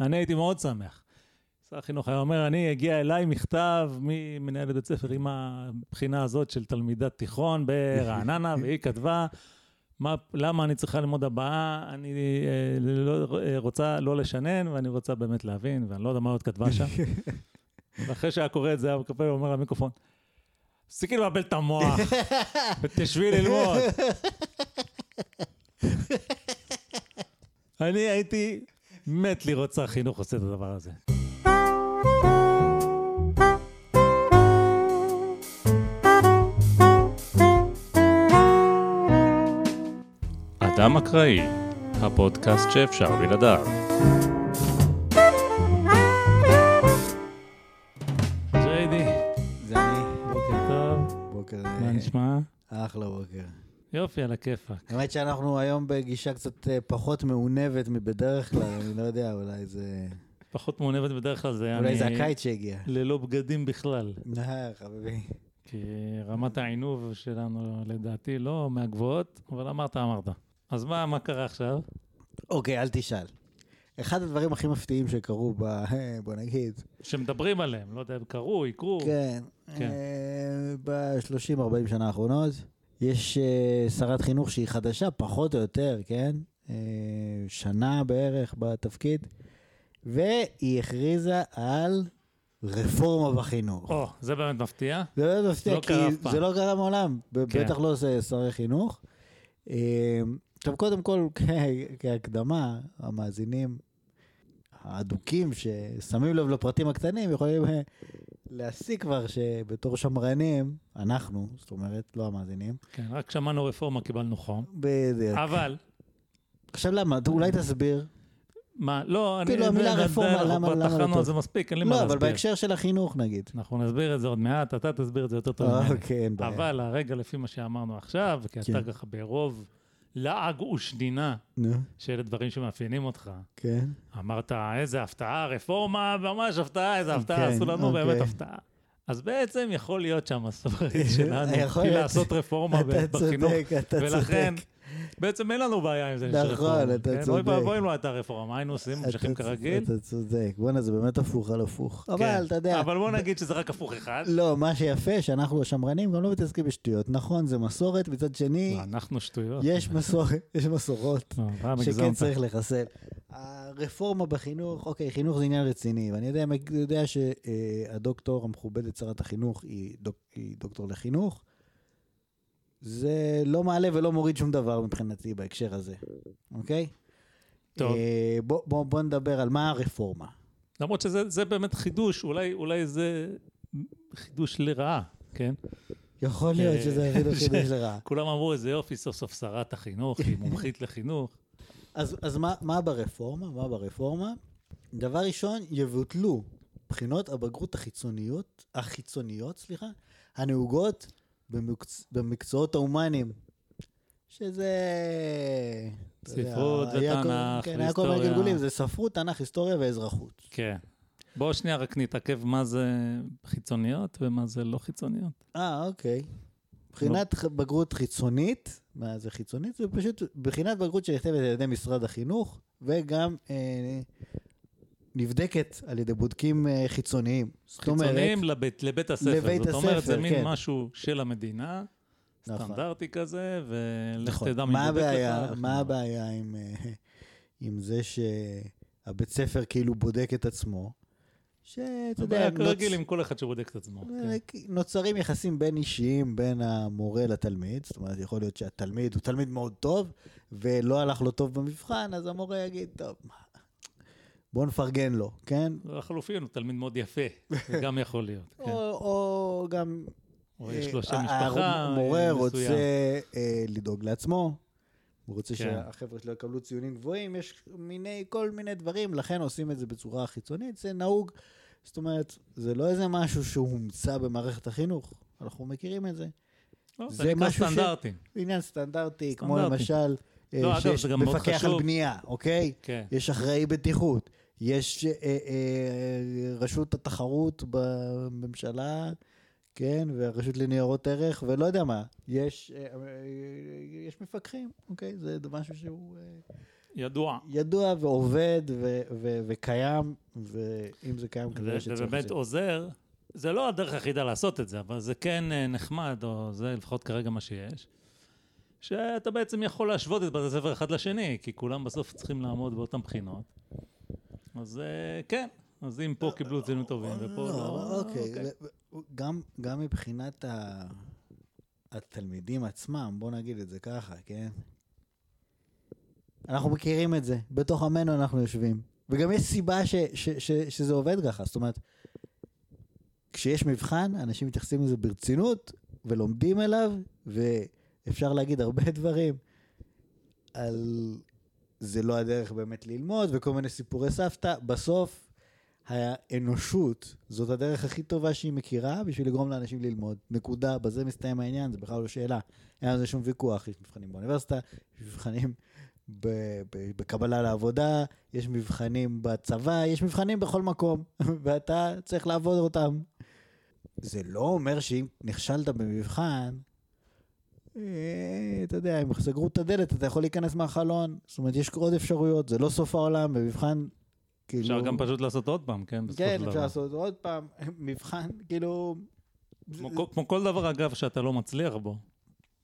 אני הייתי מאוד שמח. שר החינוך היה אומר, אני, הגיע אליי מכתב ממנהלת בית ספר עם הבחינה הזאת של תלמידת תיכון ברעננה, והיא כתבה, מה, למה אני צריכה ללמוד הבאה, אני אה, לא, אה, רוצה לא לשנן, ואני רוצה באמת להבין, ואני לא יודע מה עוד כתבה שם. ואחרי שהיה קורא את זה, היה מקפל ואומר למיקרופון, תפסיקי לבלבל את המוח, ותשבי ללמוד. אני הייתי מת לראות שר חינוך עושה את הדבר הזה. אדם אקראי, הפודקאסט שאפשר בלעדיו. ג'יידי, זה אני. בוקר טוב, בוקר... מה נשמע? אחלה בוקר. יופי, על הכיפאק. האמת שאנחנו היום בגישה קצת אה, פחות מעונבת מבדרך כלל, אני לא יודע, אולי זה... פחות מעונבת בדרך כלל זה אולי זה הקיץ שהגיע. ללא בגדים בכלל. אה, חביבי. כי רמת העינוב שלנו לדעתי לא מהגבוהות, אבל אמרת, אמרת. אז מה, מה קרה עכשיו? אוקיי, אל תשאל. אחד הדברים הכי מפתיעים שקרו ב... בוא נגיד, שמדברים עליהם, לא יודע, קרו, יקרו. כן, כן. ב-30-40 שנה האחרונות, יש אה, שרת חינוך שהיא חדשה, פחות או יותר, כן? אה, שנה בערך בתפקיד, והיא הכריזה על רפורמה בחינוך. או, זה באמת מפתיע. זה לא מפתיע, לא כי. זה לא קרה מעולם, כן. בטח לא שרי חינוך. אה, עכשיו, קודם כל, כהקדמה, המאזינים האדוקים ששמים לב לפרטים הקטנים יכולים להסיק כבר שבתור שמרנים, אנחנו, זאת אומרת, לא המאזינים, כן, רק שמענו רפורמה, קיבלנו חום. בדיוק. אבל, עכשיו למה? אולי תסביר. מה, לא, אני... כאילו, המילה רפורמה, למה- לא טוב? על זה מספיק, אין לי מה לא, להסביר. אבל בהקשר של החינוך נגיד. אנחנו נסביר את זה עוד מעט, אתה תסביר את זה יותר טוב ממני. אוקיי, אין בעיה. אבל הרגע לפי מה שאמרנו עכשיו, כי אתה כן. ככה ברוב לעג ושנינה, נו, שאלה דברים שמאפיינים אותך, כן. אמרת, איזה הפתעה, רפורמה, ממש הפתעה, איזה הפתעה, כן, עשו לנו אוקיי. באמת הפתעה. אז בעצם יכול להיות שהמסורת שלנו היא. לעשות רפורמה בחינוך, ולכן. בעצם אין לנו בעיה עם זה נכון. אתה כן? אוי צודק. ואבוי אם לא הייתה רפורמה, מה היינו עושים? ממשיכים כרגיל? אתה צודק. בואנה, זה באמת הפוך על הפוך. כן. אבל אתה יודע, אבל בוא נגיד שזה רק הפוך אחד. לא, מה שיפה, שאנחנו השמרנים גם לא מתעסקים בשטויות. נכון, זה מסורת, מצד שני, לא, אנחנו שטויות. יש מסורת, יש מסורות לא, שכן. צריך לחסל. הרפורמה בחינוך, אוקיי, חינוך זה עניין רציני, ואני יודע, שהדוקטור המכובדת, שרת החינוך, היא דוקטור לחינוך. זה לא מעלה ולא מוריד שום דבר מבחינתי בהקשר הזה, אוקיי? טוב. אה, בוא, בוא, בוא נדבר על מה הרפורמה. למרות שזה זה באמת חידוש, אולי, אולי זה חידוש לרעה, כן? יכול להיות אה, שזה אפילו ש- חידוש לרעה. כולם אמרו, איזה יופי, סוף סוף שרת החינוך, היא מומחית לחינוך. אז, אז מה, מה ברפורמה? מה ברפורמה? דבר ראשון, יבוטלו בחינות הבגרות החיצוניות, החיצוניות, סליחה, הנהוגות במקצ... במקצועות ההומניים, שזה... יודע, ספרות היה כל- ותנ"ך כן, היה כל מיני. גלגולים, זה ספרות, תנ"ך, היסטוריה ואזרחות. כן. בואו שנייה רק נתעכב מה זה חיצוניות ומה זה לא חיצוניות. אה, אוקיי. בחינת ח- בגרות חיצונית, מה זה חיצונית? זה פשוט בחינת בגרות שנכתבת על ידי משרד החינוך, וגם אה, נבדקת על ידי בודקים אה, חיצוניים. זאת אומרת, חיצוניים לבית, לבית הספר. לבית זאת אומרת, זה הספר, מין כן. משהו של המדינה, נכון. סטנדרטי כזה, ולך נכון. תדע מי בודק לך. מה. הבעיה עם, אה, עם זה שהבית ספר כאילו בודק את עצמו? שאתה יודע, הבעיה נוצ- כרגיל עם כל אחד שבודק את עצמו. אה, כן. נוצרים יחסים בין אישיים בין המורה לתלמיד, זאת אומרת, יכול להיות שהתלמיד הוא תלמיד מאוד טוב, ולא הלך לו טוב במבחן, אז המורה יגיד, טוב, מה, בוא נפרגן לו, כן? לחלופין, הוא תלמיד מאוד יפה, זה גם יכול להיות. כן. או, או גם... או יש לו שם אה, משפחה אה, רוצה מסוים. אה, לדאוג לעצמו, הוא רוצה כן. שהחבר'ה שלו יקבלו ציונים גבוהים, יש מיני, כל מיני דברים, לכן עושים את זה בצורה חיצונית, זה נהוג. זאת אומרת, זה לא איזה משהו שהוא הומצא במערכת החינוך, אנחנו מכירים את זה. לא, זה נקרא משהו ש- עניין סטנדרטי, כמו סטנדרטי. למשל, אה, לא, שיש מפקח על. בנייה, אוקיי? כן. יש אחראי בטיחות, יש אה, אה, רשות התחרות בממשלה, כן, והרשות לניירות ערך, ולא יודע מה, יש, אה, אה, יש מפקחים, אוקיי? זה משהו שהוא... אה, ידוע. ידוע ועובד ו- ו- וקיים, ואם זה קיים, כנראה שצריך... זה באמת זה. עוזר. זה לא הדרך היחידה לעשות את זה, אבל זה כן אה, נחמד, או זה לפחות כרגע מה שיש. שאתה בעצם יכול להשוות את בתי ספר אחד לשני, כי כולם בסוף צריכים לעמוד באותן בחינות. אז אה, כן, אז אם פה קיבלו ציונים טובים ופה לא, לא... אוקיי. ו- ו- גם, מבחינת. התלמידים עצמם, בוא נגיד את זה ככה, כן? אנחנו מכירים את זה, בתוך עמנו אנחנו יושבים. וגם יש סיבה ש, ש, ש, שזה עובד ככה, זאת אומרת, כשיש מבחן, אנשים מתייחסים לזה ברצינות, ולומדים אליו, ואפשר להגיד הרבה דברים על זה לא הדרך באמת ללמוד, וכל מיני סיפורי סבתא. בסוף, האנושות זאת הדרך הכי טובה שהיא מכירה בשביל לגרום לאנשים ללמוד. נקודה, בזה מסתיים העניין, זה בכלל לא שאלה. אין על זה שום ויכוח, יש מבחנים באוניברסיטה, יש מבחנים בקבלה לעבודה, יש מבחנים בצבא, יש מבחנים בכל מקום, ואתה צריך לעבוד אותם. זה לא אומר שאם נכשלת במבחן, אתה יודע, אם סגרו את הדלת, אתה יכול להיכנס מהחלון. זאת אומרת, יש עוד אפשרויות, זה לא סוף העולם, במבחן, כאילו... אפשר גם פשוט לעשות עוד פעם, כן? כן, אפשר. לעשות עוד פעם. מבחן, כאילו... כמו כל- דבר, אגב, שאתה לא מצליח בו,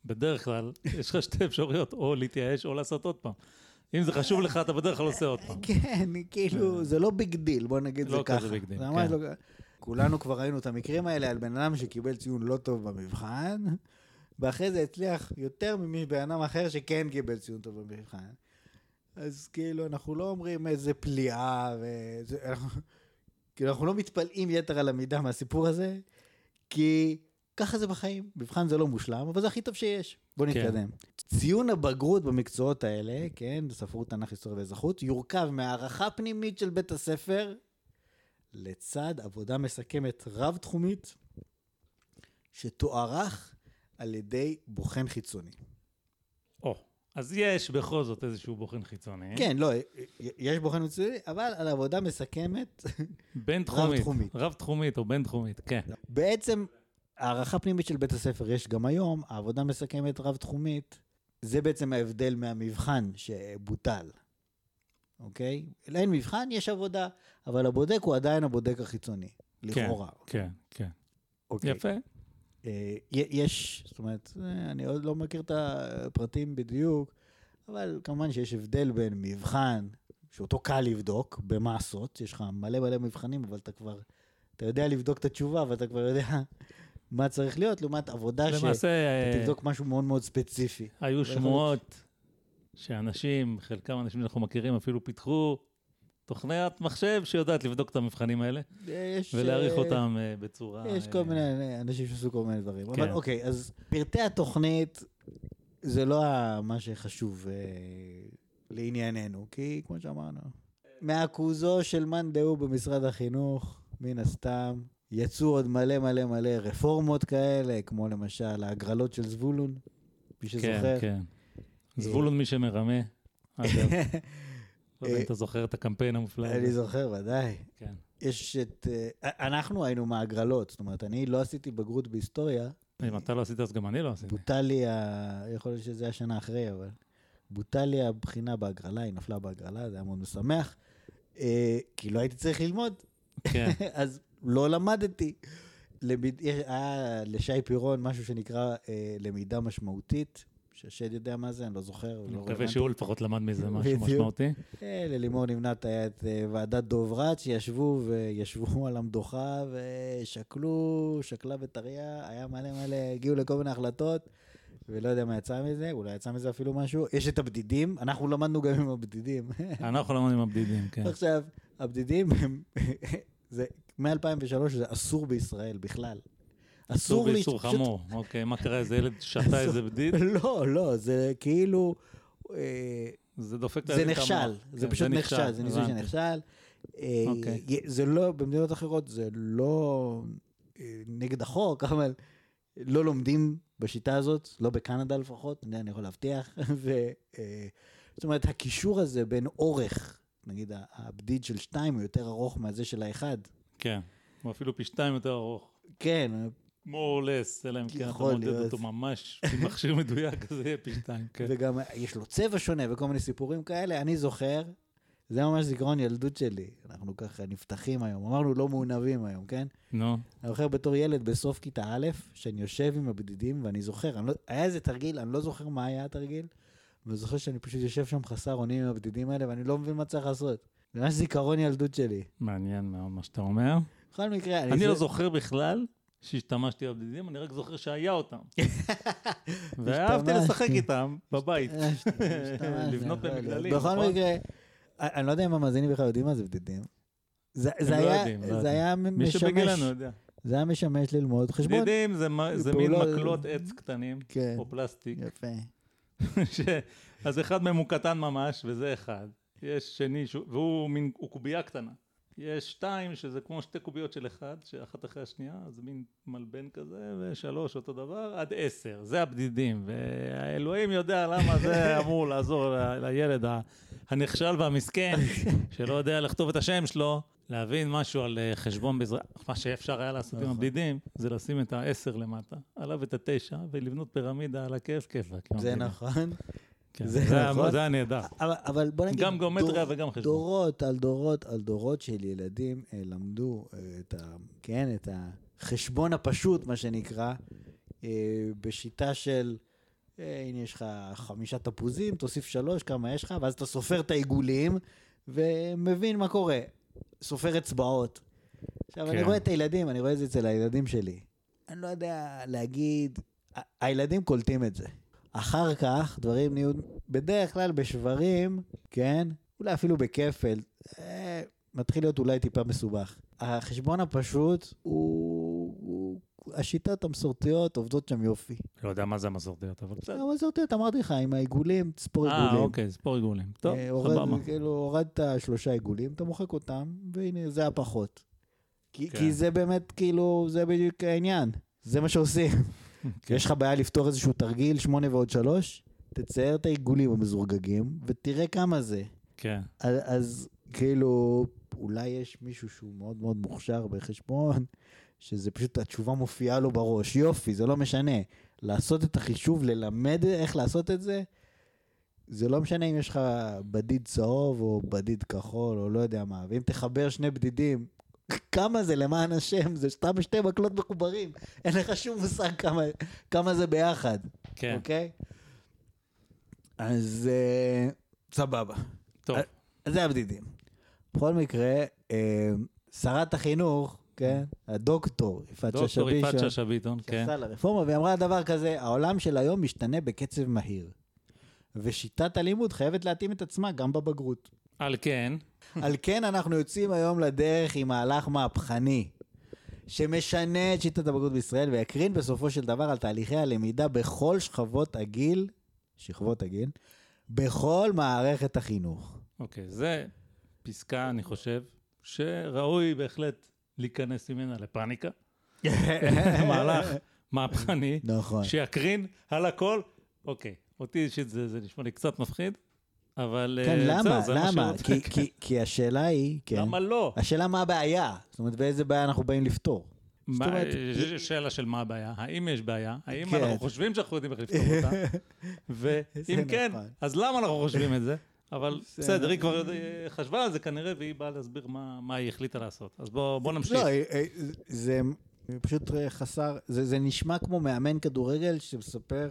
בדרך כלל, יש לך שתי אפשרויות, או להתייאש או לעשות עוד פעם. אם זה חשוב לך, אתה בדרך כלל עושה עוד פעם. כן, כאילו, זה לא big deal, בוא נגיד לא זה ככה. כזה big deal, כן. לא... כולנו כבר ראינו את המקרים האלה על בן אדם שקיבל ציון לא טוב במבחן, ואחרי זה הצליח יותר מבן אדם אחר שכן קיבל ציון טוב במבחן. אז כאילו, אנחנו לא אומרים איזה פליאה, וזה, אנחנו, כאילו, אנחנו לא מתפלאים יתר על המידה מהסיפור הזה, כי ככה זה בחיים. מבחן זה לא מושלם, אבל זה הכי טוב שיש. בוא כן. נתקדם. ציון הבגרות במקצועות האלה, כן, בספרות, תנ"ך, היסטוריה ואזרחות, יורכב מהערכה פנימית של בית הספר, לצד עבודה מסכמת רב-תחומית, שתוארך על ידי בוחן חיצוני. או, אז יש בכל זאת איזשהו בוחן חיצוני. כן, לא, יש בוחן חיצוני, אבל על עבודה מסכמת, בין תחומית. רב-תחומית. רב תחומית או בין תחומית, כן. בעצם הערכה פנימית של בית הספר יש גם היום, העבודה מסכמת רב-תחומית, זה בעצם ההבדל מהמבחן שבוטל, אוקיי? אין מבחן, יש עבודה, אבל הבודק הוא עדיין הבודק החיצוני, לכאורה. כן, כן. אוקיי. יפה. אה, יש, זאת אומרת, אה, אני עוד לא מכיר את הפרטים בדיוק, אבל כמובן שיש הבדל בין מבחן, שאותו קל לבדוק, במעשות, יש לך מלא מלא מבחנים, אבל אתה כבר, אתה יודע לבדוק את התשובה, ואתה כבר יודע מה צריך להיות, לעומת עבודה למעשה, אה, שתבדוק משהו מאוד מאוד ספציפי. היו שמועות שאנשים, חלקם אנשים שאנחנו מכירים, אפילו פיתחו תוכניית מחשב שיודעת לבדוק את המבחנים האלה, יש, ולהעריך אה, אותם אה, בצורה... יש אה, כל מיני אנשים שעשו כל מיני דברים. אבל כן. אוקיי, אז פרטי התוכנית זה לא מה שחשוב אה, לענייננו, כי כמו שאמרנו, מהכוזו של מאן דהוא במשרד החינוך, מן הסתם, יצאו עוד מלא מלא מלא רפורמות כאלה, כמו למשל ההגרלות של זבולון, מי שזוכר. כן, כן. זבולון מי שמרמה. אגב, לא יודע אם אתה זוכר את הקמפיין המופלא אני הזה. זוכר, ודאי. כן. יש את... אה, אנחנו היינו מהגרלות, זאת אומרת, אני לא עשיתי בגרות בהיסטוריה, אם אתה לא עשית, אז גם אני לא עשיתי. בוטל לי, ה... יכול להיות שזה היה שנה אחרי, אבל בוטל לי הבחינה בהגרלה, היא נפלה בהגרלה, זה היה מאוד משמח, אה, כי לא הייתי צריך ללמוד, כן. אז לא למדתי. למד... היה לשי פירון משהו שנקרא אה, למידה משמעותית, ששד יודע מה זה, אני לא זוכר. אני לא מקווה. שהוא לפחות למד מזה משהו. משמעותי. אה, ללימור נמנת היה את אה, ועדת דוברת, שישבו וישבו על המדוכה ושקלו, שקלה וטריה, היה מלא מלא, הגיעו לכל מיני החלטות, ולא יודע מה יצא מזה, אולי יצא מזה אפילו משהו. יש את הבדידים, אנחנו למדנו גם עם הבדידים. אנחנו למדנו עם הבדידים, כן. עכשיו, הבדידים זה, מ-2003 זה אסור בישראל בכלל. אסור לי- באיסור פשוט- חמור. אוקיי, מה קרה? איזה ילד שתה איזה בדיד? לא, לא, זה כאילו... אה, זה דופק זה את נכשל, המוח. זה כן, פשוט נכשל, זה ניסוי. שנכשל. אה, אוקיי. זה לא, במדינות אחרות זה לא אה, נגד החוק, אבל לא לומדים בשיטה הזאת, לא בקנדה לפחות, אני יכול להבטיח. זאת אומרת, הקישור הזה בין אורך, נגיד הבדיד של שתיים הוא יותר ארוך מהזה של האחד. כן, הוא אפילו פי שתיים יותר ארוך. כן, more or less, אלא אם כן אתה מודד. אותו ממש עם מכשיר מדויק, זה יהיה פי שתיים, כן. וגם יש לו צבע שונה וכל מיני סיפורים כאלה. אני זוכר, זה ממש זיכרון ילדות שלי. אנחנו ככה נפתחים היום, אמרנו לא מעונבים היום, כן? נו, אני זוכר בתור ילד בסוף כיתה א', שאני יושב עם הבדידים, ואני זוכר, אני לא, היה איזה תרגיל, אני לא זוכר מה היה התרגיל, ואני זוכר שאני פשוט יושב שם חסר אונים עם הבדידים האלה, ואני לא מבין מה צריך לעשות. זה ממש זיכרון ילדות שלי. מעניין מאוד מה שאתה אומר. בכל מקרה, אני לא זה- זוכר בכלל שהשתמשתי בבדידים, אני רק זוכר שהיה אותם. ואהבתי לשחק. איתם בבית. לבנות להיות. במגדלים, בכל נכון? מקרה, אני לא יודע אם המאזינים בכלל יודעים מה זה בדידים. זה לא היה, לא. היה מי משמש, שבגילנו יודע. זה היה משמש ללמוד חשבון. בדידים זה מין מקלות עץ קטנים, כן, או פלסטיק. יפה. אז אחד מהם הוא קטן ממש, וזה אחד. יש שני. והוא מין, הוא קובייה קטנה. יש שתיים, שזה כמו שתי קוביות של אחד, שאחת אחרי השנייה, אז מין מלבן כזה, ושלוש אותו דבר, עד עשר. זה הבדידים. והאלוהים יודע למה זה אמור לעזור לילד הנכשל והמסכן, שלא יודע לכתוב את השם שלו, להבין משהו על אה, חשבון בעזרת... מה שאפשר היה לעשות עם נכון. הבדידים, זה לשים את העשר למטה, עליו את התשע, ולבנות פירמידה על הכיף כיפאק. עם זה. נכון. כן, זה זה, היה- נכון. זה היה נהדר. אבל, אבל בוא נגיד, גם גיאומטריה דור- וגם חשבון. דורות על דורות על דורות של ילדים אה, למדו אה, את ה... כן, את החשבון הפשוט, מה שנקרא, אה, בשיטה של, אה, הנה יש לך חמישה תפוזים, תוסיף שלוש, כמה יש לך, ואז אתה סופר את העיגולים, ומבין מה קורה. סופר אצבעות. עכשיו, אני כן. רואה את הילדים, אני רואה את זה אצל הילדים שלי. אני לא יודע להגיד, הילדים קולטים את זה. אחר כך דברים נהיו בדרך כלל בשברים, כן? אולי אפילו בכפל. אה, מתחיל להיות אולי טיפה מסובך. החשבון הפשוט הוא... הוא השיטות המסורתיות עובדות שם יופי. לא יודע מה זה המסורתיות, אבל בסדר. המסורתיות, אמרתי לך, עם העיגולים, תספור אה, עיגולים. אוקיי, ספור עיגולים. טוב, אה, הורד- סבבה. כאילו, הורדת שלושה עיגולים, אתה מוחק אותם, והנה, זה הפחות. כי, כן. כי זה באמת, כאילו, זה בדיוק העניין. זה מה שעושים. יש לך בעיה לפתור איזשהו תרגיל, שמונה ועוד שלוש, תצייר את העיגולים המזורגגים, ותראה כמה זה. כן. אז, אז כאילו, אולי יש מישהו שהוא מאוד מאוד מוכשר בחשבון, שזה פשוט, התשובה מופיעה לו בראש. יופי, זה לא משנה. לעשות את החישוב, ללמד איך לעשות את זה, זה לא משנה אם יש לך בדיד צהוב או בדיד כחול או לא יודע מה. ואם תחבר שני בדידים, כמה זה למען השם? זה סתם שתי מקלות מחוברים. אין לך שום מושג כמה, כמה זה ביחד, כן. אוקיי? אז אה, סבבה. טוב, אה, אז זה הבדידים. בכל מקרה, אה, שרת החינוך, כן, הדוקטור יפעת שאשא דוקטור יפעת ביטון, שאשא ביטון, כן. שעשה לרפורמה, והיא אמרה דבר כזה, העולם של היום משתנה בקצב מהיר. ושיטת הלימוד חייבת להתאים את עצמה גם בבגרות. על כן, על כן אנחנו יוצאים היום לדרך עם מהלך מהפכני, שמשנה את שיטת הבגרות בישראל ויקרין בסופו של דבר על תהליכי הלמידה בכל שכבות הגיל, שכבות הגיל, בכל מערכת החינוך. אוקיי, זה פסקה, אני חושב, שראוי בהחלט להיכנס ממנה לפאניקה. מהלך מהפכני, נכון. שיקרין על הכל. אוקיי, אותי אישית זה זה נשמע לי קצת מפחיד, אבל כן, אה, למה? זה מה למה? כי, כי, כי השאלה היא, כן, למה לא? השאלה מה הבעיה, זאת אומרת, באיזה בעיה אנחנו באים לפתור. מה- אומרת, יש שאלה של מה הבעיה, האם יש בעיה, האם כן. אנחנו חושבים שאנחנו יודעים איך לפתור אותה, ואם כן, נכון. אז למה אנחנו חושבים את זה? אבל בסדר, היא נכון. כבר חשבה על זה כנראה, והיא באה להסביר מה מה היא החליטה לעשות. אז בואו בוא נמשיך. לא, אה, אה, זה פשוט אה, חסר, זה, זה נשמע כמו מאמן כדורגל שמספר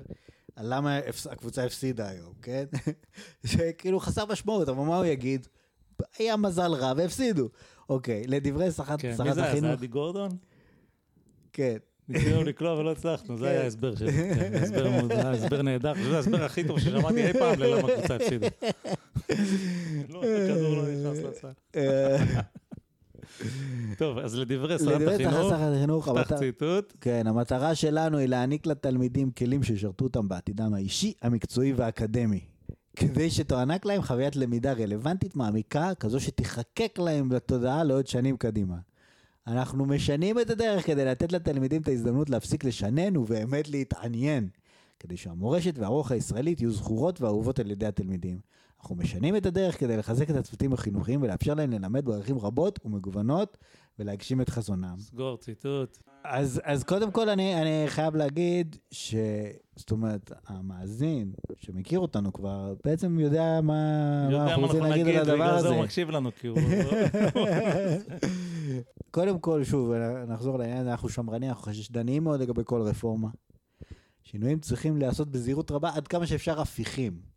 למה הפס- הקבוצה הפסידה היום, כן? זה כאילו חסר משמעות, אבל מה הוא יגיד? היה מזל רע והפסידו. אוקיי, לדברי שרת, כן, שרת מי זה היה? זה החינוך, אדי גורדון? כן. ניסינו לקלוע ולא הצלחנו, זה כן. היה ההסבר שלי. כן, הסבר היה נהדר, שזה ההסבר הכי טוב ששמעתי אי פעם ללמה הקבוצה הפסידה. לא, הכדור לא נכנס לסל. טוב, אז לדברי שרת החינוך, פתח ציטוט. כן, המטרה שלנו היא להעניק לתלמידים כלים שישרתו אותם בעתידם האישי, המקצועי והאקדמי. כדי שתוענק להם חוויית למידה רלוונטית, מעמיקה, כזו שתיחקק להם לתודעה לעוד שנים קדימה. אנחנו משנים את הדרך כדי לתת לתלמידים את ההזדמנות להפסיק לשנן ובאמת להתעניין, כדי שהמורשת והרוח הישראלית יהיו זכורות ואהובות על ידי התלמידים. אנחנו משנים את הדרך כדי לחזק את הצוותים החינוכיים ולאפשר להם ללמד בדרכים רבות ומגוונות ולהגשים את חזונם. סגור ציטוט. אז, אז קודם כל אני, אני חייב להגיד ש... זאת אומרת, המאזין שמכיר אותנו כבר, בעצם יודע מה, מה יודע אנחנו מה רוצים אנחנו להגיד נגיד, על הדבר בגלל זה הזה. הוא מקשיב לנו, כי הוא... קודם כל, שוב, נחזור לעניין, אנחנו שמרנים, אנחנו חשדניים מאוד לגבי כל רפורמה. שינויים צריכים להיעשות בזהירות רבה, עד כמה שאפשר הפיכים.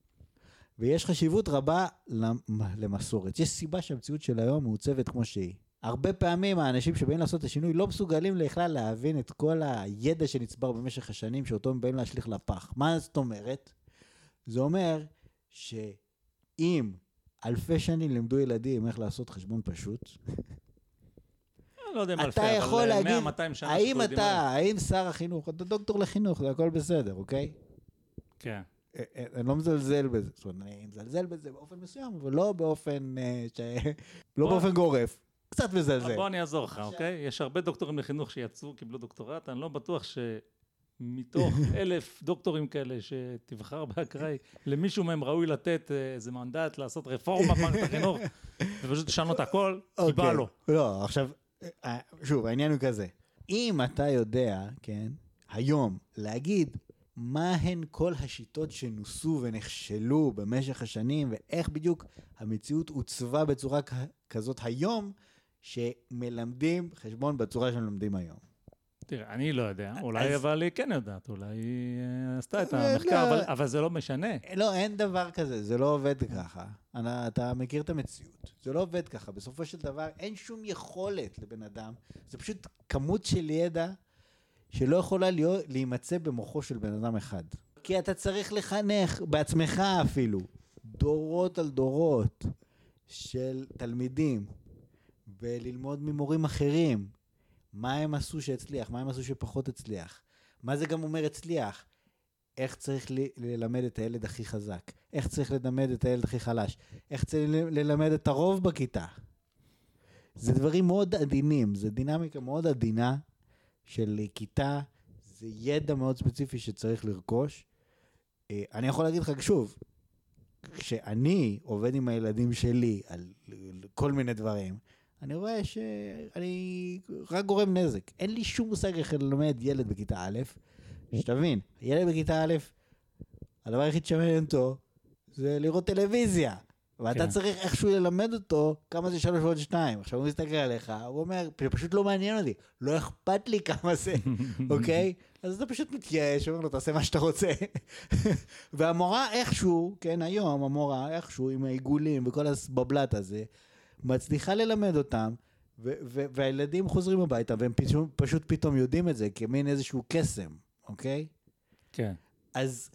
ויש חשיבות רבה למ- למסורת. יש סיבה שהמציאות של היום מעוצבת כמו שהיא. הרבה פעמים האנשים שבאים לעשות את השינוי לא מסוגלים בכלל להבין את כל הידע שנצבר במשך השנים שאותו הם באים להשליך לפח. מה זאת אומרת? זה אומר שאם אלפי שנים לימדו ילדים איך לעשות חשבון פשוט, לא יודע אם אתה אלפי, יכול להגיד, 100-200 שנה האם אתה. האם שר החינוך, אתה דוקטור לחינוך, זה הכל בסדר, אוקיי? כן. אני לא מזלזל בזה, זאת אומרת, אני מזלזל בזה באופן מסוים, אבל לא באופן, אה, ש... לא באופן גורף, קצת מזלזל. בוא אני אעזור לך, אוקיי? יש הרבה דוקטורים לחינוך שיצאו, קיבלו דוקטורט, אני לא בטוח שמתוך אלף דוקטורים כאלה שתבחר באקראי, למישהו מהם ראוי לתת אה, איזה מנדט לעשות רפורמה במערכת החינוך, ופשוט לשנות הכל, כי בא אוקיי. לו. לא, עכשיו, אה, שוב, העניין הוא כזה, אם אתה יודע, כן, היום, להגיד מה הן כל השיטות שנוסו ונכשלו במשך השנים, ואיך בדיוק המציאות עוצבה בצורה כזאת היום, שמלמדים חשבון בצורה שמלמדים היום. תראה, אני לא יודע, אולי אז- אבל היא כן יודעת, אולי היא אה, עשתה את אה, המחקר, לא. אבל- אבל זה לא משנה. לא, אין דבר כזה, זה לא עובד ככה. אני- אתה מכיר את המציאות. זה לא עובד ככה. בסופו של דבר, אין שום יכולת לבן אדם. זה פשוט כמות של ידע שלא יכולה להיות, להימצא במוחו של בן אדם אחד. כי אתה צריך לחנך, בעצמך אפילו, דורות על דורות של תלמידים, וללמוד ממורים אחרים, מה הם עשו שהצליח, מה הם עשו שפחות הצליח. מה זה גם אומר הצליח? איך צריך ללמד את הילד הכי חזק, איך צריך ללמד את הילד הכי חלש, איך צריך ללמד את הרוב בכיתה. זה דברים מאוד עדינים, זה דינמיקה מאוד עדינה של כיתה, זה ידע מאוד ספציפי שצריך לרכוש. אה, אני יכול להגיד לך שוב, כשאני עובד עם הילדים שלי על כל מיני דברים, אני רואה שאני רק גורם נזק. אין לי שום מושג איך ללמד ילד בכיתה א', שתבין, ילד בכיתה א', הדבר היחיד שמעניין אותו זה לראות טלוויזיה. ואתה כן. צריך איכשהו ללמד אותו כמה זה שלוש ועוד שתיים. עכשיו הוא מסתכל עליך, הוא אומר, זה פשוט לא מעניין אותי, לא אכפת לי כמה זה, אוקיי? אז אתה פשוט מתייאש, אומר לו, תעשה מה שאתה רוצה. והמורה איכשהו, כן, היום המורה איכשהו עם העיגולים וכל הסבבלת הזה, מצליחה ללמד אותם, והילדים חוזרים הביתה והם פשוט, פשוט פתאום יודעים את זה כמין איזשהו קסם, אוקיי? כן. אז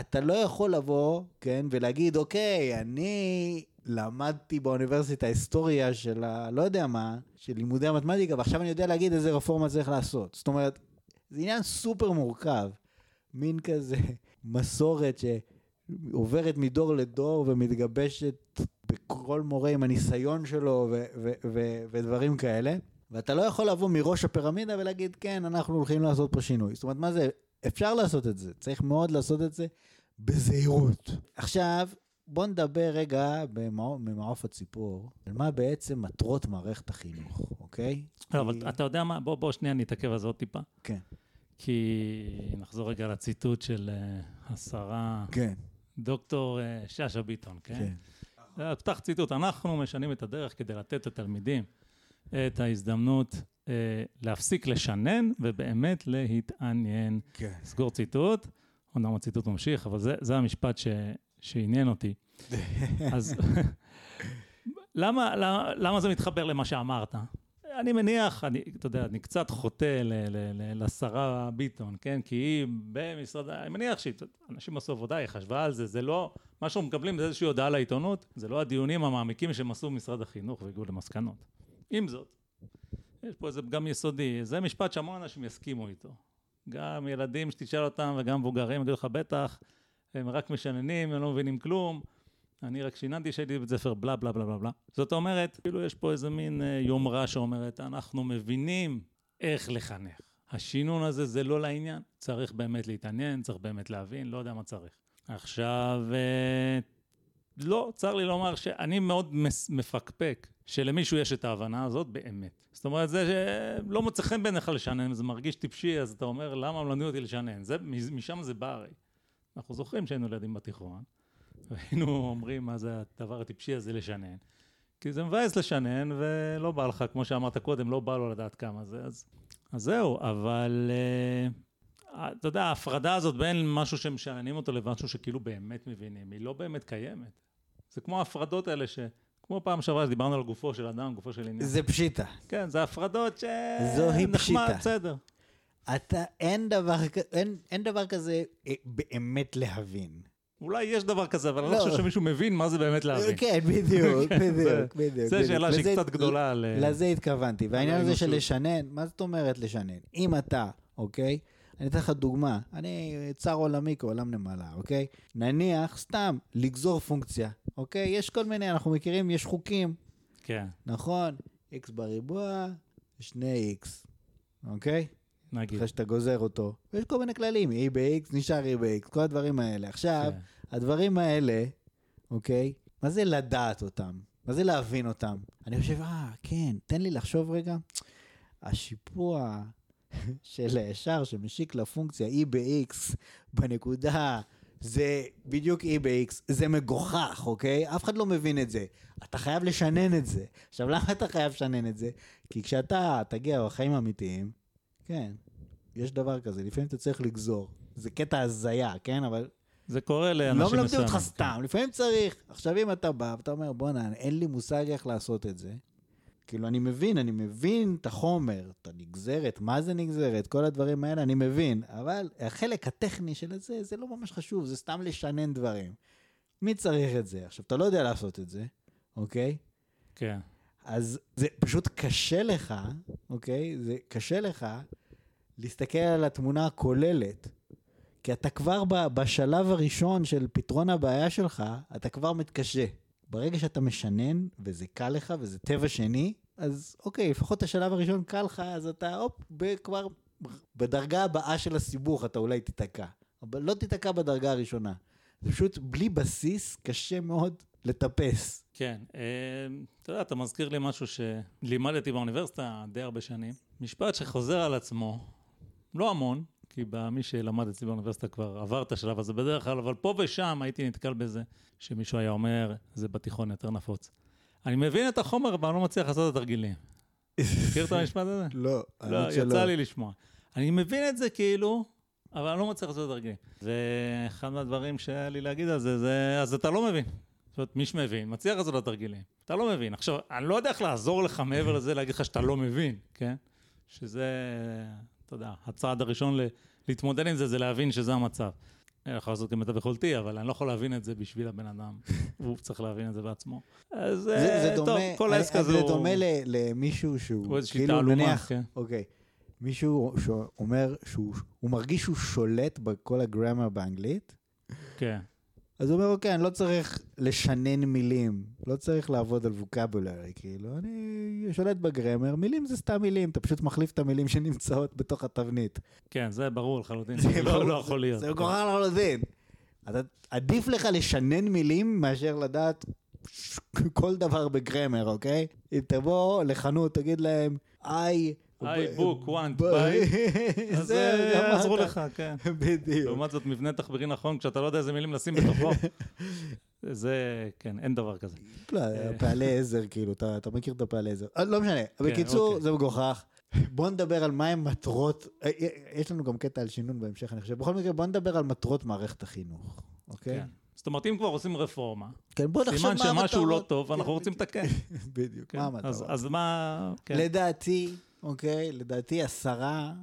אתה לא יכול לבוא, כן, ולהגיד, אוקיי, אני למדתי באוניברסיטה היסטוריה של ה... לא יודע מה, של לימודי המתמטיקה, ועכשיו אני יודע להגיד איזה רפורמה צריך לעשות. זאת אומרת, זה עניין סופר מורכב. מין כזה מסורת שעוברת מדור לדור ומתגבשת בכל מורה עם הניסיון שלו ו- ו- ו- ודברים כאלה. ואתה לא יכול לבוא מראש הפירמידה ולהגיד, כן, אנחנו הולכים לעשות פה שינוי. זאת אומרת, מה זה? אפשר לעשות את זה, צריך מאוד לעשות את זה בזהירות. עכשיו, בוא נדבר רגע ממעוף הציפור, על מה בעצם מטרות מערכת החינוך, אוקיי? לא, אבל אתה יודע מה? בוא, בוא שנייה נתעכב על זה עוד טיפה. כן. כי נחזור רגע לציטוט של אה, השרה כן, דוקטור אה, שאשא ביטון, כן? כן. אה, פתח ציטוט, אנחנו משנים את הדרך כדי לתת לתלמידים את ההזדמנות אה, להפסיק לשנן ובאמת להתעניין. כן. סגור ציטוט, אומנם הציטוט ממשיך, אבל זה, זה המשפט ש, שעניין אותי. אז למה, למה, למה זה מתחבר למה שאמרת? אני מניח, אני, אתה יודע, אני קצת חוטא ל, ל, ל, לשרה ביטון, כן? כי היא במשרד, אני מניח שאנשים עשו עבודה, היא חשבה על זה, זה לא, מה שאנחנו מקבלים זה איזושהי הודעה לעיתונות, זה לא הדיונים המעמיקים שהם עשו במשרד החינוך והגיעו למסקנות. עם זאת, יש פה איזה פגם יסודי, זה משפט שהמון אנשים יסכימו איתו. גם ילדים שתשאל אותם וגם מבוגרים יגידו לך, בטח, הם רק משננים, הם לא מבינים כלום. אני רק שיננתי שהייתי בבית ספר בלה בלה בלה בלה בלה. זאת אומרת, כאילו יש פה איזה מין אה, יומרה שאומרת, אנחנו מבינים איך לחנך. השינון הזה זה לא לעניין, צריך באמת להתעניין, צריך באמת להבין, לא יודע מה צריך. עכשיו, אה, לא, צר לי לומר שאני מאוד מפקפק שלמישהו יש את ההבנה הזאת באמת. זאת אומרת, זה שלא מוצא חן בעיניך לשנן, זה מרגיש טיפשי, אז אתה אומר, למה מלמדים אותי לשנן? זה, משם זה בא הרי. אנחנו זוכרים שהיינו ילדים בתיכון, והיינו אומרים מה זה הדבר הטיפשי הזה לשנן. כי זה מבאס לשנן, ולא בא לך, כמו שאמרת קודם, לא בא לו לדעת כמה זה, אז, אז זהו, אבל אה, אתה יודע, ההפרדה הזאת בין משהו שמשננים אותו למשהו שכאילו באמת מבינים, היא לא באמת קיימת. זה כמו ההפרדות האלה ש... כמו פעם שעברה שדיברנו על גופו של אדם, גופו של עניין. זה פשיטה. כן, זה הפרדות ש... זוהי נחמד, פשיטה. בסדר. אתה, אין דבר, אין, אין דבר כזה אה, באמת להבין. אולי יש דבר כזה, אבל אני לא. לא חושב שמישהו מבין מה זה באמת להבין. כן, בדיוק, כן, זה- בדיוק, בדיוק. זו בדיוק. שאלה שהיא קצת גדולה על... לזה התכוונתי. והעניין הזה של. לשנן, מה זאת אומרת לשנן? אם אתה, אוקיי? אני אתן לך דוגמה. אני צר עולמי כעולם נמלה, אוקיי? נניח, סתם, לגזור פונקציה, אוקיי? יש כל מיני, אנחנו מכירים, יש חוקים, כן, נכון? x בריבוע, 2x, אוקיי? נגיד. אחרי שאתה גוזר אותו. ויש כל מיני כללים, e ב-x, נשאר e ב-x, כל הדברים האלה. עכשיו, כן. הדברים האלה, אוקיי? מה זה לדעת אותם? מה זה להבין אותם? אני חושב, אה, כן, תן לי לחשוב רגע. השיפוע של הישר שמשיק לפונקציה e ב-x בנקודה, זה בדיוק e ב-x, זה מגוחך, אוקיי? אף אחד לא מבין את זה. אתה חייב לשנן את זה. עכשיו, למה אתה חייב לשנן את זה? כי כשאתה תגיע בחיים האמיתיים, כן, יש דבר כזה, לפעמים אתה צריך לגזור. זה קטע הזיה, כן? אבל זה קורה לאנשים לא מסוימים. מלמדים אותך כן. סתם, לפעמים צריך. עכשיו אם אתה בא ואתה אומר, בואנה, אין לי מושג איך לעשות את זה. כאילו, אני מבין, אני מבין את החומר, את הנגזרת, מה זה נגזרת, כל הדברים האלה, אני מבין. אבל החלק הטכני של זה, זה לא ממש חשוב, זה סתם לשנן דברים. מי צריך את זה? עכשיו, אתה לא יודע לעשות את זה, אוקיי? כן. אז זה פשוט קשה לך, אוקיי? זה קשה לך להסתכל על התמונה הכוללת. כי אתה כבר בשלב הראשון של פתרון הבעיה שלך, אתה כבר מתקשה. ברגע שאתה משנן, וזה קל לך, וזה טבע שני, אז אוקיי, לפחות השלב הראשון קל לך, אז אתה הופ, כבר בדרגה הבאה של הסיבוך אתה אולי תיתקע. אבל לא תיתקע בדרגה הראשונה. זה פשוט בלי בסיס, קשה מאוד לטפס. כן, אה, אתה יודע, אתה מזכיר לי משהו שלימדתי באוניברסיטה די הרבה שנים. משפט שחוזר על עצמו, לא המון, כי מי שלמד אצלי באוניברסיטה כבר עבר את השלב הזה בדרך כלל, אבל פה ושם הייתי נתקל בזה, שמישהו היה אומר, זה בתיכון יותר נפוץ. אני מבין את החומר, אבל אני לא מצליח לעשות את התרגילים. מכיר את המשפט הזה? לא, לא. יצא לי לשמוע. אני מבין את זה כאילו, אבל אני לא מצליח לעשות את התרגילים. ואחד מהדברים שהיה לי להגיד על זה, זה, אז אתה לא מבין. זאת אומרת, מי שמבין, מצליח לעשות את התרגילים. אתה לא מבין. עכשיו, אני לא יודע איך לעזור לך מעבר לזה, להגיד לך שאתה לא מבין, כן? שזה, אתה יודע, הצעד הראשון ל- להתמודד עם זה, זה להבין שזה המצב. אני יכול לעשות כמיטב יכולתי, אבל אני לא יכול להבין את זה בשביל הבן אדם. הוא צריך להבין את זה בעצמו. אז זה, זה אה, דומה, טוב, כל העסק אני- הזה זה הוא... דומה ל- למישהו שהוא, הוא איזושהי כאילו תעלומה, נניח, כן. אוקיי, מישהו שאומר שהוא הוא מרגיש שהוא שולט בכל הגרמר באנגלית, כן. אז הוא אומר, אוקיי, אני לא צריך לשנן מילים, לא צריך לעבוד על ווקבולרי, כאילו, אני שולט בגרמר, מילים זה סתם מילים, אתה פשוט מחליף את המילים שנמצאות בתוך התבנית. כן, זה ברור לחלוטין. זה לא, לא יכול להיות. זה. מגוחך לחלוטין. אתה- עדיף לך לשנן מילים מאשר לדעת כל דבר בגרמר, אוקיי? אם תבוא לחנות, תגיד להם, היי... היי, book, want, ב- אז אה. יעזרו לך, כן. בדיוק. לעומת זאת, מבנה תחבירי נכון, כשאתה לא יודע איזה מילים לשים בתוכו. זה, כן, אין דבר כזה. לא, פעלי עזר, כאילו, אתה מכיר את הפעלי עזר. אה, לא משנה. בקיצור, אוקיי. זה מגוחך. בוא נדבר על מהם מטרות, אה, אה, יש לנו גם קטע על שינון בהמשך, אני חושב. בכל מקרה, בוא נדבר על מטרות מערכת החינוך, אוקיי? כן. זאת אומרת, אם כבר עושים רפורמה, כן, בוא נחשוב מה סימן המטרות. שמשהו לא טוב, כן, ואנחנו רוצים לתקן. בדיוק, כן. מה המטרות? אז- מה... כן. לדעתי, אוקיי, לדעתי השרה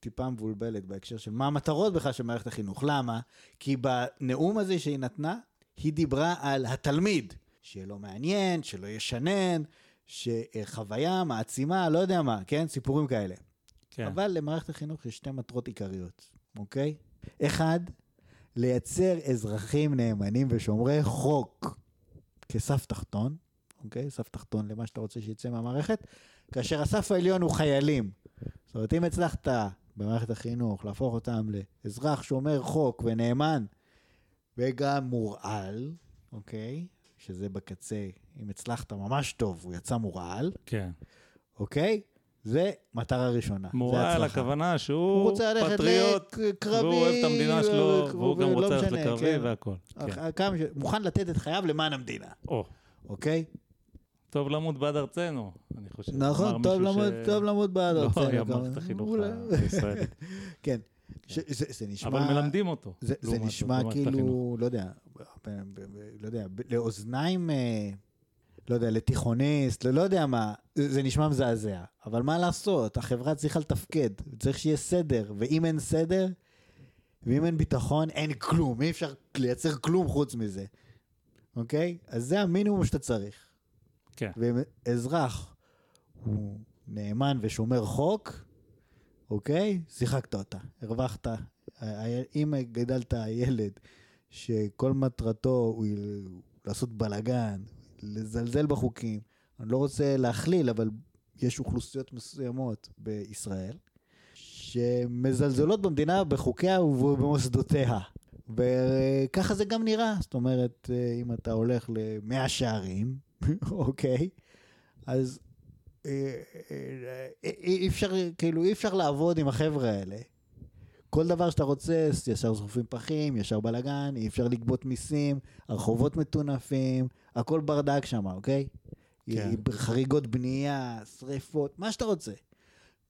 טיפה מבולבלת בהקשר של מה המטרות בכלל של מערכת החינוך. למה? כי בנאום הזה שהיא נתנה, היא דיברה על התלמיד, שיהיה לו מעניין, שלא ישנן, שחוויה מעצימה, לא יודע מה, כן? סיפורים כאלה. כן. אבל למערכת החינוך יש שתי מטרות עיקריות, אוקיי? אחד, לייצר אזרחים נאמנים ושומרי חוק כסף תחתון, אוקיי? סף תחתון למה שאתה רוצה שיצא מהמערכת, כאשר הסף העליון הוא חיילים. זאת אומרת, אם הצלחת במערכת החינוך להפוך אותם לאזרח שומר חוק ונאמן וגם מורעל, אוקיי? שזה בקצה, אם הצלחת ממש טוב, הוא יצא מורעל, כן. אוקיי? זה מטרה ראשונה. הצלחה. הכוונה הוא שהוא רוצה ללכת פטריוט, לקרבי, והוא אוהב את המדינה שלו, והוא גם רוצה ללכת לקרבי כן. והכל. כן. כמה ש- מוכן לתת את חייו למען המדינה, או, אוקיי? טוב למות בעד ארצנו, אני חושב. נכון, טוב למות, ש- טוב למות בעד לא ארצנו, היה כמובן. מערכת החינוך הישראלית. כן. ש- זה זה נשמע... אבל מלמדים אותו. זה, זה נשמע. כאילו, לא יודע, לא יודע, לאוזניים, אה, לא יודע, לתיכוניסט, לא, לא יודע מה, זה, זה נשמע מזעזע. אבל מה לעשות, החברה צריכה לתפקד, צריך שיהיה סדר, ואם אין סדר, ואם אין ביטחון, אין כלום, אי אפשר לייצר כלום חוץ מזה, אוקיי? אז זה המינימום שאתה צריך. כן. ואם אזרח הוא נאמן ושומר חוק, אוקיי? שיחקת אותה, הרווחת. אם גדלת ילד שכל מטרתו הוא לעשות בלאגן, לזלזל בחוקים, אני לא רוצה להכליל, אבל יש אוכלוסיות מסוימות בישראל שמזלזלות במדינה, בחוקיה ובמוסדותיה. וככה זה גם נראה. זאת אומרת, אה, אם אתה הולך למאה שערים, אוקיי, אז אה, אה, אה, אי אפשר, כאילו, אי אפשר לעבוד עם החבר'ה האלה. כל דבר שאתה רוצה, ישר זרופים פחים, ישר בלאגן, אי אפשר לגבות מיסים, הרחובות מטונפים, הכל ברדק שם, אוקיי? כן. חריגות בנייה, שריפות, מה שאתה רוצה.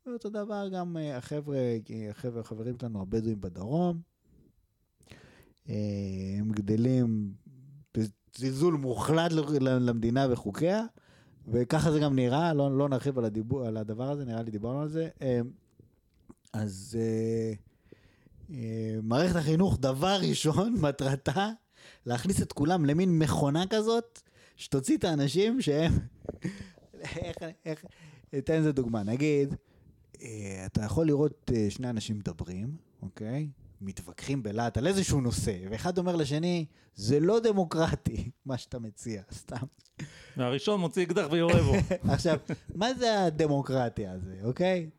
ואותו דבר גם החבר'ה, החבר'ה, החברים שלנו הבדואים בדרום, הם גדלים בזלזול מוחלט למדינה וחוקיה, וככה זה גם נראה, לא, לא נרחיב על, הדיבור, על הדבר הזה, נראה לי דיברנו על זה. אה, אז אה, אה, מערכת החינוך, דבר ראשון, מטרתה להכניס את כולם למין מכונה כזאת, שתוציא את האנשים שהם... איך, איך, אתן איזה דוגמה, נגיד, אתה יכול לראות שני אנשים מדברים, אוקיי? מתווכחים בלהט על איזשהו נושא, ואחד אומר לשני, זה לא דמוקרטי, מה שאתה מציע, סתם. והראשון מוציא אקדח ויורה בו. עכשיו, מה זה הדמוקרטיה הזה, אוקיי?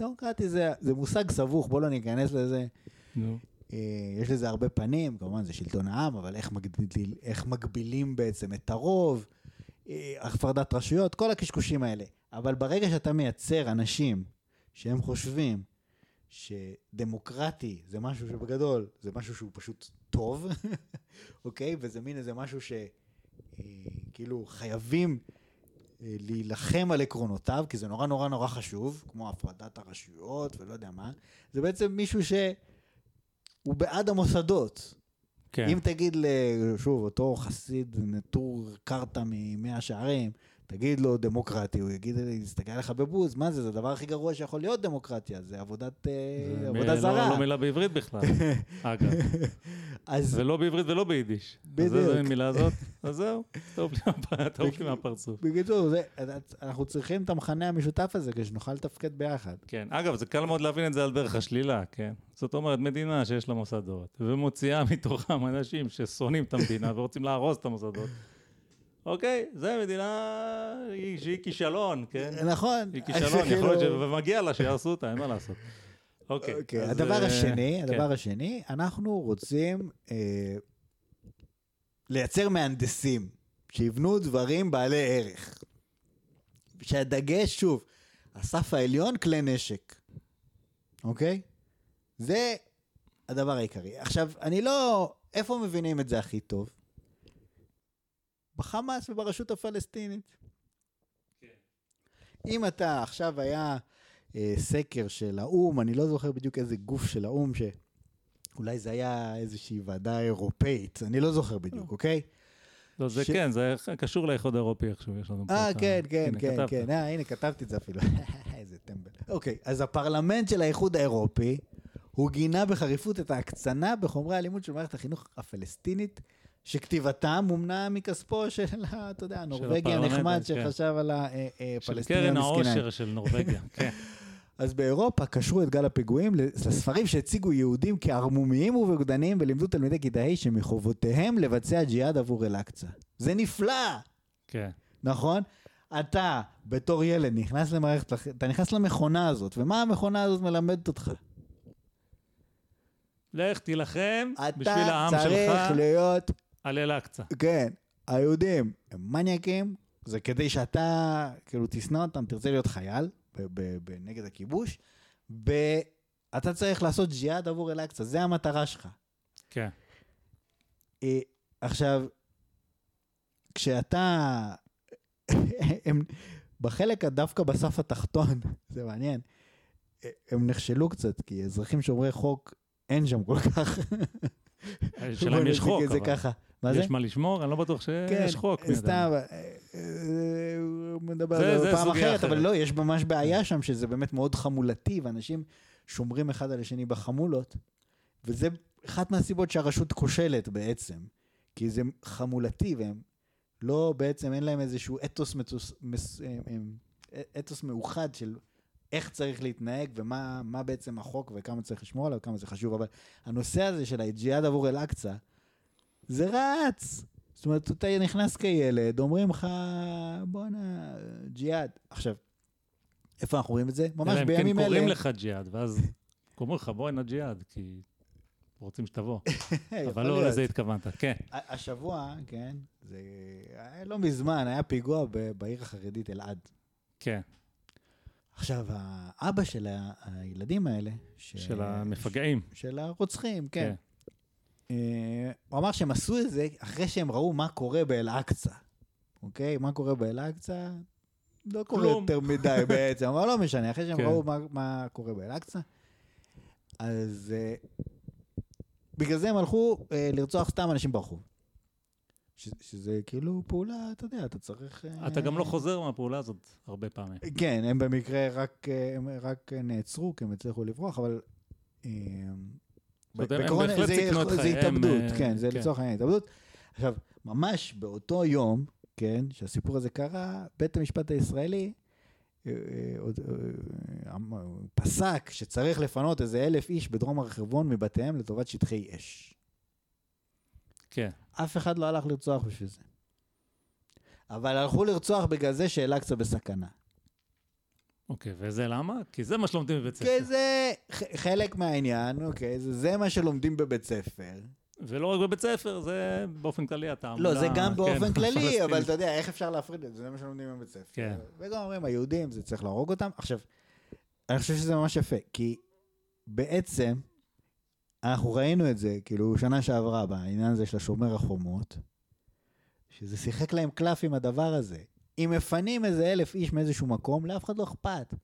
דמוקרטי זה, זה מושג סבוך, בוא לא ניכנס לזה. אה, יש לזה הרבה פנים, כמובן זה שלטון העם, אבל איך, מגביל, איך מגבילים בעצם את הרוב, אה, הפרדת רשויות, כל הקשקושים האלה. אבל ברגע שאתה מייצר אנשים שהם חושבים שדמוקרטי זה משהו שבגדול, זה משהו שהוא פשוט טוב, אוקיי? וזה מין איזה משהו שכאילו חייבים אה, להילחם על עקרונותיו, כי זה נורא נורא נורא חשוב, כמו הפרדת הרשויות ולא יודע מה. זה בעצם מישהו ש... הוא בעד המוסדות. כן. אם תגיד. שוב, אותו חסיד נטור קרתא ממאה שערים, תגיד לו דמוקרטי, הוא יגיד, יסתכל עליך בבוז, מה זה, זה הדבר הכי גרוע שיכול להיות דמוקרטיה, זה עבודת, אה, זה עבודה מ- זרה. לא, לא מילה בעברית בכלל, אגב. אז ולא בעברית ולא ביידיש. אז בדיוק. איזה מילה הזאת? אז זהו, טוב לי מהפרצוף. בקיצור, זה, אנחנו צריכים את המכנה המשותף הזה כדי שנוכל לתפקד ביחד. כן, אגב, זה קל מאוד להבין את זה על דרך השלילה, כן? זאת אומרת, מדינה שיש לה מוסדות, ומוציאה מתוכם אנשים ששונאים את המדינה ורוצים להרוס את המוסדות. אוקיי, זה מדינה היא- שהיא כישלון, כן? נכון. היא כישלון, יכול להיות ש... ומגיע לה שיהרסו אותה, אין מה לעשות. אוקיי. אוקיי, הדבר אה, השני, כן. הדבר השני, אנחנו רוצים אה, לייצר מהנדסים שיבנו דברים בעלי ערך. שהדגש, שוב, הסף העליון, כלי נשק. אוקיי? זה הדבר העיקרי. עכשיו, אני לא... איפה מבינים את זה הכי טוב? בחמאס וברשות הפלסטינית. אם אתה, עכשיו היה אה, סקר של האו"ם, אני לא זוכר בדיוק איזה גוף של האו"ם, שאולי זה היה איזושהי ועדה אירופאית, אני לא זוכר בדיוק, אוקיי? לא, זה ש- כן, זה חשוב לאיחוד האירופי איכשהו, יש לנו פה אה, כן, כן, הנה, כן, כתבת. כן, אה, הנה, כתבתי את זה אפילו. איזה טמבל. אוקיי, אז הפרלמנט של האיחוד האירופי, הוא גינה בחריפות את ההקצנה בחומרי הלימוד של מערכת החינוך הפלסטינית, שכתיבתם מומנה מכספו של, אתה יודע, הנורבגי הנחמד כן. שחשב על של הפלסטינים קרן המסכנה. העושר של נורבגיה, כן. אז באירופה קשרו את גל הפיגועים לספרים שהציגו יהודים כערמומיים ובוגדניים ולימדו תלמידי כיתה ה' שמחובותיהם לבצע ג'יהאד עבור אל-אקצא. זה נפלא, כן. נכון? אתה, בתור ילד, נכנס למערכת, אתה נכנס למכונה הזאת, ומה המכונה הזאת מלמדת אותך? לך תילחם בשביל אתה העם צריך שלך להיות, על אל-אקצא. כן, היהודים הם מניאקים, זה כדי שאתה, כאילו, תשנא אותם, תרצה להיות חייל ב- נגד הכיבוש, ואתה צריך לעשות ג'יהאד עבור אל-אקצא, זה המטרה שלך. כן. אה, עכשיו, כשאתה... הם, בחלק דווקא בסף התחתון, זה מעניין, אה, הם נכשלו קצת, כי אזרחים שומרי חוק אין שם כל כך. השאלה אם יש חוק, אבל ככה. מה זה? יש מה לשמור? אני לא בטוח שיש חוק. מי יודע. סתם, אה, אה, מדבר על זה פעם אחרת, אבל. לא, יש ממש בעיה שם, שזה באמת מאוד חמולתי, ואנשים שומרים אחד על השני בחמולות, וזה אחת מהסיבות שהרשות כושלת בעצם, כי זה חמולתי, והם לא, בעצם אין להם איזשהו אתוס, מתוס, מס, אתוס מאוחד של איך צריך להתנהג ומה מה בעצם החוק וכמה צריך לשמור עליו וכמה זה חשוב, אבל הנושא הזה של הג'יהאד עבור אל-אקצא, זה רץ. זאת אומרת, אתה נכנס כילד, אומרים לך, בואנה, ג'יהאד. עכשיו, איפה אנחנו רואים את זה? ממש אם כן בימים אלה. קוראים לך ג'יהאד, ואז אומרים לך, בוא הנה ג'יהאד, כי רוצים שתבוא. אבל לא. לזה התכוונת, כן. השבוע, כן, זה לא מזמן, היה פיגוע בעיר החרדית אלעד. כן, עכשיו, האבא של הילדים האלה. של המפגעים. של הרוצחים, כן. אה, הוא אמר שהם עשו את זה אחרי שהם ראו מה קורה באל-אקצא. אוקיי? מה קורה באל-אקצא? לא קורה. יותר מדי בעצם, אבל לא משנה, אחרי שהם כן. ראו מה, מה קורה באל-אקצא. אז אה, בגלל זה הם הלכו אה, לרצוח סתם אנשים ברחוב. ש, שזה כאילו פעולה, אתה יודע, אתה צריך... אתה גם לא חוזר מהפעולה הזאת הרבה פעמים. כן, הם במקרה רק, הם רק נעצרו, כי הם הצליחו לברוח, אבל... בהחלט זה- זה התאבדות, אה, כן, זה כן. לצורך העניין התאבדות. עכשיו, ממש באותו יום, כן, שהסיפור הזה קרה, בית המשפט הישראלי אה, אה, אמר- פסק שצריך לפנות איזה אלף איש בדרום הר חברון מבתיהם לטובת שטחי אש. כן. אף אחד לא הלך לרצוח בשביל זה. אבל הלכו לרצוח בגלל זה שאל-אקצא בסכנה. אוקיי, וזה למה? כי זה מה שלומדים בבית ספר. כי זה חלק מהעניין, אוקיי, זה, זה מה שלומדים בבית ספר. ולא רק בבית ספר, זה באופן כללי התעמולה. לא, זה גם כן, באופן כללי, הפלסטינית. אבל אתה יודע, איך אפשר להפריד את זה? זה מה שלומדים בבית ספר. כן. וגם אומרים, היהודים, זה צריך להרוג אותם. עכשיו, אני חושב שזה ממש יפה, כי בעצם, אנחנו ראינו את זה, כאילו, שנה שעברה, בעניין הזה של השומר החומות, שזה שיחק להם קלף עם הדבר הזה. אם מפנים איזה אלף איש מאיזשהו מקום, לאף אחד לא אכפת.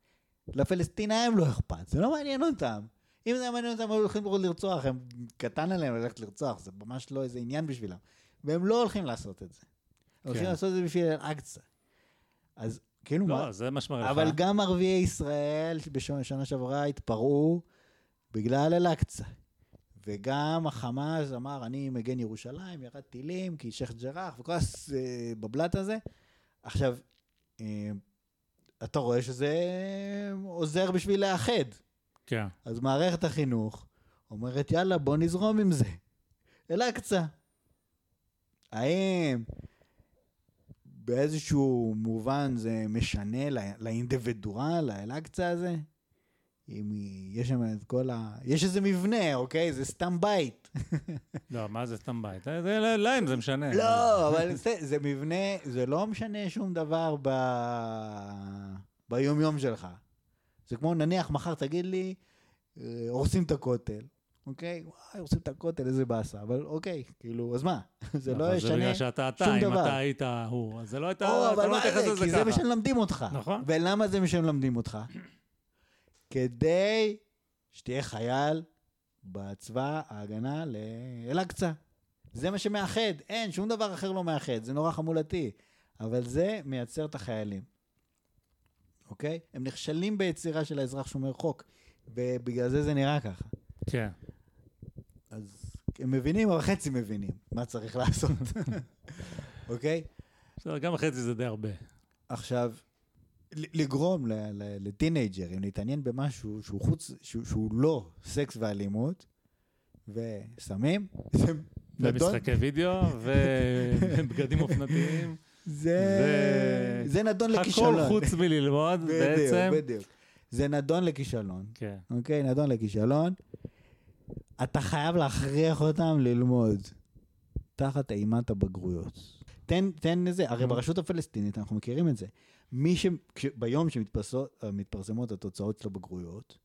לפלסטינאים לא אכפת, זה לא מעניין אותם. אם זה היה מעניין אותם, הם היו הולכים לרצוח, הם קטן עליהם ללכת לרצוח, זה ממש לא איזה עניין בשבילם. והם לא הולכים לעשות את זה. הם הולכים כן. לעשות את זה בשביל אל-אקצא. אז כאילו מה... לא, זה מה שמראה לך. אבל גם ערביי ישראל בשנה שעברה התפרעו בגלל אל-אקצא. וגם החמאס אמר, אני מגן ירושלים, ירד טילים, כי שייח' ג'ראח, וכל הבבלת הזה. עכשיו, אה, אתה רואה שזה עוזר בשביל לאחד. כן. אז מערכת החינוך אומרת, יאללה, בוא נזרום עם זה. אל-אקצא. האם באיזשהו מובן זה משנה לא- לאינדיבידואל, לאל-אקצא הזה? אם יש שם את כל ה... יש איזה מבנה, אוקיי? זה סתם בית. לא, מה זה סתם בית? זה- זה- להם זה משנה. לא, אבל זה, זה מבנה, זה לא משנה שום דבר ב... ביומיום שלך. זה כמו, נניח, מחר תגיד לי, אה, הורסים את הכותל, אוקיי? וואי, הורסים את הכותל, איזה באסה, אבל אוקיי, כאילו, אז מה? זה לא זה ישנה בגלל שאתה אתה, שום אם דבר. אתה היית הוא, אז זה לא הייתה, אתה לא מתייחס זה? לזה כי זה מה ככה. שמלמדים אותך. נכון. ולמה זה מה שמלמדים אותך? כדי שתהיה חייל בצבא ההגנה לאל-אקצא. זה מה שמאחד, אין, שום דבר אחר לא מאחד, זה נורא חמולתי. אבל זה מייצר את החיילים, אוקיי? הם נכשלים ביצירה של האזרח שומר חוק, ובגלל זה זה נראה ככה. כן. אז הם מבינים, אבל חצי מבינים מה צריך לעשות, אוקיי? בסדר, גם החצי זה די הרבה. עכשיו, לגרום לטינג'רים להתעניין במשהו שהוא חוץ, שהוא, שהוא לא סקס ואלימות, וסמים, ומשחקי וידאו, ובגדים אופנתיים. זה, ו- זה נדון הכל לכישלון. חוץ מללמוד, בעצם. בדיוק, בדיוק. זה נדון לכישלון, כן. אוקיי? נדון לכישלון. אתה חייב להכריח אותם ללמוד תחת אימת הבגרויות. תן, תן לזה, הרי ברשות הפלסטינית אנחנו מכירים את זה. מי ש... ביום שמתפרסמות התוצאות של הבגרויות,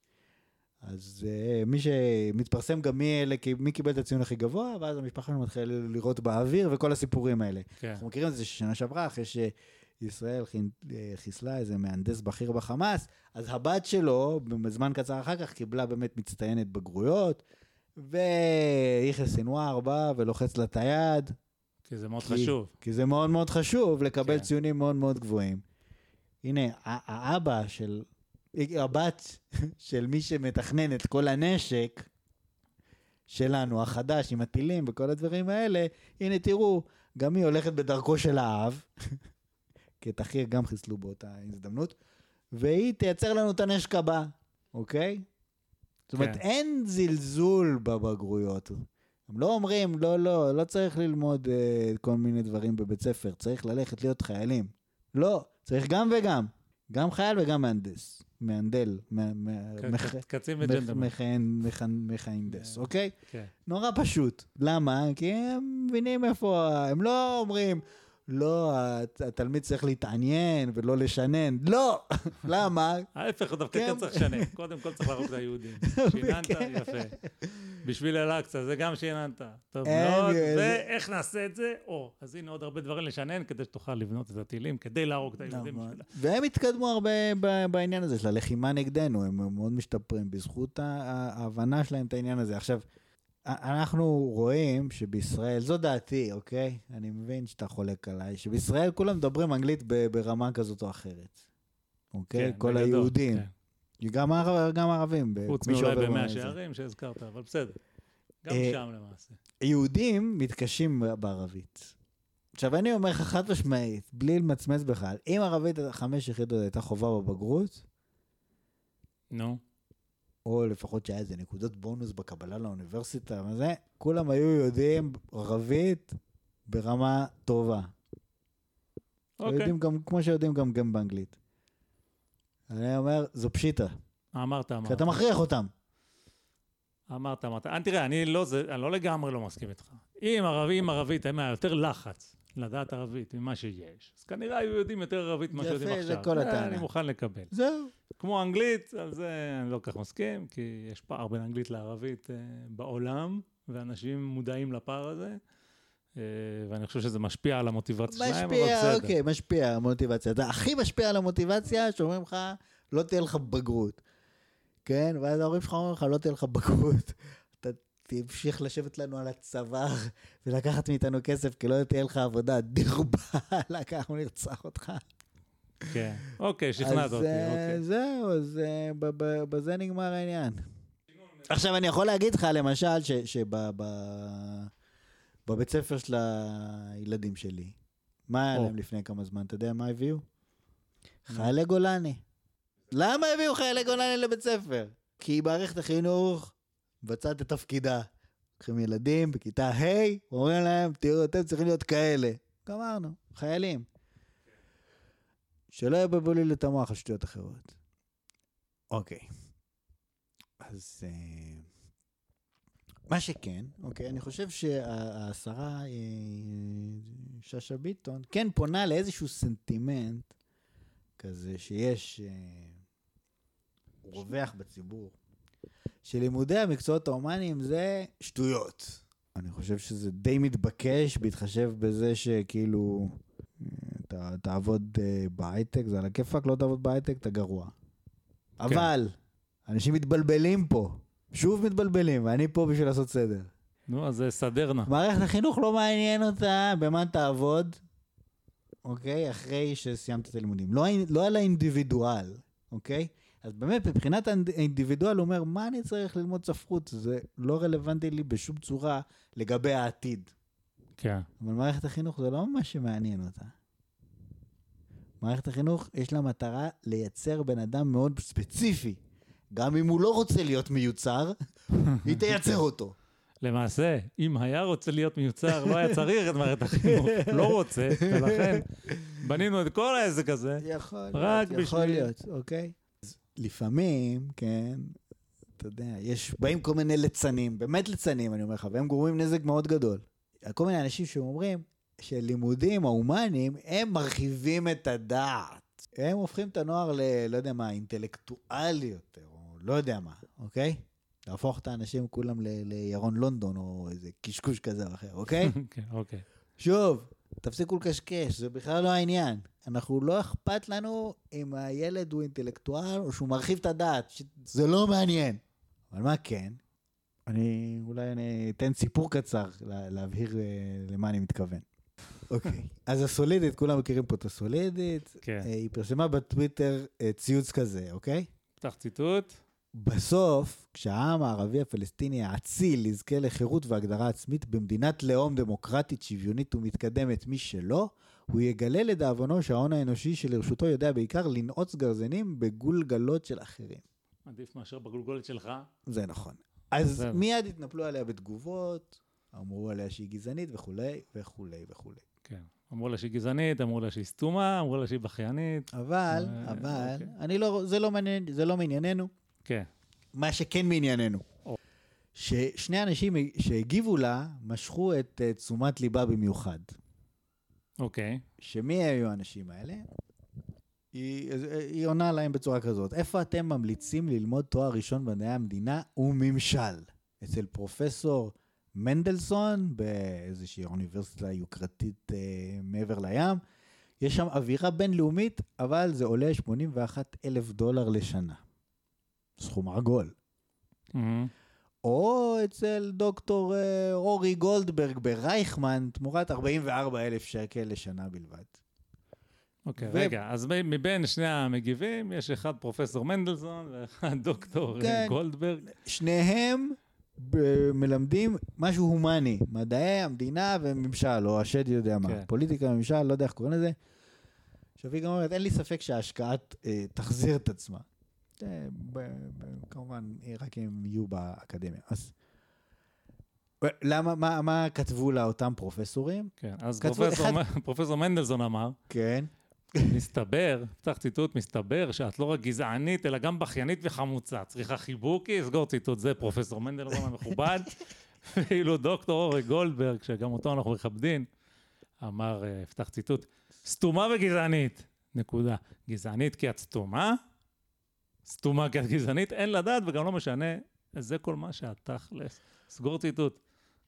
אז uh, מי שמתפרסם גם מי, אלה, מי קיבל את הציון הכי גבוה, ואז המשפחה שלנו מתחילה לראות באוויר וכל הסיפורים האלה. כן. אנחנו מכירים את זה ששנה שעברה, אחרי שישראל אה, חיסלה איזה מהנדס בכיר בחמאס, אז הבת שלו, בזמן קצר אחר כך, קיבלה באמת מצטיינת בגרויות, ויחיא סנוואר בא ולוחץ לה את היד. כי זה מאוד כי, חשוב. כי זה מאוד מאוד חשוב לקבל כן. ציונים מאוד מאוד גבוהים. הנה, האבא של, הבת של מי שמתכנן את כל הנשק שלנו, החדש, עם הטילים וכל הדברים האלה, הנה תראו, גם היא הולכת בדרכו של האב, כי את אחיה גם חיסלו באותה הזדמנות, והיא תייצר לנו את הנשק הבא, אוקיי? זאת אומרת, כן. אין זלזול בבגרויות. הם לא אומרים, לא, לא, לא צריך ללמוד uh, כל מיני דברים בבית ספר, צריך ללכת להיות חיילים. לא, צריך גם וגם. גם חייל וגם מהנדס. מהנדל. קצין וג'נדלמן. מכהנדס, כן. אוקיי? כן. נורא פשוט. למה? כי הם מבינים איפה, הם לא אומרים, לא, הת- התלמיד צריך להתעניין ולא לשנן. לא! למה? ההפך, דווקא כן. כן צריך לשנן. קודם כל צריך להרוג את היהודים. שיננת, כן. יפה. בשביל אל-אקצא, זה גם שיננת. טוב מאוד. ואיך נעשה את זה? או, אז הנה עוד הרבה דברים לשנן כדי שתוכל לבנות את הטילים, כדי להרוג את היהודים. נכון. והם התקדמו הרבה בעניין הזה של הלחימה נגדנו, הם מאוד משתפרים בזכות ההבנה שלהם את העניין הזה. עכשיו, אנחנו רואים שבישראל, זו דעתי, אוקיי? אני מבין שאתה חולק עליי, שבישראל כולם מדברים אנגלית ברמה כזאת או אחרת. אוקיי? כן, כל בגדול, היהודים. כן. גם, הערב, גם הערבים. ב- חוץ מאולי במאה. שערים שהזכרת, אבל בסדר. גם אה, שם למעשה. יהודים מתקשים בערבית. עכשיו, אני אומר לך חד משמעית, בלי למצמץ בכלל, אם ערבית חמש יחידות הייתה חובה בבגרות, נו. או לפחות שהיה איזה נקודות בונוס בקבלה לאוניברסיטה וזה, כולם היו יודעים ערבית ברמה טובה. אוקיי. יודעים גם, כמו שיודעים גם, גם באנגלית. אני אומר, זו פשיטה, אמרת, אמרת. כי אתה מכריח אותם. אמרת, אמרת. אה, תראה, אני לא, זה, אני לא לגמרי לא מסכים איתך. אם ערבי עם ערבית, היה יותר לחץ לדעת ערבית ממה שיש, אז כנראה היו יודעים יותר ערבית ממה יפה, שיודעים עכשיו. כל זה הטענה. אני מוכן לקבל. זהו. כמו אנגלית, על זה אני לא כל כך מסכים, כי יש פער בין אנגלית לערבית אה, בעולם, ואנשים מודעים לפער הזה, אה, ואני חושב שזה משפיע על המוטיבציה שלהם, אבל משפיע, בסדר. אוקיי, משפיע על המוטיבציה. זה הכי משפיע על המוטיבציה, שאומרים לך, לא תהיה לך בגרות. כן? ואז ההורים שלך אומרים לך, לא תהיה לך בגרות. תמשיך לשבת לנו על הצוואר ולקחת מאיתנו כסף, כי לא תהיה לך עבודה. דיר באללה, אנחנו נרצח אותך. כן. אוקיי, שכנעת אותי, אה, אוקיי. זהו, אז אה, בזה נגמר העניין. עכשיו, אני יכול להגיד לך, למשל, שבבית ספר של הילדים שלי, מה היה. להם לפני כמה זמן? אתה יודע מה הביאו? חיילי גולני. למה הביאו חיילי גולני לבית ספר? כי מערכת החינוך מבצעת את תפקידה. לוקחים ילדים בכיתה ה', אומרים להם, תראו, אתם צריכים להיות כאלה. גמרנו, חיילים. שלא יבלבלו לי את המוח על שטויות אחרות. אוקיי. אז אה, מה שכן, אוקיי, אני חושב שהשרה אה, שאשא ביטון כן פונה לאיזשהו סנטימנט כזה שיש, אה, רווח בציבור, שלימודי המקצועות ההומניים זה שטויות. אני חושב שזה די מתבקש בהתחשב בזה שכאילו אה, אתה תעבוד אה, בהייטק, זה על הכיפאק, לא תעבוד בהייטק, אתה גרוע. אבל, אנשים מתבלבלים פה, שוב מתבלבלים, ואני פה בשביל לעשות סדר. נו, אז זה סדרנה. מערכת החינוך לא מעניין אותה במה תעבוד, אוקיי? אחרי שסיימת את הלימודים. לא, לא על האינדיבידואל, אוקיי? אז באמת, מבחינת האינד- האינדיבידואל, הוא אומר, מה אני צריך ללמוד ספרות? זה לא רלוונטי לי בשום צורה לגבי העתיד. כן. אבל מערכת החינוך זה לא מה שמעניין אותה. מערכת החינוך, יש לה מטרה לייצר בן אדם מאוד ספציפי. גם אם הוא לא רוצה להיות מיוצר, היא תייצר אותו. למעשה, אם היה רוצה להיות מיוצר, לא היה צריך את מערכת החינוך. לא רוצה, ולכן בנינו את כל העסק הזה. יכול רק להיות, יכול בשביל- להיות, אוקיי? לפעמים, כן, אתה יודע, יש, באים כל מיני ליצנים, באמת ליצנים, אני אומר לך, והם גורמים נזק מאוד גדול. כל מיני אנשים שאומרים, שלימודים ההומניים, הם מרחיבים את הדעת. הם הופכים את הנוער ל... לא יודע מה, אינטלקטואלי יותר, או לא יודע מה, אוקיי? להפוך את האנשים כולם ל- לירון לונדון, או איזה קשקוש כזה או אחר, אוקיי? כן, אוקיי. שוב, תפסיקו לקשקש, זה בכלל לא העניין. אנחנו לא אכפת לנו אם הילד הוא אינטלקטואל או שהוא מרחיב את הדעת, ש- זה לא מעניין. אבל מה כן? אני אולי אני אתן סיפור קצר לה- להבהיר אה, למה אני מתכוון. אוקיי, אז הסולידית, כולם מכירים פה את הסולידית, כן. אה, היא פרסמה בטוויטר אה, ציוץ כזה, אוקיי? פתח ציטוט. בסוף, כשהעם הערבי הפלסטיני האציל יזכה לחירות והגדרה עצמית במדינת לאום דמוקרטית, שוויונית ומתקדמת משלו, הוא יגלה לדאבונו שההון האנושי שלרשותו יודע בעיקר לנעוץ גרזנים בגולגלות של אחרים. עדיף מאשר בגולגולת שלך. זה נכון. אז בסדר. מיד התנפלו עליה בתגובות, אמרו עליה שהיא גזענית וכולי וכולי וכולי. כן. אמרו לה שהיא גזענית, אמרו לה שהיא סתומה, אמרו לה שהיא בכיינית. אבל, אה, אבל, אוקיי. אני לא, זה לא מעניין, זה לא מענייננו. כן. מה שכן מענייננו, או. ששני אנשים שהגיבו לה משכו את אה, תשומת ליבה במיוחד. אוקיי. שמי היו האנשים האלה? היא, היא עונה להם בצורה כזאת, איפה אתם ממליצים ללמוד תואר ראשון במדעי המדינה וממשל? אצל פרופסור מנדלסון באיזושהי אוניברסיטה יוקרתית אה, מעבר לים. יש שם אווירה בינלאומית, אבל זה עולה 81 אלף דולר לשנה. סכום עגול. מהמם. או אצל דוקטור אה, אורי גולדברג ברייכמן, תמורת 44 אלף שקל לשנה בלבד. אוקיי, ו- רגע, אז מבין שני המגיבים, יש אחד פרופסור מנדלסון ואחד דוקטור כן. גולדברג. שניהם מלמדים משהו הומני, מדעי המדינה וממשל, או השד יודע מה, כן. פוליטיקה וממשל, לא יודע איך קוראים לזה. עכשיו היא גם אומרת, אין לי ספק שההשקעה אה, תחזיר את עצמה. אה, כמובן, אה, רק אם יהיו באקדמיה. אז ו- למה, מה, מה כתבו לה אותם פרופסורים? כן, אז פרופסור אחד- פרופסור מנדלסון אמר, כן. מסתבר, פתח ציטוט, מסתבר שאת לא רק גזענית, אלא גם בכיינית וחמוצה. צריכה חיבוקי? סגור ציטוט, זה פרופסור מנדלסון המכובד. ואילו דוקטור אורי גולדברג, שגם אותו אנחנו מכבדים, אמר, אה, פתח ציטוט, סתומה וגזענית, נקודה. גזענית כי את סתומה, סתומה כי את גזענית, אין לדעת וגם לא משנה, זה כל מה שאת תכלס. סגור ציטוט.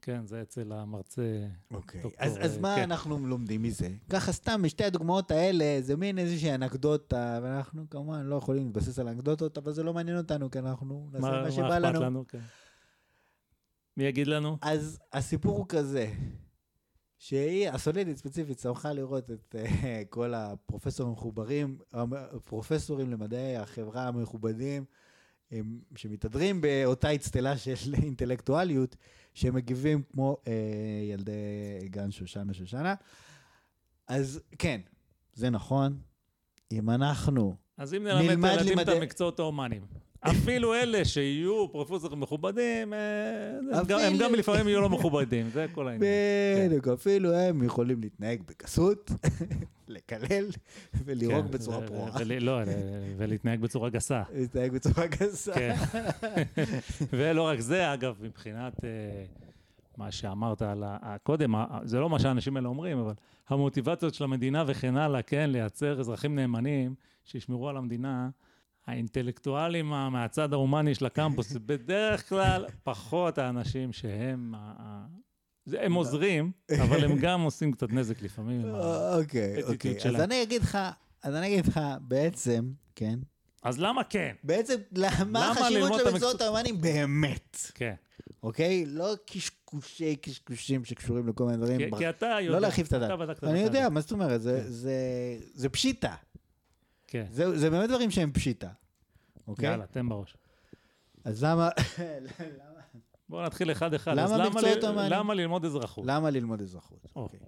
כן, זה אצל המרצה. אוקיי. דוקטור, אז, אז אה, מה כן. אנחנו לומדים מזה? ככה סתם, משתי הדוגמאות האלה, זה מין איזושהי אנקדוטה, ואנחנו כמובן לא יכולים להתבסס על אנקדוטות, אבל זה לא מעניין אותנו, כי אנחנו נעשה מה מה מה שבא אכפת לנו. לנו? כן. מי יגיד לנו? אז הסיפור הוא כזה, שהיא, הסולידית ספציפית, שמחה לראות את אה, כל הפרופסורים המחוברים, הפרופסורים למדעי החברה המכובדים, הם, שמתהדרים באותה אצטלה של אינטלקטואליות, שמגיבים כמו אה, ילדי גן שושנה שושנה. אז כן, זה נכון. אם אנחנו אז אם נלמד נלמד את הילדים את לימדי- המקצועות ההומניים. אפילו אלה שיהיו פרופסורים מכובדים, אה, הם גם- לפעמים יהיו לא מכובדים, זה כל העניין. כן. בדיוק, אפילו הם יכולים להתנהג בגסות, לקלל ולירוק כן, בצורה פרועה. לא, ולהתנהג בצורה גסה. להתנהג בצורה גסה. כן. ולא רק זה, אגב, מבחינת אה, מה שאמרת על ה... קודם, זה לא מה שהאנשים האלה אומרים, אבל המוטיבציות של המדינה וכן הלאה, כן, לייצר אזרחים נאמנים שישמרו על המדינה, האינטלקטואלים מה- מהצד ההומני של הקמפוס, זה בדרך כלל פחות האנשים שהם... הם עוזרים, אבל הם גם עושים קצת נזק לפעמים. אוקיי, אוקיי. אז. אני אגיד לך, אז אני אגיד לך, בעצם, כן, אז למה כן? בעצם, מה למה החשיבות של המקצועות המקצוע- ההומניים באמת, כן. אוקיי? לא קשקושי קשקושים שקשורים לכל מיני דברים. כי- אתה יודע. לא להרחיב את הדעת. אני יודע. מה זאת אומרת? זה- כן. זה פשיטה. כן. זה זה באמת דברים שהם פשיטה. אוקיי? יאללה, תן בראש. אז למה... בואו נתחיל אחד-אחד. למה מקצועות ל- הומניים? למה ללמוד אזרחות? למה ללמוד אזרחות? או. אוקיי.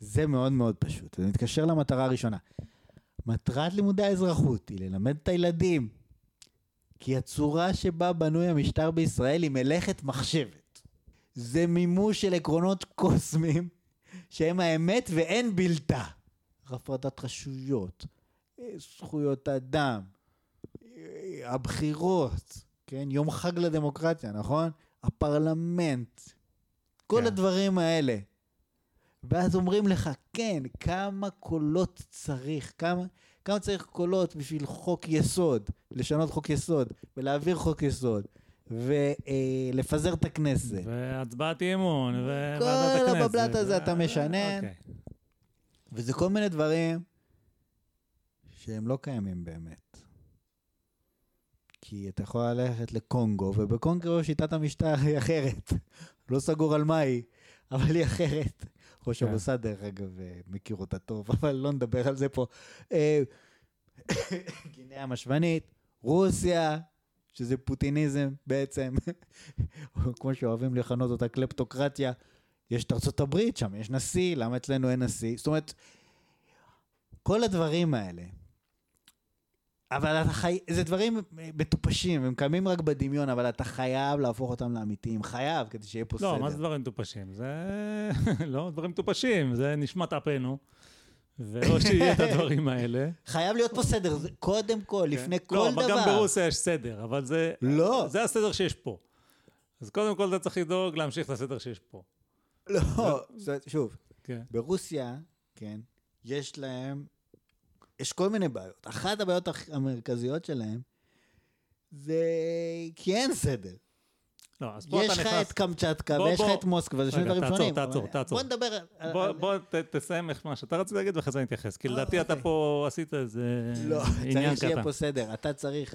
זה מאוד מאוד פשוט. זה מתקשר למטרה הראשונה. מטרת לימודי האזרחות היא ללמד את הילדים כי הצורה שבה בנוי המשטר בישראל היא מלאכת מחשבת. זה מימוש של עקרונות קוסמיים שהם האמת ואין בלתה. הפרדת רשויות, זכויות אדם, אה, הבחירות, כן? יום חג לדמוקרטיה, נכון? הפרלמנט, כל כן. הדברים האלה. ואז אומרים לך, כן, כמה קולות צריך, כמה, כמה צריך קולות בשביל חוק יסוד, לשנות חוק יסוד, ולהעביר חוק יסוד, ולפזר את הכנסת. והצבעת אי אמון, וועדת כל הכנסת. הבבלת הזה אתה משנן. אוקיי. וזה כל מיני דברים שהם לא קיימים באמת. כי אתה יכול ללכת לקונגו, ובקונגו שיטת המשטר היא אחרת. לא סגור על מה היא, אבל היא אחרת. ראש כן. המוסד, דרך אגב, אה, מכיר אותה טוב, אבל לא נדבר על זה פה. אה, גינאה המשוונית, רוסיה, שזה פוטיניזם בעצם, כמו שאוהבים לכנות אותה קלפטוקרטיה. יש את ארצות הברית, שם יש נשיא, למה אצלנו אין נשיא? זאת אומרת, כל הדברים האלה. אבל אתה חי... זה דברים מטופשים, הם קיימים רק בדמיון, אבל אתה חייב להפוך אותם לאמיתיים. חייב, כדי שיהיה פה לא, סדר. מה זה דברים מטופשים? זה לא דברים מטופשים, זה נשמת אפנו. ואו שיהיה את הדברים האלה. חייב להיות פה סדר, קודם כל, לפני כל לא, דבר. אבל גם ברוסיה יש סדר, אבל זה... לא. זה הסדר שיש פה. אז קודם כל אתה צריך לדאוג להמשיך את הסדר שיש פה. לא, שוב, כן. ברוסיה, כן, יש להם, יש כל מיני בעיות. אחת הבעיות המרכזיות שלהם זה כי אין סדר. לא, אז פה יש אתה לך נכנס... את קמצ'טקה ויש לך. את מוסקבה, זה שני רגע, דברים תעצור, שונים. תעצור, אבל תעצור. בוא נדבר. בוא, תסיים איך מה שאתה רצית להגיד ואחרי זה אני אתייחס. כי אה, לדעתי אתה אוקיי. פה עשית איזה לא, עניין צריך שיהיה קטן. פה סדר. אתה צריך,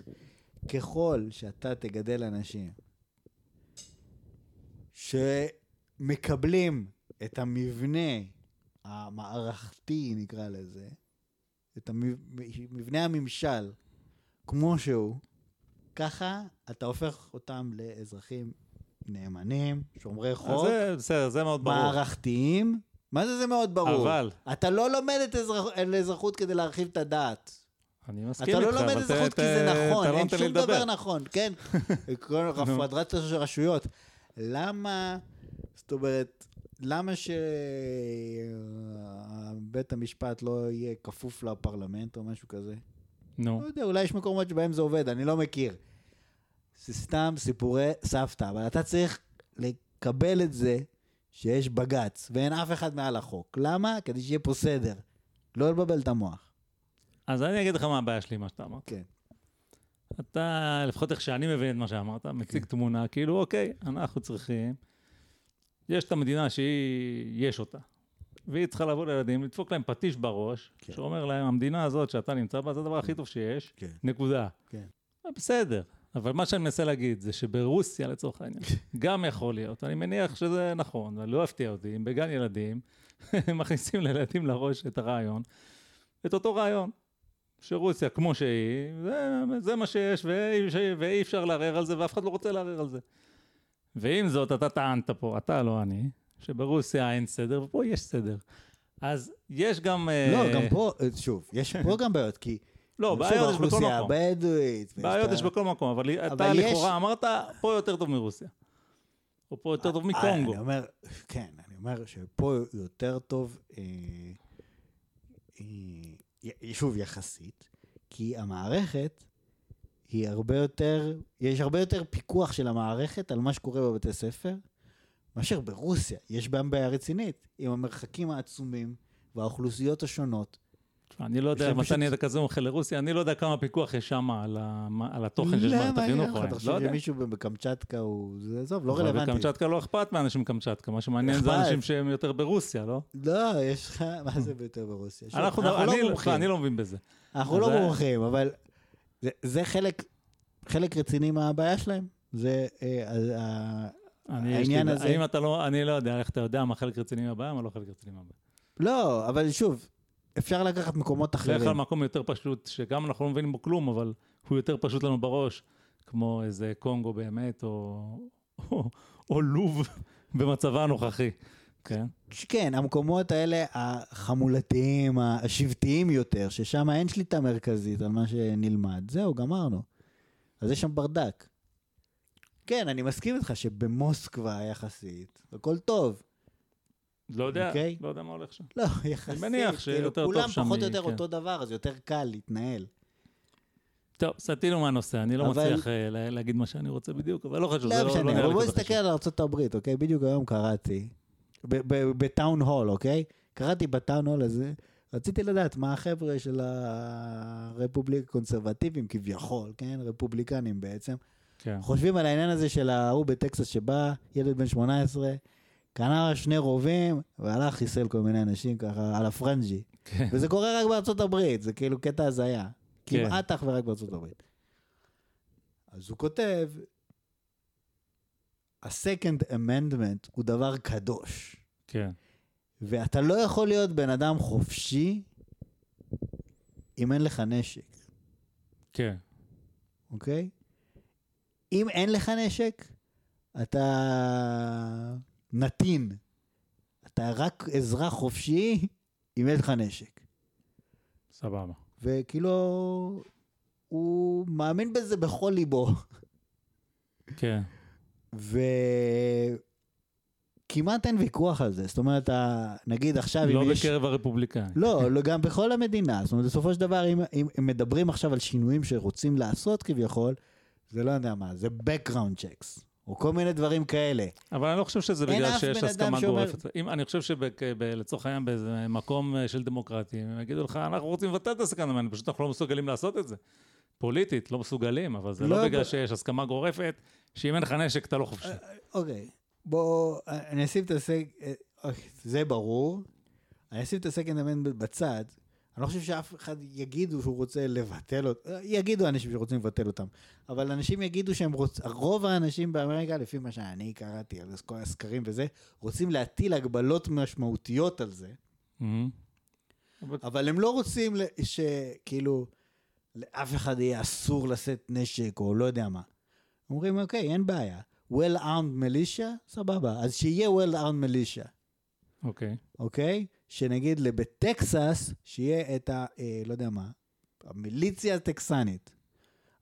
ככל שאתה תגדל אנשים שמקבלים את המבנה המערכתי, נקרא לזה, את מבנה הממשל כמו שהוא, ככה אתה הופך אותם לאזרחים נאמנים, שומרי חוק, זה בסדר, זה מאוד ברור. מערכתיים. מה זה זה מאוד ברור? אבל, אתה לא לומד את אזרח... האזרחות כדי להרחיב את הדעת. אני מסכים אתה איתך, לא לומד אבל אזרחות כי זה ת- נכון, אתה לא אין שום דבר. נכון, כן? כל הפרדת רשויות. למה, זאת אומרת, למה שבית המשפט לא יהיה כפוף לפרלמנט או משהו כזה? נו. לא יודע, אולי יש מקומות שבהם זה עובד, אני לא מכיר. זה סתם סיפורי סבתא, אבל אתה צריך לקבל את זה שיש בג"ץ, ואין אף אחד מעל החוק. למה? כדי שיהיה פה סדר. לא לבלבל את המוח. אז אני אגיד לך מה הבעיה שלי, מה שאתה אמרת. כן. אתה, לפחות איך שאני מבין את מה שאמרת, מציג תמונה, כאילו, אוקיי, אנחנו צריכים, יש את המדינה שהיא, יש אותה. והיא צריכה לבוא לילדים, לדפוק להם פטיש בראש, כן. שאומר להם, המדינה הזאת שאתה נמצא בה, זה הדבר הכי טוב שיש, כן. נקודה. כן. אה, בסדר, אבל מה שאני מנסה להגיד זה שברוסיה, לצורך העניין, גם יכול להיות, אני מניח שזה נכון, ולא יפתיע אותי, אם בגן ילדים, מכניסים לילדים לראש את הרעיון, את אותו רעיון. שרוסיה כמו שהיא, זה, זה מה שיש, ואי, ואי אפשר לערער על זה, ואף אחד לא רוצה לערער על זה. ועם זאת, אתה טענת פה, אתה לא אני, שברוסיה אין סדר, ופה יש סדר. אז יש גם... אה, לא, גם פה, שוב, יש פה גם בעיות, כי... לא, בעיות יש בכל מקום. הבדואית. בעיות יש בכל מקום, אבל אתה לכאורה אמרת, פה יותר טוב מרוסיה. או פה יותר טוב אה, מקונגו. אני אומר, כן, אני אומר שפה יותר טוב, אה, אה, שוב, יחסית, כי המערכת היא הרבה יותר, יש הרבה יותר פיקוח של המערכת על מה שקורה בבתי ספר, מאשר ברוסיה. יש בהם בעיה רצינית, עם המרחקים העצומים והאוכלוסיות השונות. אני לא יודע, מתי פשוט- נהיית כזה מומחה לרוסיה, אני לא יודע כמה פיקוח יש שם על התוכן שיש במערכת החינוך. למה? אתה לא חושב. שמישהו בקמצ'טקה הוא, זה עזוב, לא רלוונטי. בקמצ'טקה לא אכפת מאנשים מקמצ'טקה, מה שמעניין זה. אנשים שהם יותר ברוסיה, לא? לא, יש לך, מה זה ביותר ברוסיה? אנחנו, אני, לא מומחים. אני לא מבין בזה. אנחנו לא זה- מומחים, אבל זה, זה חלק, חלק רציני מהבעיה שלהם. זה אה, העניין לי- הזה- האם אתה לא, אני לא יודע איך אתה יודע מה חלק רציני מהבעיה, מה לא חלק רציני מהבעיה. לא, אבל שוב, אפשר לקחת מקומות בדרך כלל אחרים. מקום יותר פשוט, שגם אנחנו לא מבינים בו כלום, אבל הוא יותר פשוט לנו בראש, כמו איזה קונגו באמת, או, או, או לוב במצבה הנוכחי. כן? כן, המקומות האלה החמולתיים, השבטיים יותר, ששם אין שליטה מרכזית על מה שנלמד. זהו, גמרנו. אז יש שם ברדק. כן, אני מסכים איתך שבמוסקבה יחסית, הכל טוב. לא יודע, אוקיי. לא יודע מה הולך שם. לא, יחסית. מניח שיותר טוב כולם פחות או יותר כן. אותו דבר, אז יותר קל להתנהל. טוב, סטינו מהנושא, אני לא אבל- מצליח אה, לה- להגיד מה שאני רוצה בדיוק, אבל לא חשוב, זה לא לא משנה, נראה לי בוא כזה נסתכל חשוב. על ארה"ב, אוקיי? בדיוק היום קראתי. בטאון הול, אוקיי? קראתי בטאון הול הזה, רציתי לדעת מה החבר'ה של הרפובליק קונסרבטיבים כביכול, כן? רפובליקנים בעצם. כן. חושבים על העניין הזה של ההוא בטקסס שבא, ילד בן 18, קנה שני רובים, והלך חיסל כל מיני אנשים ככה על הפרנג'י. כן. וזה קורה רק בארצות הברית, זה כאילו קטע הזיה. כן. כמעט אך ורק בארצות הברית. אז הוא כותב, ה-Second Amendment הוא דבר קדוש, כן. ואתה לא יכול להיות בן אדם חופשי אם אין לך נשק, כן. אוקיי? אם אין לך נשק, אתה נתין. אתה רק אזרח חופשי אם אין לך נשק. סבבה. וכאילו, הוא מאמין בזה בכל ליבו. כן. וכמעט אין ויכוח על זה. זאת אומרת, נגיד עכשיו, לא אם יש... בקרב הרפובליקאים. לא, לא, גם בכל המדינה. זאת אומרת, בסופו של דבר, אם, אם, אם מדברים עכשיו על שינויים שרוצים לעשות כביכול, זה לא יודע מה, זה background checks, או כל מיני דברים כאלה. אבל אני לא חושב שזה בגלל שיש הסכמה שאומר- גורפת. אם, אני חושב שלצורך העניין באיזה מקום אה, של דמוקרטים, הם יגידו לך, אנחנו רוצים לבטל את הסכנה, פשוט אנחנו לא מסוגלים לעשות את זה. פוליטית, לא מסוגלים, אבל זה לא לא בגלל שיש הסכמה גורפת, שאם אין לך נשק אתה לא חופשי. אוקיי, בוא, אני אשים את הסג... אוקיי, זה ברור. אני אשים את הסקנד אמנד בצד. אני לא חושב שאף אחד יגידו שהוא רוצה לבטל אותו. יגידו אנשים שרוצים לבטל אותם. אבל אנשים יגידו שהם רוצים, רוב האנשים באמריקה, לפי מה שאני קראתי על כל הסקרים וזה, רוצים להטיל הגבלות משמעותיות על זה. מהמם. אבל- אבל הם לא רוצים ל- שכאילו לאף אחד יהיה אסור לשאת נשק או לא יודע מה. אומרים, אוקיי, אין בעיה. well armed militia, סבבה. אז שיהיה well armed militia, אוקיי. אוקיי? שנגיד ל- בטקסס, שיהיה את ה... אה, לא יודע מה, המיליציה הטקסנית.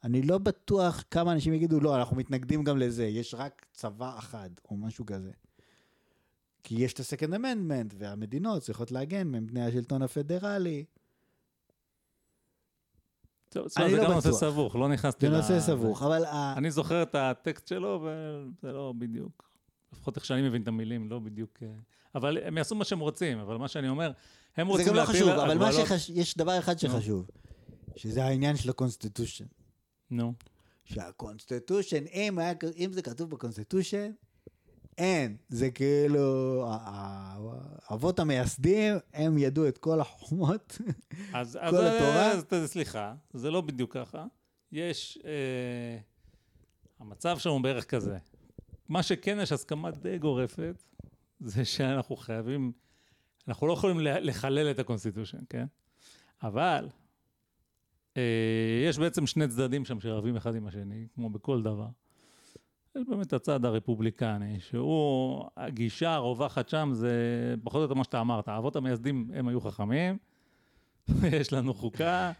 אני לא בטוח כמה אנשים יגידו, לא, אנחנו מתנגדים גם לזה, יש רק צבא אחד, או משהו כזה. כי יש את ה-Second Amendment, והמדינות צריכות להגן מפני השלטון הפדרלי. טוב, תשמע, זה לא גם נושא. סבוך, לא נכנסתי זה ל- נושא סבוך, אבל אני זוכר את הטקסט שלו, וזה לא בדיוק, לפחות איך שאני מבין את המילים, לא בדיוק... אה, אבל הם יעשו מה שהם רוצים, אבל מה שאני אומר, הם זה רוצים גם לא להפיל חשוב, אבל מה שחשוב, יש דבר אחד שחשוב, שזה העניין של ה constitution. נו, שה constitution, אם זה כתוב ב constitution, אין. זה כאילו, האבות המייסדים, הם ידעו את כל החוכמות. אז, כל אז, התורה? אז, אז סליחה, זה לא בדיוק ככה. יש, אה, המצב שלנו בערך כזה. מה שכן יש הסכמה די גורפת, זה שאנחנו חייבים, אנחנו לא יכולים לחלל את ה constitution, כן? אבל אה, יש בעצם שני צדדים שם שרבים אחד עם השני, כמו בכל דבר. יש באמת הצד הרפובליקני, שהוא, הגישה הרווחת שם זה פחות או יותר מה שאתה אמרת. האבות המייסדים הם היו חכמים, יש לנו חוקה,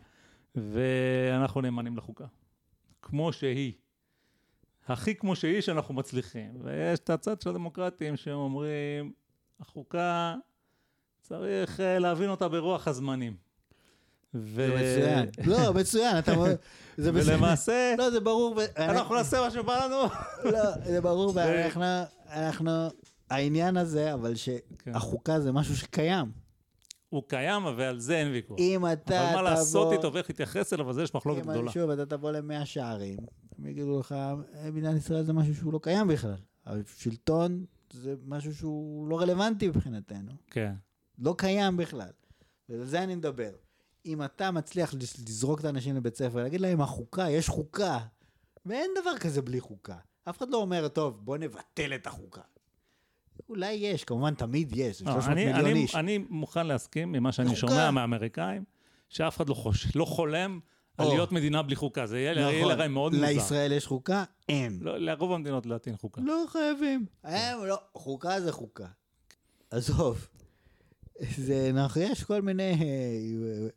ואנחנו נאמנים לחוקה. כמו שהיא. הכי כמו שהיא שאנחנו מצליחים. ויש את הצד של הדמוקרטים שאומרים, החוקה, צריך אה, להבין אותה ברוח הזמנים. ו... זה מצוין. לא, מצוין, אתה זה בסדר. ולמעשה, לא, זה ברור. אנחנו נעשה מה שבא לנו. לא, זה ברור, ואנחנו, אנחנו, העניין הזה, אבל כן. שהחוקה זה משהו שקיים. הוא קיים, ועל זה אין ויכוח. אם אתה אבל תבוא... מה לעשות איתו ואיך להתייחס אליו, אז יש מחלוקת גדולה. שוב, אתה תבוא למאה שערים, הם יגידו לך, "אה, מדינת ישראל זה משהו שהוא לא קיים בכלל. השלטון זה משהו שהוא לא רלוונטי מבחינתנו. כן. לא קיים בכלל. ועל זה אני מדבר. אם אתה מצליח לז- לזרוק את האנשים לבית ספר, להגיד להם, החוקה, יש חוקה, ואין דבר כזה בלי חוקה. אף אחד לא אומר, טוב, בוא נבטל את החוקה. אולי יש, כמובן תמיד יש, זה לא, 300 אני, מיליון אני, איש. אני מוכן להסכים ממה שאני חוקה. שומע מהאמריקאים, שאף אחד לא, חוש, לא חולם על או. להיות מדינה בלי חוקה. זה יהיה נכון. לרעי מאוד מוזר. לישראל יש חוקה? אין. לא, לרוב המדינות להטעין חוקה. לא חייבים. הם לא, חוקה זה חוקה. עזוב. זה, אנחנו, יש כל מיני...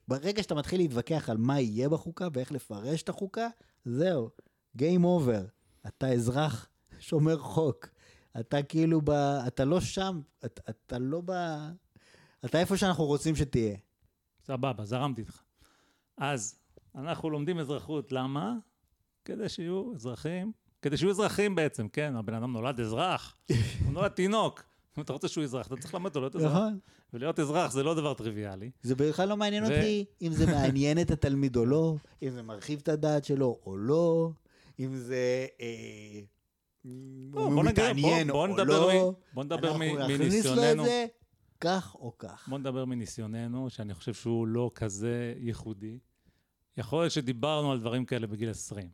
ברגע שאתה מתחיל להתווכח על מה יהיה בחוקה ואיך לפרש את החוקה, זהו, Game over. אתה אזרח שומר חוק. אתה כאילו ב... אתה לא שם, אתה, אתה לא ב... אתה איפה שאנחנו רוצים שתהיה. סבבה, זרמתי איתך. אז, אנחנו לומדים אזרחות, למה? כדי שיהיו אזרחים, כדי שיהיו אזרחים בעצם, כן? הבן אדם נולד אזרח, הוא נולד תינוק. אם אתה רוצה שהוא אזרח, אתה צריך ללמד אותו להיות אזרח. נכון. ולהיות אזרח זה לא דבר טריוויאלי. זה בכלל לא מעניין אותי אם זה מעניין את התלמיד או לא, אם זה מרחיב את הדעת שלו או לא, אם זה... אה, הוא מתעניין או לא. בוא נדבר מ- אנחנו נכניס לו את מניסיוננו. זה כך או כך. בוא נדבר מניסיוננו, שאני חושב שהוא לא כזה ייחודי. יכול להיות שדיברנו על דברים כאלה בגיל 20,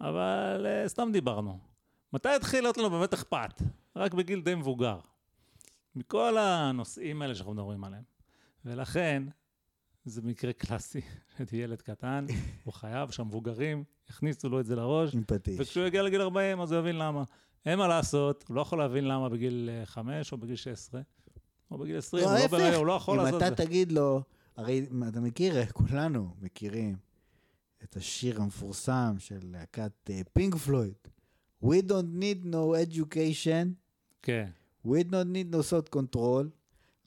אבל uh, סתם דיברנו. מתי התחיל להיות לנו באמת אכפת? רק בגיל די מבוגר. מכל הנושאים האלה שאנחנו מדברים עליהם. ולכן, זה מקרה קלאסי, ילד קטן, הוא חייב שהמבוגרים יכניסו לו את זה לראש, עם פטיש. וכשהוא יגיע לגיל 40 אז הוא יבין למה. אין מה לעשות, הוא לא יכול להבין למה בגיל 5 או בגיל 16, או בגיל 20, לא, הוא, לא. באמת, הוא לא יכול אם לעשות את אתה זה. תגיד לו, הרי אתה מכיר, כולנו מכירים את השיר המפורסם של להקת פינק פלויד. We don't need no education, כן, we don't need no thought control,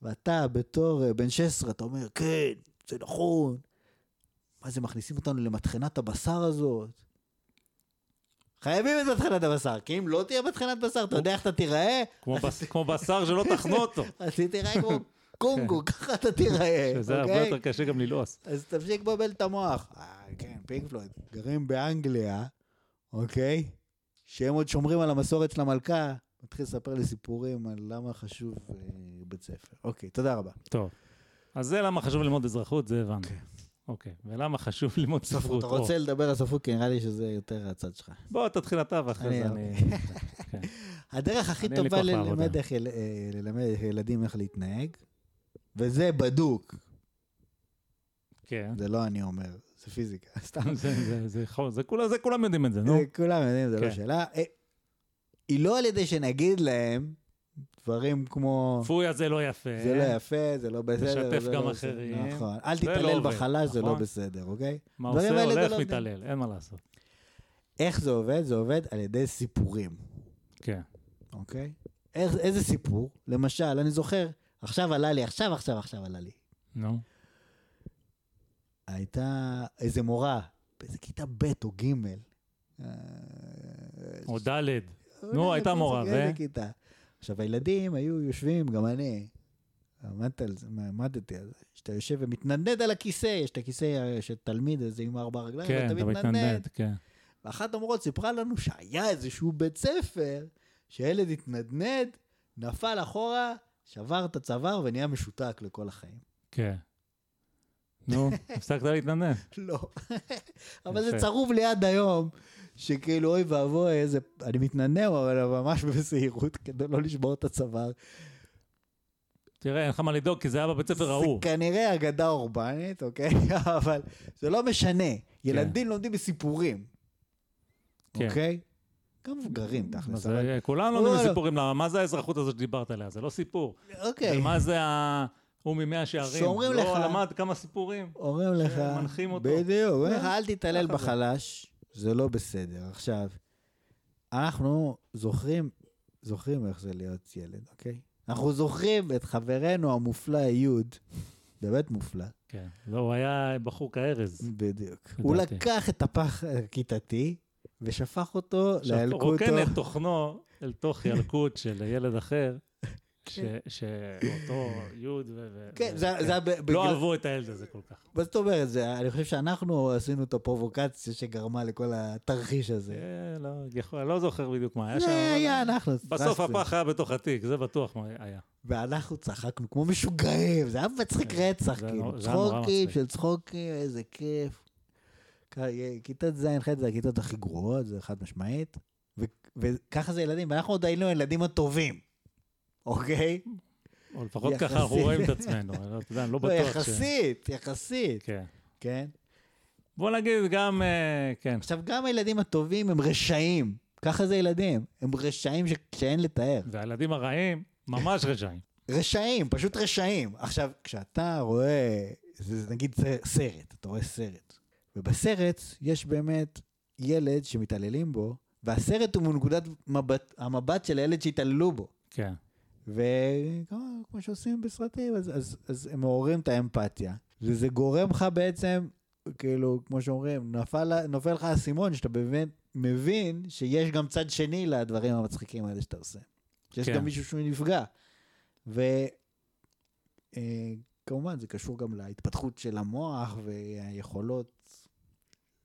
ואתה בתור אה, בן 16, אתה אומר, כן, זה נכון. מה זה, מכניסים אותנו למטחנת הבשר הזאת? חייבים את מטחנת הבשר, כי אם לא תהיה מטחנת בשר, אתה יודע איך אתה תיראה? כמו, בשר שלא טחנו אותו, אז תיראה כמו קונגו, ככה אתה תיראה, שזה הרבה אוקיי? יותר קשה גם ללעוס. אז תפסיק לבלבל את המוח. אה, כן, פינק פלויד. גרים באנגליה, אוקיי? שהם עוד שומרים על המסורת של המלכה. מתחיל לספר לי סיפורים על למה חשוב אה, בית ספר. אוקיי, תודה רבה. טוב, אז זה למה חשוב ללמוד אזרחות, זה הבנו. כן. אוקיי, ולמה חשוב ללמוד ספרות? אתה רוצה לדבר על ספרות, כי נראה לי שזה יותר הצד שלך. בוא, תתחיל אתה ואחרי זה אני- אני... כן. הדרך הכי טובה. ללמד אה, ללמד ילדים איך להתנהג, וזה בדוק, כן. זה לא אני אומר, זה פיזיקה, סתם. כולם- זה כולם יודעים את זה, נו. אה, כולם יודעים, זה לא כן. שאלה. היא לא על ידי שנגיד להם דברים כמו, פוי הזה לא יפה. זה לא יפה, זה לא בסדר. תשתף זה גם לא בסדר." אחרים. נכון. אל זה לא תתעלל עובד, בחלש, זה לא נכון? בסדר, אוקיי? מה עושה? זה הולך לא. מתעלל, אין מה לעשות. איך זה עובד? זה עובד על ידי סיפורים, כן. אוקיי? איך- איזה סיפור? למשל, אני זוכר, עכשיו עלה לי, עכשיו, עכשיו, עכשיו עלה לי. נו. הייתה איזה מורה, באיזה כיתה ב' או ג'. אה, או ד'. נו, הייתה מורה, ו? עכשיו, הילדים היו יושבים, גם אני, עמדתי על זה, עמדתי על זה, שאתה יושב ומתנדנד על הכיסא, יש את הכיסא של תלמיד הזה עם ארבע רגליים, כן, ואתה אתה מתנדנד. כן. ואחת המורות סיפרה לנו שהיה איזשהו בית ספר, שהילד התנדנד, נפל אחורה, שבר את הצוואר ונהיה משותק לכל החיים. כן. נו, הפסקת להתנדנד. לא. אבל זה. צרוב לי עד היום, שכאילו, אוי ואבוי, איזה... אני מתנדנד, אבל ממש בזהירות, כדי לא לשבור את הצוואר. תראה, אין לך מה לדאוג, כי זה היה בבית ספר ההוא. זה כנראה אגדה אורבנית, אוקיי? אבל זה לא משנה. ילדים לומדים בסיפורים, כן. אוקיי? גם מבוגרים, תכלס. אבל- כולנו לא, לומדים לא. סיפורים, למה? מה זה האזרחות הזאת שדיברת עליה? זה לא סיפור. אוקיי. ומה זה ה... הוא ממאה שערים? שאומרים לך- לא למד כמה סיפורים. אומרים לך... שמנחים אותו. בדיוק. אומרים לך, אה, אל תתעלל. בחלש, זה לא בסדר. עכשיו, אנחנו זוכרים, זוכרים איך זה להיות ילד, אוקיי? אנחנו זוכרים את חברנו המופלא יוד, באמת מופלא, כן. לא, הוא היה בחור כארז. בדיוק. הוא לדעתי. לקח את הפח הכיתתי ושפך אותו עכשיו, לילקוטו. רוקן את תוכנו אל תוך ילקוט של ילד אחר, שאותו יוד ו... כן, זה היה ב- לא. אהבו את הילד הזה כל כך. מה זאת אומרת? אני חושב שאנחנו עשינו את הפרובוקציה שגרמה לכל התרחיש הזה. אה, לא, לא זוכר בדיוק מה היה שם. זה היה אנחנו. בסוף. הפח היה בתוך התיק, זה בטוח מה היה. ואנחנו צחקנו כמו משוגעים, זה היה מצחיק רצח, כאילו. צחוקים. של צחוקים, איזה כיף. כ- כיתות ז', ח' זה הכיתות הכי גרועות, זה חד משמעית. וככה זה ילדים, ואנחנו עוד היינו הילדים הטובים, אוקיי? או לפחות יחסית. ככה אנחנו רואים את עצמנו, לא- אתה יודע, אני לא לא, בטוח ש... יחסית, יחסית, כן. כן? בוא נגיד גם, אה, כן, עכשיו, גם הילדים הטובים הם רשעים. ככה זה ילדים, הם רשעים ש- שאין לתאר. והילדים הרעים, ממש רשעים. רשעים, פשוט רשעים. עכשיו, כשאתה רואה, זה נגיד סרט, אתה רואה סרט, ובסרט יש באמת ילד שמתעללים בו, והסרט הוא מנקודת מבט, המבט של הילד שהתעללו בו. כן. וכמו שעושים בסרטים, אז, אז, אז הם מעוררים את האמפתיה, וזה גורם לך בעצם, כאילו, כמו שאומרים, נפל, נופל לך האסימון, שאתה באמת מבין שיש גם צד שני לדברים המצחיקים האלה שאתה עושה. שיש כן. גם מישהו שהוא נפגע. וכמובן, זה קשור גם להתפתחות של המוח והיכולות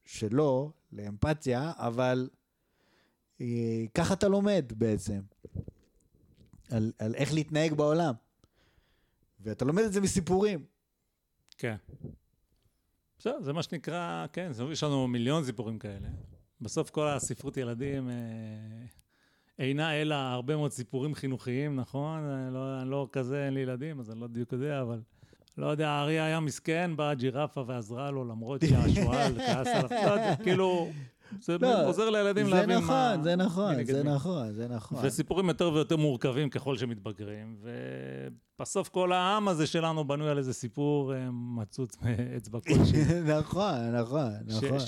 שלו לאמפתיה, אבל אה, ככה אתה לומד בעצם, על, על איך להתנהג בעולם. ואתה לומד את זה מסיפורים. כן. בסדר, זה מה שנקרא, כן, יש לנו מיליון סיפורים כאלה. בסוף כל הספרות ילדים אה, אינה אלא הרבה מאוד סיפורים חינוכיים, נכון? אני לא, אני לא כזה, אין לי ילדים, אז אני לא בדיוק יודע, אבל... לא יודע, האריה היה מסכן, באה הג'ירפה ועזרה לו, למרות שהשועל כעס עליו. לא יודע, כאילו, זה לא, עוזר לילדים זה להבין נכון, מה... זה נכון, מי נגד זה מי. נכון, זה נכון. וסיפורים יותר ויותר מורכבים ככל שמתבגרים, ובסוף כל העם הזה שלנו בנוי על איזה סיפור אה, מצוץ מאצבע כלשהי. נכון, נכון, נכון. נכון.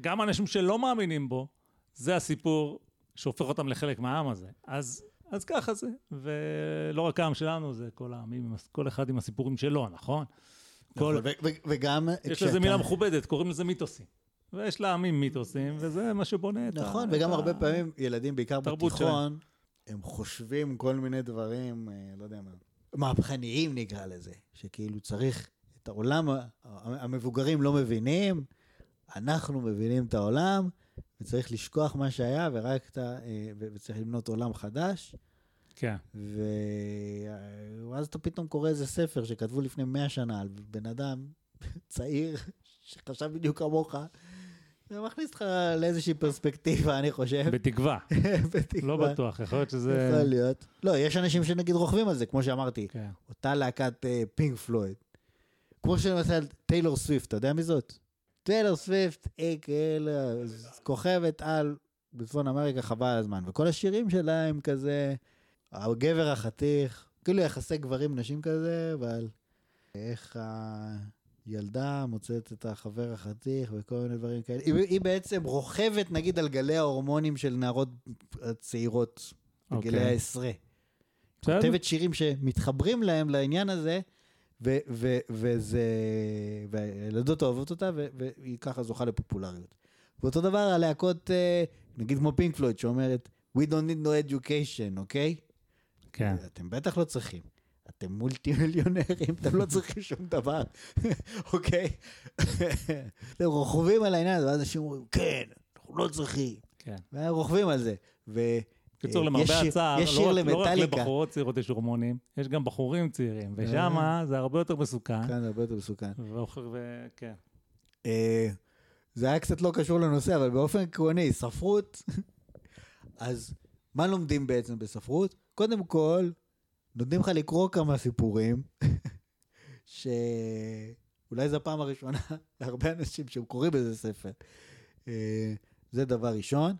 שגם אנשים שלא מאמינים בו, זה הסיפור שהופך אותם לחלק מהעם הזה. אז, אז ככה זה, ולא רק העם שלנו, זה כל העמים, כל אחד עם הסיפורים שלו, נכון? כל, נכון, ו- וגם... יש לזה מילה מכובדת, קוראים לזה מיתוסים. ויש לעמים מיתוסים, וזה מה שבונה את ה... נכון, וגם הרבה פעמים ילדים, בעיקר בתיכון, הם חושבים כל מיני דברים, אה, לא יודע מה, מהפכניים נקרא לזה, שכאילו צריך את העולם, המבוגרים לא מבינים, אנחנו מבינים את העולם, וצריך לשכוח מה שהיה, ורק את ה... אה, וצריך לבנות עולם חדש. כן, ו... ואז אתה פתאום קורא איזה ספר שכתבו לפני 100 שנה על בן אדם צעיר שחשב בדיוק כמוך, זה מכניס אותך לאיזושהי פרספקטיבה, אני חושב. בתקווה. בתקווה. לא בטוח, יכול להיות שזה... יכול להיות. לא, יש אנשים שנגיד רוכבים על זה, כמו שאמרתי, כן. אותה להקת אה, פינק פלויד. כמו שלמשל טיילור סוויפט, אתה יודע מי זאת? טיילור סוויפט, אה, כאילו, כוכבת על בצפון אמריקה חבל על הזמן, וכל השירים שלה הם כזה, הגבר החתיך, כאילו יחסי גברים נשים כזה, אבל איך הילדה מוצאת את החבר החתיך וכל מיני דברים כאלה. היא, היא בעצם רוכבת נגיד על גלי ההורמונים של נערות צעירות בגילי אוקיי. העשרה. כותבת שירים שמתחברים להם לעניין הזה, ו- ו- וזה... והילדות אוהבות אותה, ו- והיא ככה זוכה לפופולריות. ואותו דבר הלהקות, אה, נגיד כמו פינק פלויד, שאומרת, We don't need no education, אוקיי? כן. אתם בטח לא צריכים. אתם מולטי מיליונרים, אתם לא צריכים שום דבר, אוקיי? אתם רוכבים על העניין הזה, ואז אנשים אומרים, כן, אנחנו לא צריכים. כן. והם רוכבים על זה. ו... בקיצור, אה, למרבה הצער, יש לא שיר רק- לא רק למטאליקה. לבחורות צעירות יש הורמונים, יש גם בחורים צעירים, ושם זה הרבה יותר מסוכן. כאן זה הרבה יותר מסוכן. וכן. אה, זה היה קצת לא קשור לנושא, אבל באופן עקרוני, ספרות, אז מה לומדים בעצם בספרות? קודם כל, נותנים לך לקרוא כמה סיפורים, שאולי זו הפעם הראשונה להרבה אנשים שהם קוראים איזה ספר. אה, זה דבר ראשון.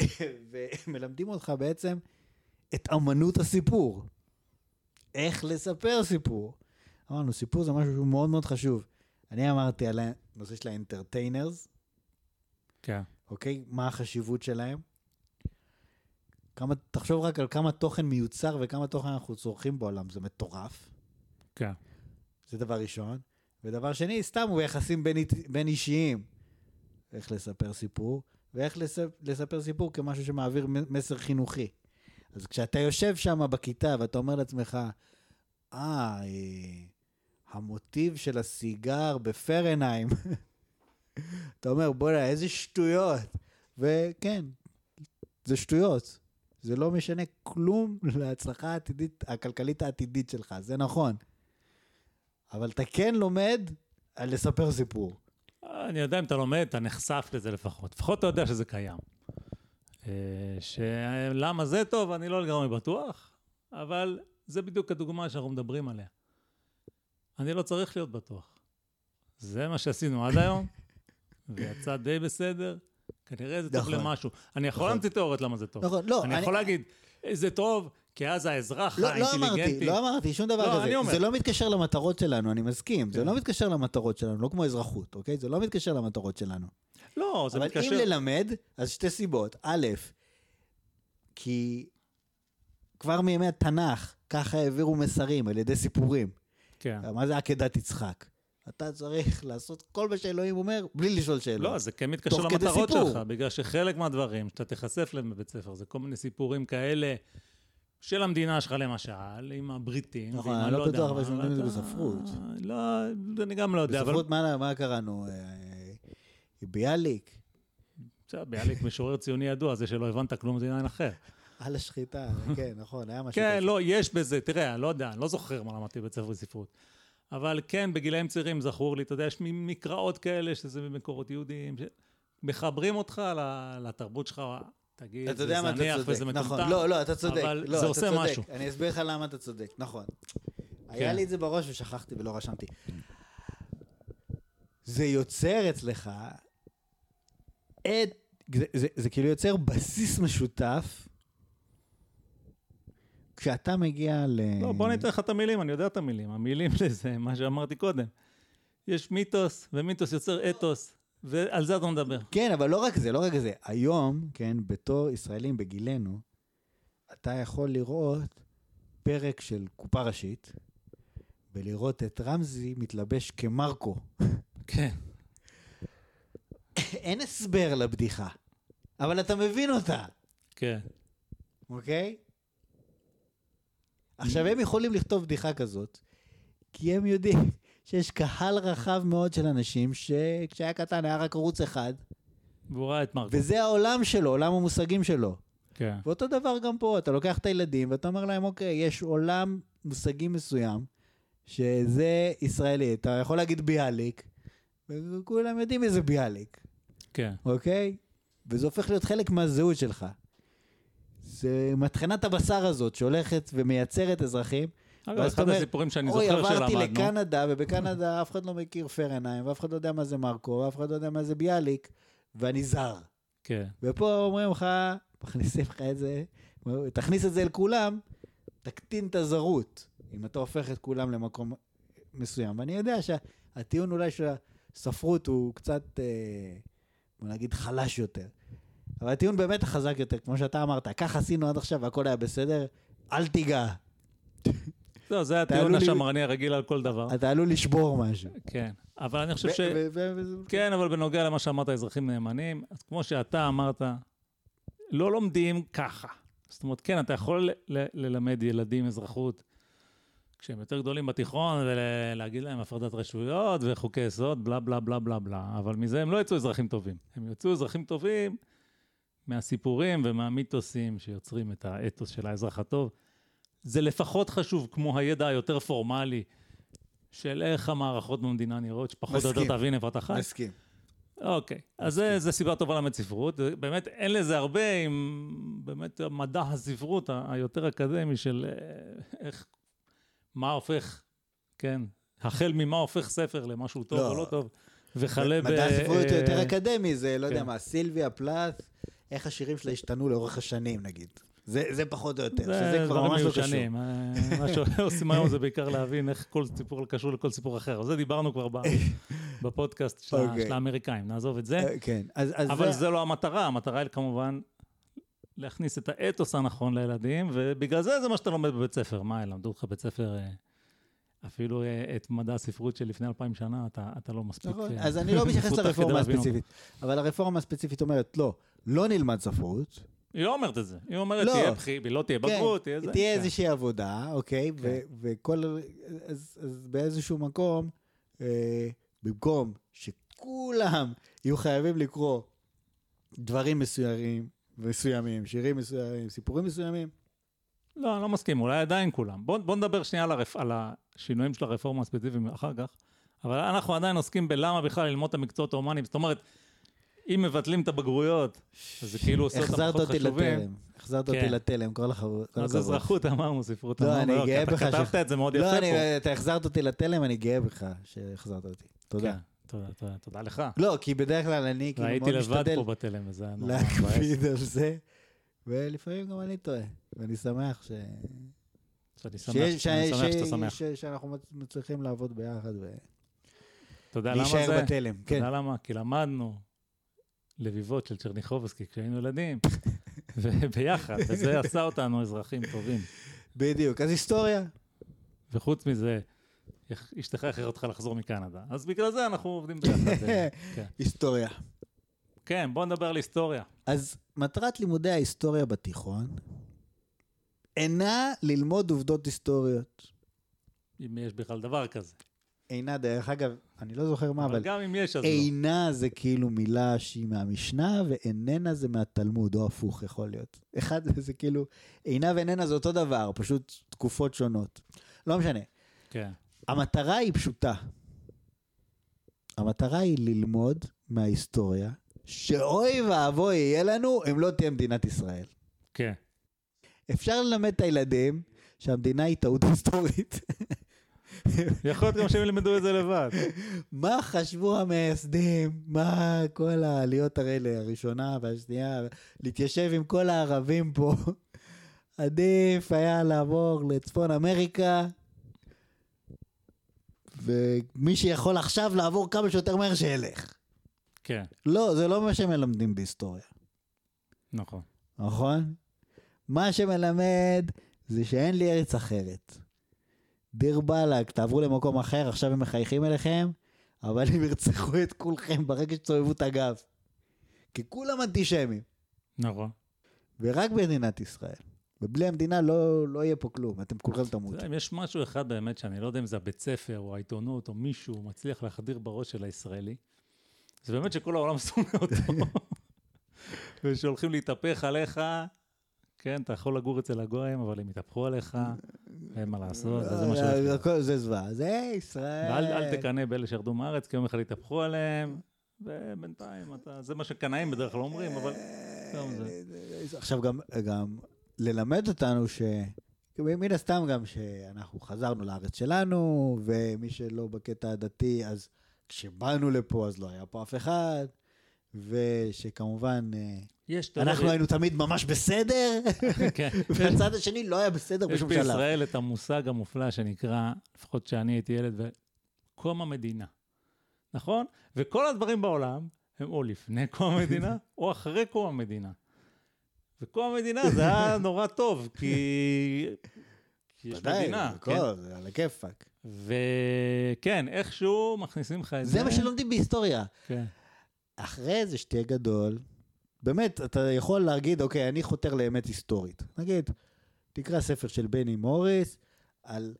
ומלמדים אותך בעצם את אמנות הסיפור. איך לספר סיפור. אמרנו, סיפור זה משהו שהוא מאוד מאוד חשוב. אני אמרתי על הנושא של האנטרטיינרס, כן. אוקיי? מה החשיבות שלהם? כמה, תחשוב רק על כמה תוכן מיוצר וכמה תוכן אנחנו צורכים בעולם, זה מטורף. כן. זה דבר ראשון. ודבר שני, סתם הוא יחסים בין, בין אישיים. איך לספר סיפור, ואיך לספר, לספר סיפור כמשהו שמעביר מסר חינוכי. אז כשאתה יושב שם בכיתה ואתה אומר לעצמך, אה, אה, המוטיב של הסיגר בפרנהיים, אתה אומר, בוא'נה, איזה שטויות. וכן, זה שטויות. זה לא משנה כלום להצלחה העתידית, הכלכלית העתידית שלך, זה נכון. אבל אתה כן לומד על לספר סיפור. אני יודע אם אתה לומד, אתה נחשף לזה לפחות. לפחות אתה יודע שזה קיים. אה, שלמה זה טוב, אני לא לגמרי בטוח, אבל זה בדיוק הדוגמה שאנחנו מדברים עליה. אני לא צריך להיות בטוח. זה מה שעשינו עד היום, ויצא די בסדר. כנראה זה טוב נכון. למשהו. אני יכול נכון. להמציא תיאוריות למה זה טוב. נכון, לא, אני יכול להגיד, "אה, זה טוב, כי אז האזרח לא, לא אמרתי, האינטליגנטי... לא אמרתי שום דבר לא, כזה. אני אומר. זה לא מתקשר למטרות שלנו, אני מסכים. זה כן. לא מתקשר למטרות שלנו, לא כמו אזרחות, אוקיי? זה לא מתקשר למטרות שלנו. לא, זה אבל מתקשר... אם ללמד, אז שתי סיבות. א', כי כבר מימי התנ"ך, ככה העבירו מסרים על ידי סיפורים. כן. מה זה עקדת יצחק? אתה צריך לעשות כל מה שאלוהים אומר, בלי לשאול שאלות. לא, זה כן מתקשר למטרות. שלך, בגלל שחלק מהדברים שאתה תיחשף להם בבית ספר, זה כל מיני סיפורים כאלה של המדינה שלך למשל, עם הבריטים. נכון, ועם אני לא בטוח אבל שלומדים את זה בספרות. לא, אני גם לא יודע, אבל בספרות, מה מה קראנו? אה, ביאליק, בסדר, ביאליק משורר ציוני ידוע, זה שלא הבנת כלום זה עניין אחר. על השחיטה, כן, נכון, היה משהו כן. לא, יש בזה, תראה, אני לא יודע, אני לא זוכר מה למדתי בבית ספר לספרות. אבל כן, בגילאים צעירים זכור לי, אתה יודע, יש מקראות כאלה, שזה במקורות יהודיים, שמחברים אותך לתרבות שלך, תגיד, אתה יודע מה, אתה צודק, וזה מטומטם. נכון, לא, לא, אתה צודק, אבל לא, זה עושה צודק. משהו. אני אסביר לך למה אתה צודק, נכון. היה כן. לי את זה בראש ושכחתי ולא רשמתי. זה יוצר אצלך את, זה, זה, זה כאילו יוצר בסיס משותף כשאתה מגיע ל... לא, בוא ניתן לך את המילים, אני יודע את המילים. המילים לזה, מה שאמרתי קודם. יש מיתוס, ומיתוס יוצר אתוס, ועל זה אתה מדבר. כן, אבל לא רק זה, לא רק זה. היום, כן, בתור ישראלים בגילנו, אתה יכול לראות פרק של קופה ראשית, ולראות את רמזי מתלבש כמרקו. כן. אין הסבר לבדיחה, אבל אתה מבין אותה, כן. אוקיי? עכשיו, הם יכולים לכתוב בדיחה כזאת, כי הם יודעים שיש קהל רחב מאוד של אנשים שכשהיה קטן היה רק ערוץ אחד, והוא ראה את מרקו. וזה העולם שלו, עולם המושגים שלו. כן. ואותו דבר גם פה, אתה לוקח את הילדים ואתה אומר להם, אוקיי, יש עולם מושגים מסוים, שזה ישראלי. אתה יכול להגיד ביאליק, וכולם יודעים איזה ביאליק, כן. אוקיי? וזה הופך להיות חלק מהזהות שלך. זה מטחנת הבשר הזאת שהולכת ומייצרת אזרחים. אגב, אחד הסיפורים שאני אוי, זוכר עברתי שלמדנו, לקנדה, ובקנדה אף אחד לא מכיר פרנהיים, ואף אחד לא יודע מה זה מרקו, ואף אחד לא יודע מה זה ביאליק, ואני זר. כן, ופה אומרים לך, מכניסים לך את זה, תכניס את זה לכולם, תקטין את הזרות, אם אתה הופך את כולם למקום מסוים. ואני יודע שהטיעון אולי של הספרות הוא קצת, אה, בוא נגיד, חלש יותר. אבל הטיעון באמת חזק יותר, כמו שאתה אמרת, ככה עשינו עד עכשיו והכל היה בסדר, אל תיגע, לא, זה הטיעון השמרני הרגיל על כל דבר. אתה עלול לשבור משהו. כן, אבל אני חושב ש... כן, אבל בנוגע למה שאמרת, אזרחים נאמנים, אז כמו שאתה אמרת, לא לומדים ככה. זאת אומרת, כן, אתה יכול ללמד ילדים אזרחות כשהם יותר גדולים בתיכון, ולהגיד להם הפרדת רשויות וחוקי יסוד, בלה בלה בלה בלה בלה, אבל מזה הם לא יצאו אזרחים טובים. הם יצאו אזרחים טובים מהסיפורים ומהמיתוסים שיוצרים את האתוס של האזרח הטוב. זה לפחות חשוב כמו הידע היותר פורמלי של איך המערכות במדינה נראות, שפחות או יותר. תבין איפה אתה חי. מסכים. אוקיי, אז זה, זה סיבה טובה ללמד ספרות. באמת אין לזה הרבה עם באמת מדע הספרות היותר אקדמי של אה, איך, מה הופך, כן, החל ממה הופך ספר למשהו טוב לא. או לא טוב, וכלה ב... מדע הספרות אה, יותר אקדמי, זה לא יודע כן. מה, סילביה פלאט, איך השירים שלה השתנו לאורך השנים נגיד. זה זה פחות או יותר, שזה זה כבר דברים ממש לא קשור. אה, מה שעושים היום זה בעיקר להבין איך כל סיפור קשור לכל סיפור אחר. על זה דיברנו כבר בפודקאסט של אוקיי. של האמריקאים, נעזוב את זה. אה, כן, אז אז אבל זה... זה לא המטרה, המטרה היא כמובן להכניס את האתוס הנכון לילדים, ובגלל זה זה מה שאתה לומד בבית ספר. מה, ילמדו אותך בית ספר, אה, אפילו את מדע הספרות של לפני אלפיים שנה, אתה, אתה לא מספיק... נכון, אז אני לא מתייחס לרפורמה. הספציפית, אבל הרפורמה הספציפית אומרת, לא, לא נלמד ספרות, היא לא אומרת את זה, היא אומרת, לא. תהיה בכי, לא תהיה בגרות, תהיה זה. תהיה כן. איזושהי עבודה, אוקיי? ו- וכל... אז אז באיזשהו מקום, אה, במקום שכולם יהיו חייבים לקרוא דברים מסוימים, מסוימים, שירים מסוימים, סיפורים מסוימים, לא, אני לא מסכים, אולי עדיין כולם. בוא, בוא נדבר שנייה על, הרפ... על השינויים של הרפורמה הספציפיים אחר כך, אבל אנחנו עדיין עוסקים בלמה בכלל ללמוד את המקצועות ההומניים. זאת אומרת, אם מבטלים את הבגרויות, אז זה כאילו עושה אותם החזרת פחות אותי חשובים. לתלם. החזרת כן. אותי לתלם, כל הכבוד. אז. אזרחות אמרנו, ספרות לא, אמרנו, אני כי גאה אתה בך ש- כתבת את זה מאוד יפה לא, פה. אני- אתה החזרת אותי לתלם, אני גאה בך שהחזרת אותי. תודה. כן, תודה, תודה, תודה לך. לא, כי בדרך כלל אני כאילו מאוד לבד משתדל פה בתלם, וזה היה נורא מבאס. להקפיד על זה, ולפעמים גם אני טועה, ואני שמח ש... שאני שמח שאתה שמח. שאנחנו מצ- מצליחים לעבוד ביחד אתה יודע למה זה? בתלם. אתה כן. יודע למה? כי למדנו לביבות של צ'רניחובסקי כשהיינו ילדים, וביחד, וזה עשה אותנו אזרחים טובים. בדיוק. אז היסטוריה. וחוץ מזה, אשתך הכריחה אותך לחזור מקנדה. אז בגלל זה אנחנו עובדים ביחד. אה, כן. היסטוריה. כן, בוא נדבר על היסטוריה. אז מטרת לימודי ההיסטוריה בתיכון אינה ללמוד עובדות היסטוריות. אם יש בכלל דבר כזה. אינה, דרך אגב, אני לא זוכר מה, אבל אבל גם אם יש, אז לא. אינה זה כאילו מילה שהיא מהמשנה, ואיננה זה מהתלמוד, או הפוך יכול להיות. אחד זה כאילו, אינה ואיננה זה אותו דבר, פשוט תקופות שונות. לא משנה. כן. המטרה היא פשוטה. המטרה היא ללמוד מההיסטוריה, שאוי ואבוי יהיה לנו אם לא תהיה מדינת ישראל. כן. אפשר ללמד את הילדים שהמדינה היא טעות היסטורית. יכול להיות גם שהם ילמדו את זה לבד. מה חשבו המייסדים? מה כל העליות האלה, הראשונה והשנייה, להתיישב עם כל הערבים פה? עדיף היה לעבור לצפון אמריקה, ומי שיכול עכשיו לעבור כמה שיותר מהר שילך. כן, לא, זה לא מה שמלמדים בהיסטוריה, נכון. נכון? מה שמלמד זה שאין לי ארץ אחרת. דיר באלק, תעברו למקום אחר, עכשיו הם מחייכים אליכם, אבל הם ירצחו את כולכם ברגע שתסובבו את הגב. כי כולם אנטישמים, נכון. ורק במדינת ישראל. ובלי המדינה לא, לא יהיה פה כלום, אתם כולכם אתה תמותו. יודע, אם יש משהו אחד באמת, שאני לא יודע אם זה הבית ספר, או העיתונות, או מישהו מצליח להחדיר בראש של הישראלי, זה באמת שכל העולם שונא אותו. ושהולכים להתהפך עליך, כן, אתה יכול לגור אצל הגויים, אבל הם יתהפכו עליך, אין מה לעשות, וזה מה שהולך להיות. הכל זה זוועה, זה ישראל. ואל אל תקנא באלה שירדו מהארץ, כי יום אחד יתהפכו עליהם, ובינתיים אתה, זה מה שקנאים בדרך כלל אומרים, אבל זה. עכשיו גם ללמד אותנו ש... מן הסתם גם שאנחנו חזרנו לארץ שלנו, ומי שלא בקטע הדתי, אז כשבאנו לפה אז לא היה פה אף אחד, ושכמובן אה, יש, אנחנו היינו תמיד ממש בסדר, כן. והצד השני לא היה בסדר יש בשום שלב. בישראל את המושג המופלא שנקרא, לפחות כשאני הייתי ילד, קום המדינה. נכון? וכל הדברים בעולם הם או לפני קום המדינה, או אחרי קום המדינה. וקום המדינה זה היה נורא טוב, כי... כי יש ודאי, מדינה, כן? הכל, זה על הכיפאק. וכן, איכשהו מכניסים לך את זה. זה מה שלומדים בהיסטוריה. כן. אחרי זה שתהיה גדול, באמת, אתה יכול להגיד, אוקיי, אני חותר לאמת היסטורית. נגיד, תקרא ספר של בני מוריס על,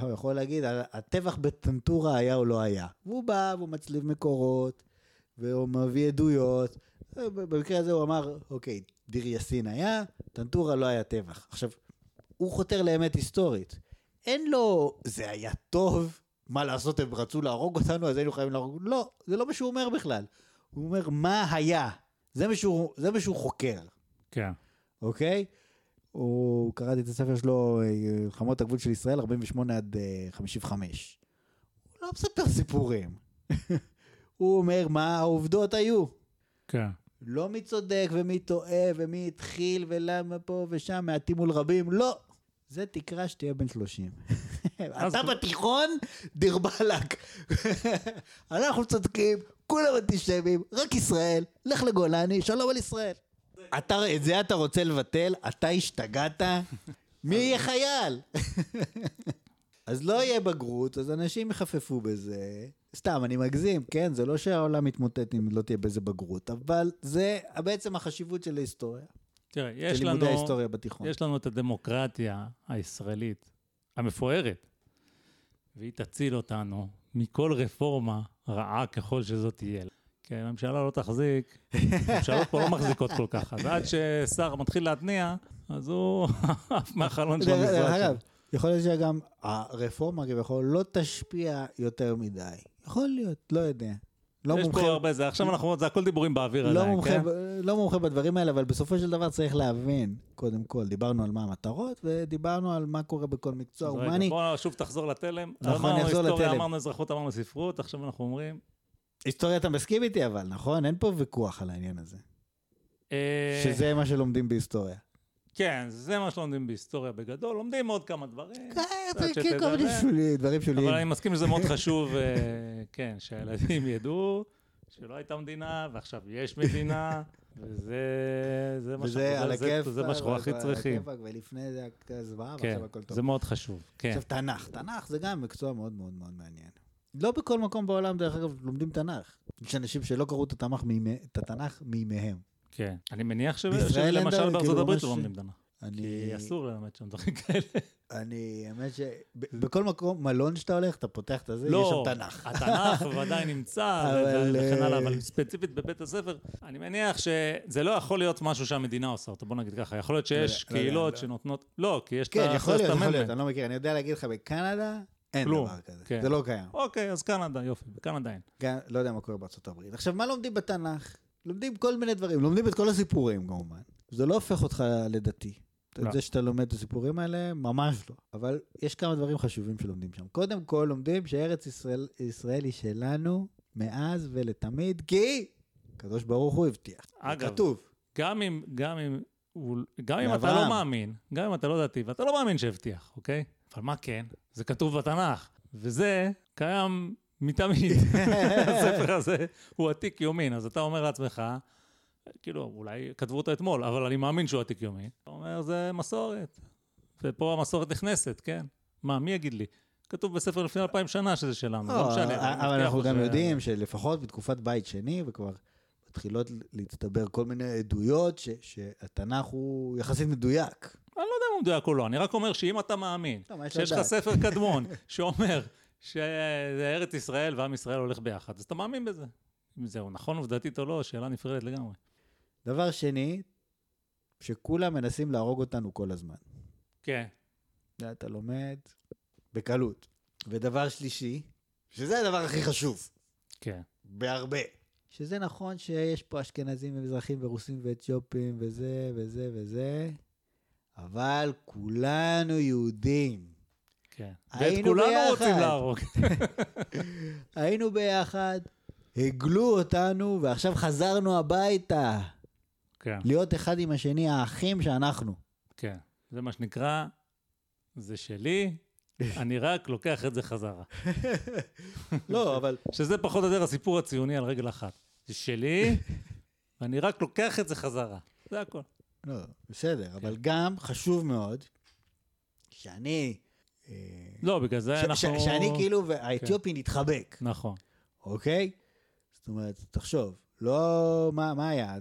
הוא יכול להגיד, הטבח בטנטורה היה או לא היה. והוא בא, והוא מצליב מקורות, והוא מביא עדויות. במקרה הזה הוא אמר, אוקיי, דיר יאסין היה, טנטורה לא היה טבח. עכשיו, הוא חותר לאמת היסטורית. אין לו, זה היה טוב, מה לעשות, הם רצו להרוג אותנו, אז היינו חייבים להרוג. לא, זה לא מה שהוא אומר בכלל. הוא אומר, מה היה? זה מה שהוא, זה מה שהוא חוקר, כן. אוקיי? הוא, קראתי את הספר שלו, אה, מלחמות הגבול של ישראל, 48 עד אה, 55. הוא לא מספר סיפורים. הוא אומר מה העובדות היו. כן. לא מי צודק ומי טועה ומי התחיל ולמה פה ושם, מעטים מול רבים, לא. זה תקרא שתהיה בן 30. אז- אתה בתיכון, דיר באלק. אנחנו צודקים, כולם אנטישמים, רק ישראל, לך לגולני, שלום על ישראל. אתה, את זה אתה רוצה לבטל? אתה השתגעת? מי יהיה חייל? אז לא יהיה בגרות, אז אנשים יחפפו בזה. סתם, אני מגזים, כן? זה לא שהעולם יתמוטט אם לא תהיה בזה בגרות, אבל זה בעצם החשיבות של ההיסטוריה. תראה, יש של לנו, לימודי ההיסטוריה בתיכון. יש לנו את הדמוקרטיה הישראלית המפוארת, והיא תציל אותנו מכל רפורמה רעה ככל שזאת תהיה. כי הממשלה לא תחזיק, הממשלות פה לא מחזיקות כל כך, אז עד ששר מתחיל להתניע, אז הוא עף מהחלון של דרך המשרד אגב, שלו. יכול להיות שגם הרפורמה כביכול לא תשפיע יותר מדי. יכול להיות, לא יודע. לא יש מומחה, פה הרבה זה, עכשיו אנחנו, זה הכל דיבורים באוויר לא, עדיין, מומחה, כן? לא מומחה בדברים האלה, אבל בסופו של דבר צריך להבין, קודם כל, דיברנו על מה המטרות, ודיברנו על מה קורה בכל מקצוע רגע, הומני. בוא שוב תחזור לתלם. נכון, אמרנו היסטוריה, לתלם. אמרנו אזרחות, אמרנו ספרות, עכשיו אנחנו אומרים... היסטוריה אתה מסכים איתי אבל, נכון? אין פה ויכוח על העניין הזה. אה, שזה מה שלומדים בהיסטוריה. כן, זה מה שלומדים בהיסטוריה בגדול, לומדים עוד כמה דברים. כן, קצת כן, כל מיני. שוליים, דברים שוליים. אבל אני מסכים שזה מאוד חשוב, אה, כן, שהילדים ידעו שלא הייתה מדינה, ועכשיו יש מדינה, וזה זה מה שאנחנו- הכי צריכים. ולפני זה היה זוועה, כן, ועכשיו הכל טוב. זה מאוד חשוב, כן. עכשיו, תנ"ך. תנ"ך זה גם מקצוע מאוד מאוד מאוד מעניין. לא בכל מקום בעולם, דרך אגב, לומדים תנ"ך. יש אנשים שלא קראו את התנ"ך מימי- את התנ"ך מימיהם. כן. אני מניח שלמשל דבר, בארצות כאילו, הברית ממש- לא לומדים תנ"ך. אני... כי אסור ללמד שם דברים כאלה. אני, האמת שבכל מקום, מלון שאתה הולך, אתה פותח את הזה, יש לא, שם תנ"ך. התנ"ך בוודאי נמצא, אבל, וכן הלאה, אה, אבל ספציפית בבית הספר, אני מניח שזה לא יכול להיות משהו שהמדינה עושה אותו, בוא נגיד ככה, יכול להיות שיש לא יודע, קהילות לא. שנותנות, לא, כי יש את כן, יכול להיות, יכול להיות. אני לא מכיר. אני יודע להגיד לך, בקנדה אין כלום, דבר כזה. כן. זה לא קיים. אוקיי, אז קנדה, יופי, בקנדה אין. גם, לא יודע מה קורה בארצות הברית. עכשיו, מה לומדים בתנ"ך? לומדים כל מיני דברים, לומדים את כל הסיפורים כמובן. זה לא הופך אותך לדתי. לא. זה שאתה לומד את הסיפורים האלה, ממש לא. אבל יש כמה דברים חשובים שלומדים שם. קודם כל, לומדים שארץ ישראל, ישראל היא שלנו מאז ולתמיד, כי הקדוש ברוך הוא הבטיח. אגב, כתוב. גם אם, גם אם, גם אם אתה. לא מאמין, גם אם אתה לא דתי, ואתה לא מאמין שהבטיח, אוקיי? אבל מה כן? זה כתוב בתנ"ך, וזה קיים מתמיד. הספר הזה הוא עתיק יומין, אז אתה אומר לעצמך, כאילו, אולי כתבו אותו אתמול, אבל אני מאמין שהוא עתיק יומין. אתה אומר, זה מסורת. ופה המסורת נכנסת, כן? מה, מי יגיד לי? כתוב בספר לפני אלפיים שנה שזה שלנו, לא לא, משנה. אבל אנחנו גם יודעים שלפחות בתקופת בית שני, וכבר מתחילות להצטבר כל מיני עדויות, שהתנ"ך הוא יחסית מדויק. אני לא יודע אם הוא מדויק או לא, אני רק אומר שאם אתה מאמין, לא, שיש לך? ספר קדמון שאומר שארץ ישראל ועם ישראל הולך ביחד, אז אתה מאמין בזה. אם זהו נכון עובדתית או לא, שאלה נפרדת לגמרי. דבר שני, שכולם מנסים להרוג אותנו כל הזמן. כן, זה אתה לומד בקלות. ודבר שלישי, שזה הדבר הכי חשוב, כן. בהרבה. שזה נכון שיש פה אשכנזים ומזרחים ורוסים ואתיופים וזה וזה וזה, אבל כולנו יהודים. כן. ואת כולנו ביחד. רוצים להרוג. היינו ביחד, הגלו אותנו, ועכשיו חזרנו הביתה. כן, להיות אחד עם השני, האחים שאנחנו. כן. זה מה שנקרא, זה שלי, אני רק לוקח את זה חזרה. לא, אבל... שזה פחות או יותר הסיפור הציוני על רגל אחת. זה שלי, ואני רק לוקח את זה חזרה. זה הכל. לא, בסדר, אבל גם חשוב מאוד שאני... אה, לא, בגלל זה ש- אנחנו... ש- שאני כאילו, והאתיופי נתחבק, נכון. אוקיי? זאת אומרת, תחשוב, לא... מה מה היה?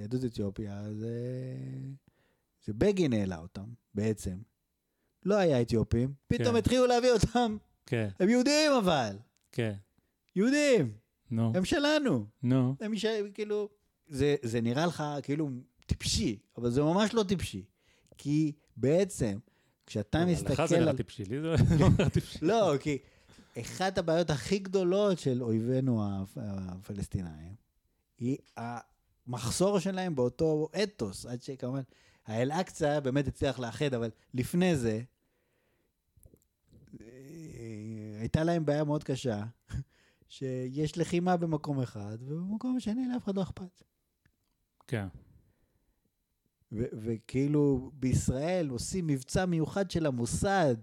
יהדות אתיופיה זה... זה בגין העלה אותם, בעצם. לא היה אתיופים, פתאום כן. התחילו להביא אותם. כן, הם יהודים אבל, כן. יהודים, נו, הם שלנו. נו. הם יש... כאילו... זה, זה נראה לך כאילו טיפשי, אבל זה ממש לא טיפשי. כי בעצם, כשאתה מסתכל לך זה נראה. טיפשי, לי זה לא נראה טיפשי. לא, כי אחת הבעיות הכי גדולות של אויבינו הפ- הפלסטינאים, היא המחסור שלהם באותו אתוס, עד שכמובן, האל-אקצא באמת הצליח לאחד, אבל לפני זה, אה, הייתה להם בעיה מאוד קשה, שיש לחימה במקום אחד, ובמקום השני לאף אחד לא אכפת. כן, ו- וכאילו בישראל עושים מבצע מיוחד של המוסד.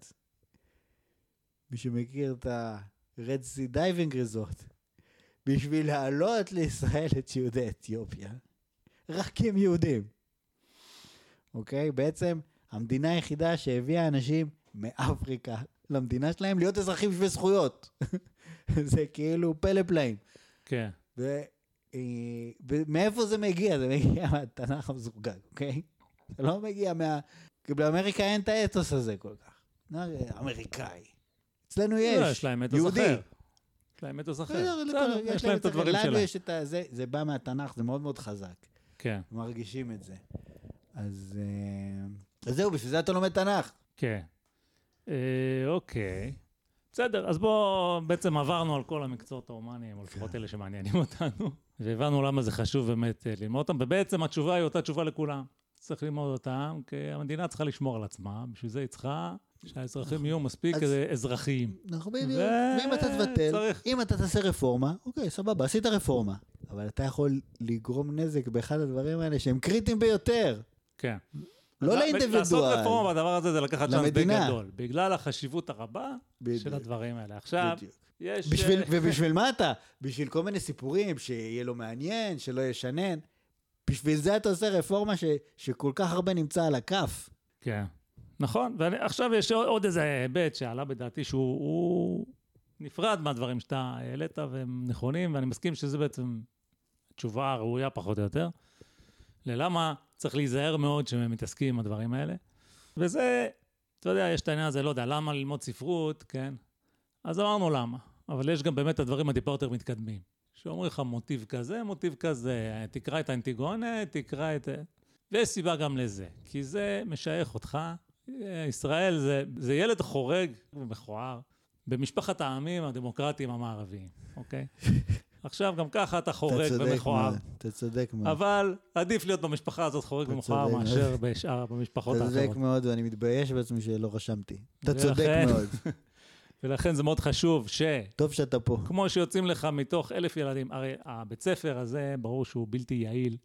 מי שמכיר את ה-Red Sea Diving Resort, בשביל להעלות לישראל את יהודי אתיופיה, רק כי הם יהודים. אוקיי? בעצם המדינה היחידה שהביאה אנשים מאפריקה למדינה שלהם להיות אזרחים שווי זכויות. זה כאילו פלא פלאים. כן. ו- אה, ומאיפה זה מגיע? זה מגיע מהתנ"ך המזורגג, אוקיי? זה לא מגיע מה... כי באמריקה אין את האתוס הזה כל כך. לא, אמריקאי. אצלנו לא, יש. יש להם אתוס יהודי. אחר. יש להם אתוס אחר. יש להם את הדברים לנו שלהם. יש את. זה, זה בא מהתנ"ך, זה מאוד מאוד חזק. כן, מרגישים את זה. אז אה, זהו, בשביל זה אתה לומד תנ"ך. כן. אה, אוקיי. בסדר, אז בואו, בעצם עברנו על כל המקצועות ההומניים, או לפחות אלה שמעניינים אותנו, והבנו למה זה חשוב באמת אה, ללמוד אותם, ובעצם התשובה היא אותה תשובה לכולם. צריך ללמוד אותם, כי המדינה צריכה לשמור על עצמה, בשביל זה היא צריכה שהאזרחים יהיו מספיק אז- אה, אזרחיים. אנחנו בדיוק. ואם אתה תבטל. אם אתה תעשה רפורמה, אוקיי, סבבה, עשית רפורמה. אבל אתה יכול לגרום נזק באחד הדברים האלה שהם קריטיים ביותר. כן. לא לעשות לאינדיבידואל. רפורמה בדבר הזה זה לקחת צ'אנס די. גדול, בגלל החשיבות הרבה בדיוק. של הדברים האלה. עכשיו, בדיוק. יש... בשביל, אה, ובשביל מה אתה? בשביל כל מיני סיפורים, שיהיה לו מעניין, שלא ישנן. בשביל זה אתה עושה רפורמה ש, שכל כך הרבה נמצא על הכף. כן, נכון. ועכשיו יש עוד- עוד איזה היבט שעלה בדעתי שהוא הוא נפרד מהדברים שאתה העלית והם נכונים, ואני מסכים שזה בעצם תשובה ראויה פחות או יותר. ללמה צריך להיזהר מאוד שהם מתעסקים עם הדברים האלה. וזה, אתה יודע, יש את העניין הזה, לא יודע, למה ללמוד ספרות, כן? אז אמרנו למה. אבל יש גם באמת את הדברים הטיפה יותר מתקדמים. שאומרים לך מוטיב כזה, מוטיב כזה, תקרא את האנטיגונה, תקרא את... ויש סיבה גם לזה, כי זה משייך אותך. ישראל זה, זה ילד חורג ומכוער במשפחת העמים הדמוקרטיים המערביים, אוקיי? עכשיו, גם ככה אתה חורג ומכוער. אתה צודק מאוד. אבל עדיף להיות במשפחה הזאת חורג ומכוער מאשר בשאר, במשפחות האחרות. אתה צודק מאוד, ואני מתבייש בעצמי שלא רשמתי. אתה צודק מאוד. ולכן זה מאוד חשוב ש... טוב שאתה פה. כמו שיוצאים לך מתוך אלף ילדים, הרי הבית ספר הזה, ברור שהוא בלתי יעיל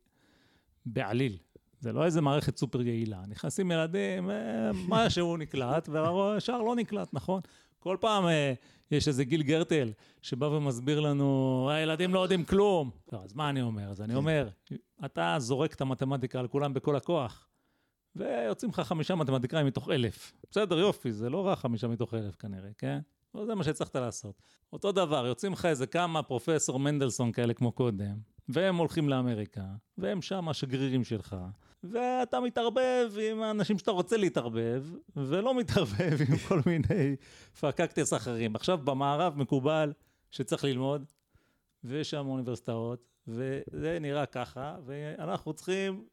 בעליל. זה לא איזה מערכת סופר יעילה. נכנסים ילדים, אה, משהו נקלט, והשאר לא נקלט, נכון? כל פעם אה, יש איזה גיל גרטל שבא ומסביר לנו, הילדים לא יודעים כלום. לא, אז מה אני אומר? אז אני כן. אומר, אתה זורק את המתמטיקה על כולם בכל הכוח, ויוצאים לך חמישה מתמטיקאים מתוך אלף. בסדר, יופי, זה לא רע חמישה מתוך אלף כנראה, כן? לא זה מה שהצלחת לעשות. אותו דבר, יוצאים לך איזה כמה פרופסור מנדלסון כאלה כמו קודם, והם הולכים לאמריקה, והם שם השגרירים שלך, ואתה מתערבב עם האנשים שאתה רוצה להתערבב, ולא מתערבב עם כל מיני פקקטס אחרים. עכשיו, במערב מקובל שצריך ללמוד, ויש שם אוניברסיטאות, וזה נראה ככה, ואנחנו צריכים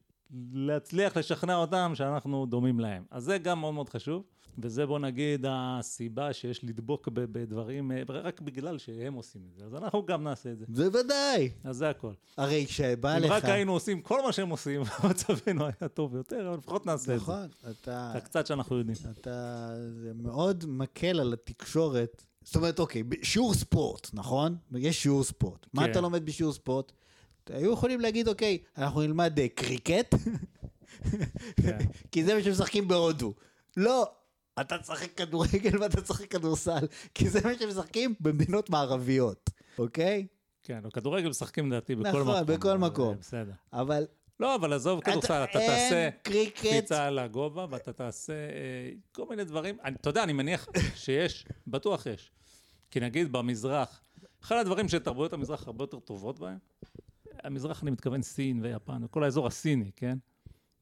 להצליח לשכנע אותם שאנחנו דומים להם. אז זה גם מאוד מאוד חשוב, וזה בוא נגיד הסיבה שיש לדבוק בדברים רק בגלל שהם עושים את זה. אז אנחנו גם נעשה את זה. בוודאי. אז זה הכל. הרי כשבא לך... אם רק היינו עושים כל מה שהם עושים, מצבנו היה טוב יותר, אבל לפחות נעשה נכון, את זה. נכון, אתה... את הקצת שאנחנו יודעים. אתה... זה מאוד מקל על התקשורת. זאת אומרת, אוקיי, שיעור ספורט, נכון? יש שיעור ספורט. כן. מה אתה לומד בשיעור ספורט? היו יכולים להגיד, אוקיי, אנחנו נלמד uh, קריקט, כן. כי זה מה שמשחקים בהודו. לא, אתה תשחק כדורגל ואתה תשחק כדורסל, כי זה מה שמשחקים במדינות מערביות, אוקיי? כן, או כדורגל משחקים לדעתי בכל נכון, מקום. נכון, בכל מקום. בסדר. אבל... לא, אבל עזוב כדורסל, אתה תעשה קפיצה על הגובה, ואתה תעשה אה, כל מיני דברים. אתה יודע, אני מניח שיש, בטוח יש. כי נגיד במזרח, אחד הדברים שתרבויות המזרח הרבה יותר טובות בהם, המזרח אני מתכוון סין ויפן, וכל האזור הסיני, כן?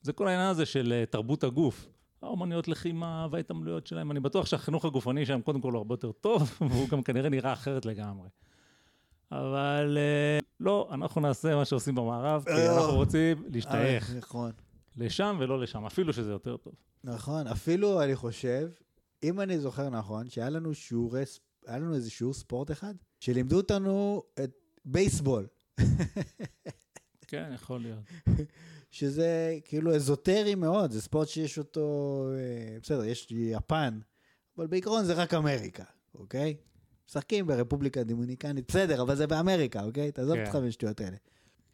זה כל העניין הזה של אה, תרבות הגוף. האומנויות לחימה וההתעמלויות שלהם, אני בטוח שהחינוך הגופני שלהם קודם כל הוא הרבה יותר טוב, והוא גם כנראה נראה אחרת לגמרי. אבל אה, לא, אנחנו נעשה מה שעושים במערב, כי אה, אנחנו רוצים להשתייך. נכון. לשם ולא לשם, אפילו שזה יותר טוב. נכון, אפילו אני חושב, אם אני זוכר נכון, שהיה לנו שיעורי, היה לנו איזה שיעור ספורט אחד, שלימדו אותנו את בייסבול. כן, יכול להיות. שזה כאילו אזוטרי מאוד, זה ספורט שיש אותו, אה, בסדר, יש יפן, אבל בעיקרון זה רק אמריקה, אוקיי? משחקים ברפובליקה הדומיניקנית, בסדר, אבל זה באמריקה, אוקיי? תעזוב אותך כן. מהשטויות האלה.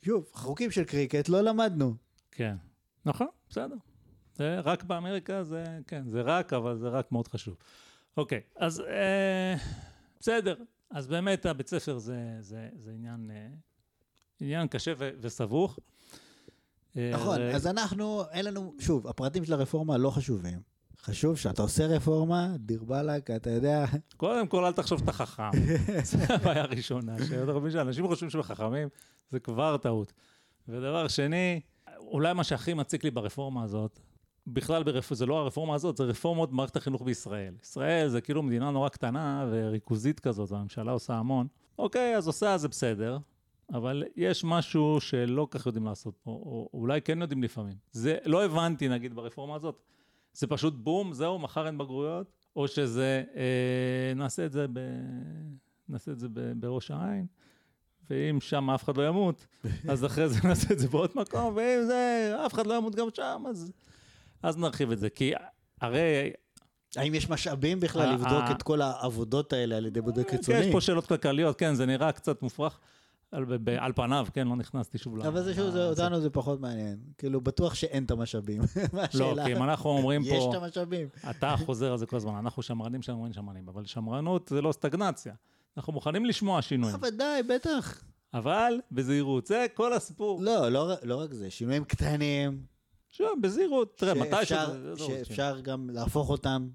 שוב, חוקים של קריקט לא למדנו. כן, נכון, בסדר. זה רק באמריקה, זה, כן, זה רק, אבל זה רק מאוד חשוב. אוקיי, אז אה, בסדר. אז באמת הבית ספר זה, זה, זה עניין אה, עניין קשה ו- וסבוך. נכון, אה, אז אנחנו, אין לנו, שוב, הפרטים של הרפורמה לא חשובים. חשוב שאתה עושה רפורמה, דיר באלק, אתה יודע... קודם כל, אל תחשוב שאתה חכם. זו הבעיה הראשונה, שאנשים חושבים שהם חכמים, זה כבר טעות. ודבר שני, אולי מה שהכי מציק לי ברפורמה הזאת, בכלל ברפ... זה לא הרפורמה הזאת, זה רפורמות במערכת החינוך בישראל. ישראל זה כאילו מדינה נורא קטנה וריכוזית כזאת, והממשלה עושה המון. אוקיי, אז עושה, זה בסדר. אבל יש משהו שלא כך יודעים לעשות פה, או אולי כן יודעים לפעמים. זה, לא הבנתי נגיד ברפורמה הזאת, זה פשוט בום, זהו, מחר אין בגרויות, או שזה, אה, נעשה את זה, ב, נעשה את זה ב, בראש העין, ואם שם אף אחד לא ימות, אז אחרי זה נעשה את זה בעוד מקום, ואם זה, אף אחד לא ימות גם שם, אז, אז נרחיב את זה. כי הרי האם יש משאבים בכלל לבדוק את כל העבודות האלה על ידי בודק חיצוני? יש פה שאלות כלכליות, כן, זה נראה קצת מופרך. על, ב, על פניו, כן, לא נכנסתי שוב ל... אבל זה שוב, זה, אותנו זה פחות מעניין. כאילו, בטוח שאין את המשאבים. לא, כי אם אנחנו אומרים פה... יש את המשאבים. אתה חוזר על זה כל הזמן, אנחנו שמרנים, שמרנים, שמרנים, אבל שמרנות זה לא סטגנציה. אנחנו מוכנים לשמוע שינויים. בוודאי, בטח. אבל בזהירות, זה כל הסיפור. לא, לא, לא רק זה, שינויים קטנים. שוב, בזהירות, תראה, מתי ש... שאפשר גם להפוך אותם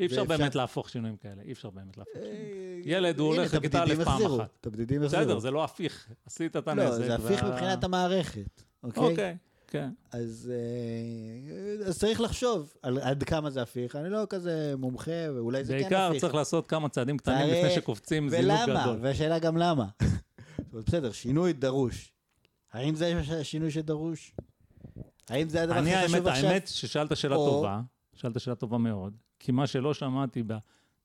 אי אפשר באמת להפוך שינויים כאלה, אי אפשר באמת להפוך שינויים. ילד, הוא הולך לכיתה א' פעם אחת. את הבדידים יחזירו. בסדר, זה לא הפיך, עשית את הנזק. לא, זה הפיך מבחינת המערכת, אוקיי? אוקיי. כן. אז, אה, אז צריך לחשוב על עד כמה זה הפיך. אני לא כזה מומחה, ואולי זה כן בעיקר הפיך. צריך לעשות כמה צעדים קטנים לפני שקופצים זינוק ולמה? גדול. והשאלה גם למה. בסדר, שינוי דרוש. האם זה השינוי שדרוש? האם זה הדבר הכי חשוב עכשיו? האמת ששאלת שאלה טובה, שאלת שאלה טובה מאוד, כי מה שלא שמעתי בה,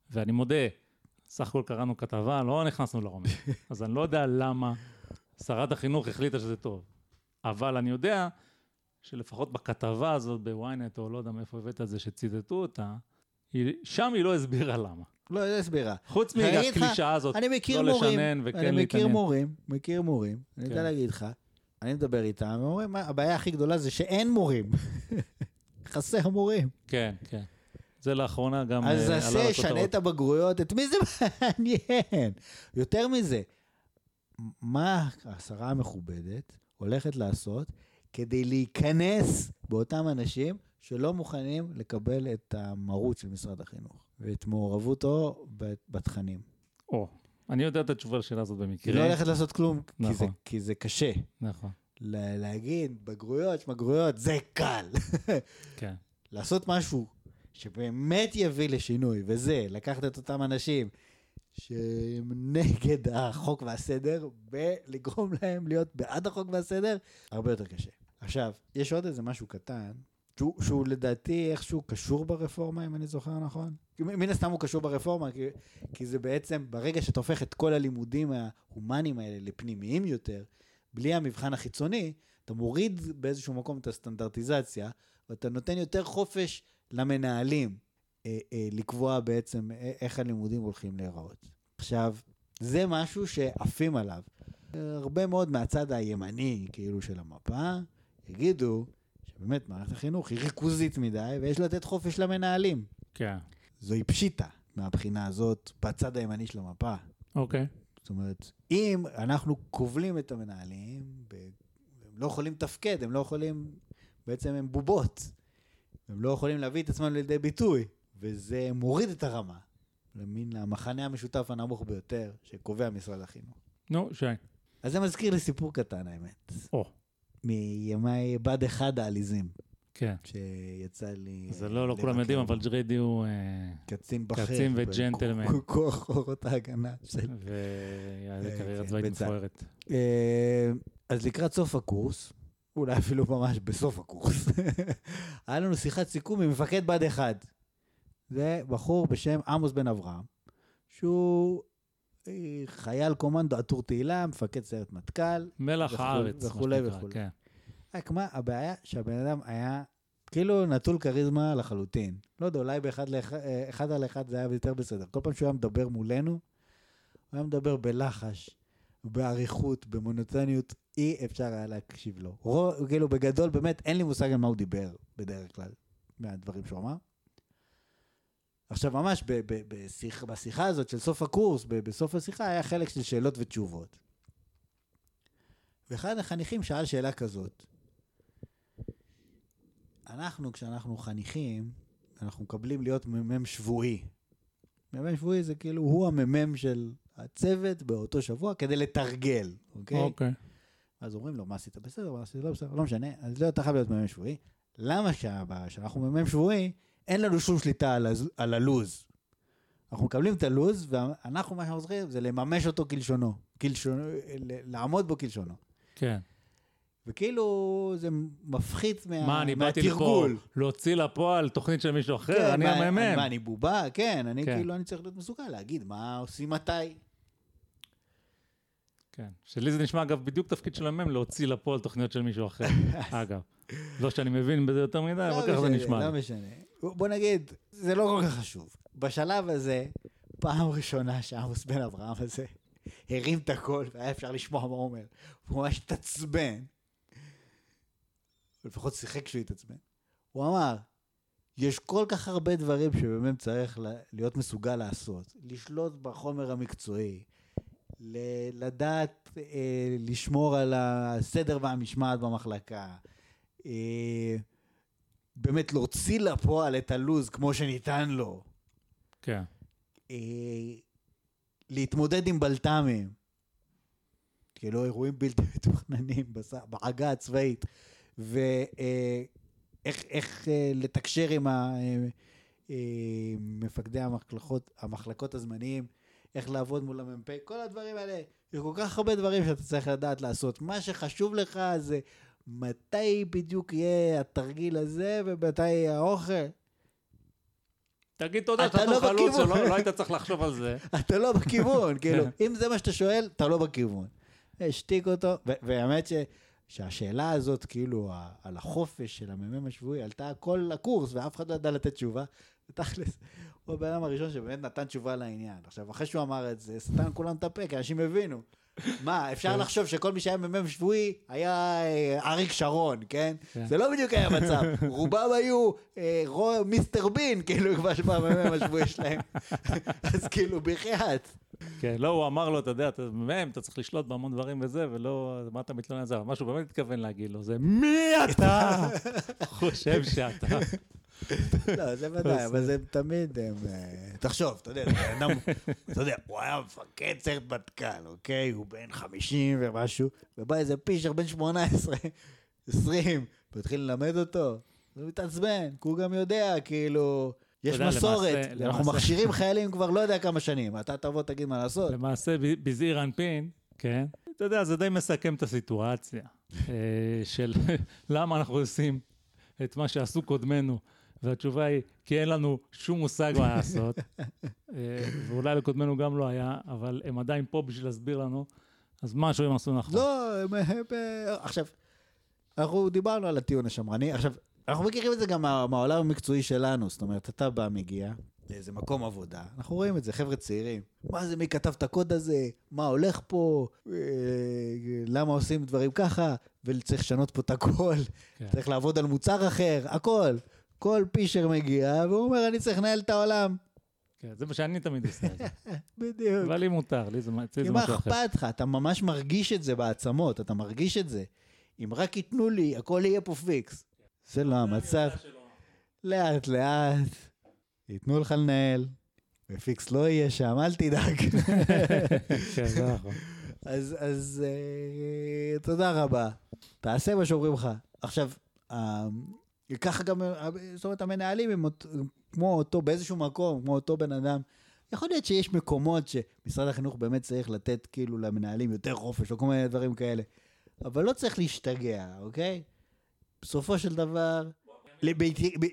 ואני מודה, סך הכל קראנו כתבה, לא נכנסנו לעומק, אז אני לא יודע למה שרת החינוך החליטה שזה טוב, אבל אני יודע שלפחות בכתבה הזאת בוויינט, או לא יודע מאיפה הבאת את זה, שציטטו אותה, היא, שם היא לא הסבירה למה. לא, זה הסבירה. חוץ אני מהקלישאה הזאת, אני מכיר לא מורים, לשנן וכן אני מכיר להתעניין. מורים, מכיר מורים, אני כן. יודע להגיד לך, אני מדבר איתם, הם אומרים, "מה, הבעיה הכי גדולה זה שאין מורים. חסר מורים. כן, כן. זה לאחרונה גם אז אה, עשה, שנה. את הבגרויות, את מי זה מעניין? יותר מזה, מה השרה המכובדת הולכת לעשות כדי להיכנס באותם אנשים שלא מוכנים לקבל את המרות של משרד החינוך ואת מעורבותו בתכנים? או, אני יודע את התשובה לשאלה הזאת היא במקרה. לא הולכת לעשות כלום, כי זה- נכון. כי זה קשה. נכון, לה- להגיד בגרויות, שמגרויות, זה קל. כן. לעשות משהו שבאמת יביא לשינוי, וזה, לקחת את אותם אנשים שהם נגד החוק והסדר, ולגרום להם להיות בעד החוק והסדר, הרבה יותר קשה. עכשיו, יש עוד איזה משהו קטן, שהוא, שהוא לדעתי איכשהו קשור ברפורמה, אם אני זוכר נכון. מן הסתם הוא קשור ברפורמה, כי, כי זה בעצם, ברגע שאתה הופך את כל הלימודים ההומניים האלה לפנימיים יותר, בלי המבחן החיצוני, אתה מוריד באיזשהו מקום את הסטנדרטיזציה, ואתה נותן יותר חופש למנהלים אה, אה, לקבוע בעצם איך הלימודים הולכים להיראות. עכשיו, זה משהו שעפים עליו. הרבה מאוד מהצד הימני, כאילו, של המפה, יגידו שבאמת מערכת החינוך היא ריכוזית מדי, ויש לתת חופש למנהלים. כן. זוהי פשיטה מהבחינה הזאת בצד הימני של המפה. אוקיי. זאת אומרת, אם אנחנו כובלים את המנהלים, הם לא יכולים לתפקד, הם לא יכולים, בעצם הם בובות. הם לא יכולים להביא את עצמם לידי ביטוי, וזה מוריד את הרמה למין המחנה המשותף הנמוך ביותר שקובע משרד החינוך. נו, שי. אז זה מזכיר לי סיפור קטן, האמת. או, מימי בד אחד העליזים, כן. שיצא לי... זה לא, לא לבקר כולם יודעים. אבל ג'ריידי הוא... אה, קצין בכיר. קצין וג'נטלמן. כוח אורות ההגנה של והיה אה, קריירה צבאית בצה"ל. מפוארת. אה, אז לקראת סוף הקורס, אולי אפילו ממש בסוף הקורס, היה לנו שיחת סיכום עם מפקד בה"ד 1. זה בחור בשם עמוס בן אברהם, שהוא אה, חייל קומנדו עטור תהילה, מפקד סיירת מטכ"ל. מלח וכו'- הארץ, וכולי וכולי. כן. רק מה, הבעיה שהבן אדם היה כאילו נטול כריזמה לחלוטין. לא יודע, אולי באחד לאחד, אה, אחד על אחד זה היה יותר בסדר. כל פעם שהוא היה מדבר מולנו, הוא היה מדבר בלחש, באריכות, במונוטוניות, אי אפשר היה להקשיב לו. רוב, כאילו, בגדול, באמת, אין לי מושג על מה הוא דיבר, בדרך כלל, מהדברים שהוא אמר. עכשיו, ממש ב- ב- בשיח, בשיחה הזאת של סוף הקורס, ב- בסוף השיחה, היה חלק של שאלות ותשובות. ואחד החניכים שאל שאלה כזאת, אנחנו, כשאנחנו חניכים, אנחנו מקבלים להיות מ"מ שבועי. מ"מ שבועי זה כאילו, הוא המ"מ של הצוות באותו שבוע כדי לתרגל, אוקיי? אוקיי. אז אומרים לו, מה עשית בסדר, מה עשית לא בסדר, לא משנה, אז לא, אתה חייב להיות מ"מ שבועי. למה שאנחנו מ"מ שבועי, אין לנו שום שליטה על, הז- על הלוז. אנחנו מקבלים את הלוז, ואנחנו, מה שאנחנו צריכים זה לממש אותו כלשונו. כלשונו, ל- לעמוד בו כלשונו. כן. וכאילו זה מפחית מה, מה, אני באתי לפה. להוציא לפועל תוכנית של מישהו אחר? כן, אני המ"מ. מה, אני בובה? כן, אני כן. כאילו, אני צריך להיות מסוגל להגיד מה עושים מתי. כן. שלי זה נשמע, אגב, בדיוק תפקיד של המ"מ, להוציא לפועל תוכניות של מישהו אחר, אגב. לא שאני מבין בזה יותר מדי, אבל ככה זה נשמע. לא. משנה. בוא נגיד, זה לא כל כך חשוב. בשלב הזה, פעם ראשונה שעמוס בן אברהם הזה הרים את הקול והיה אפשר לשמוע מה הוא אומר. הוא ממש התעצבן. לפחות שיחק שהוא התעצבן. הוא אמר, יש כל כך הרבה דברים שבאמת צריך להיות מסוגל לעשות. לשלוט בחומר המקצועי, ל- לדעת אה, לשמור על הסדר והמשמעת במחלקה, אה, באמת להוציא לפועל את הלוז כמו שניתן לו, כן. אה, להתמודד עם בלת"מים, כאילו אירועים בלתי מתוכננים בעגה הצבאית, ואיך איך אה, לתקשר עם ה- אה, אה, מפקדי המחלקות, המחלקות הזמניים, איך לעבוד מול המ"פ, כל הדברים האלה. יש כל כך הרבה דברים שאתה צריך לדעת לעשות. מה שחשוב לך זה מתי בדיוק יהיה התרגיל הזה ומתי האוכל. תגיד תודה אתה לא חלוץ. שלא לא היית צריך לחשוב על זה. אתה לא בכיוון, כאילו, אם זה מה שאתה שואל, אתה לא בכיוון. השתיק אותו, והאמת ש... שהשאלה הזאת, כאילו, על החופש של המ"מ השבועי, עלתה כל הקורס, ואף אחד לא ידע לתת תשובה. ותכלס, הוא הבן אדם הראשון שבאמת נתן תשובה לעניין. עכשיו, אחרי שהוא אמר את זה, סתם כולם את הפה, כי אנשים הבינו. מה, אפשר לחשוב שכל מי שהיה מ"מ שבועי היה אה, אריק שרון, כן? כן. זה לא בדיוק היה המצב. רובם היו אה, מיסטר בין, כאילו, כבר במ"מ השבועי שלהם. אז כאילו, בחייאת. כן, לא, הוא אמר לו, אתה יודע, אתה מ"מ, אתה צריך לשלוט בהמון דברים וזה, ולא, מה אתה מתלונן על זה? אבל מה שהוא באמת התכוון להגיד לו זה, מי אתה? חושב שאתה. לא, זה ודאי, אבל זה תמיד, הם, אה, תחשוב, אתה יודע, זה אדם, אתה יודע, הוא היה מפקד סיירת מטכ"ל, אוקיי? הוא בן 50 ומשהו, ובא איזה פישר בן 18, 20, והתחיל ללמד אותו, הוא מתעצבן, כי הוא גם יודע, כאילו, יש יודע, מסורת, למעשה- אנחנו למעשה- מכשירים חיילים כבר לא יודע כמה שנים, אתה תבוא תגיד מה לעשות. למעשה, בזעיר אנפין, כן? אתה יודע, זה די מסכם את הסיטואציה אה, של למה אנחנו עושים את מה שעשו קודמינו, והתשובה היא, כי אין לנו שום מושג מה לעשות, אה, ואולי לקודמנו גם לא היה, אבל הם עדיין פה בשביל להסביר לנו, אז משהו הם עשו נכון. לא, הם- הם- עכשיו, אנחנו דיברנו על הטיעון השמרני, עכשיו, אנחנו מכירים את זה גם מה- מהעולם המקצועי שלנו, זאת אומרת, אתה בא, מגיע לאיזה מקום עבודה, אנחנו רואים את זה, חבר'ה צעירים. מה זה, מי כתב את הקוד הזה? מה הולך פה? אה, למה עושים דברים ככה? וצריך לשנות פה את הכל, כן. צריך לעבוד על מוצר אחר, הכל. כל פישר מגיע, והוא אומר, אני צריך לנהל את העולם. כן, זה מה שאני תמיד עושה. בדיוק. אבל לי מותר, לי זה אצלי כי זה מה משהו אחר. אכפת לך? אתה ממש מרגיש את זה בעצמות, אתה מרגיש את זה. אם רק ייתנו לי, הכל יהיה פה פיקס. זה לא המצב. לאט לאט, ייתנו לך לנהל, ופיקס לא יהיה שם, אל תדאג. כן, זה נכון. אז, אז אה, תודה רבה. תעשה מה שאומרים לך. עכשיו, אה, ככה גם, זאת אומרת, המנהלים הם כמו אותו, באיזשהו מקום, כמו אותו בן אדם. יכול להיות שיש מקומות שמשרד החינוך באמת צריך לתת כאילו למנהלים יותר חופש, או כל מיני דברים כאלה. אבל לא צריך להשתגע, אוקיי? בסופו של דבר,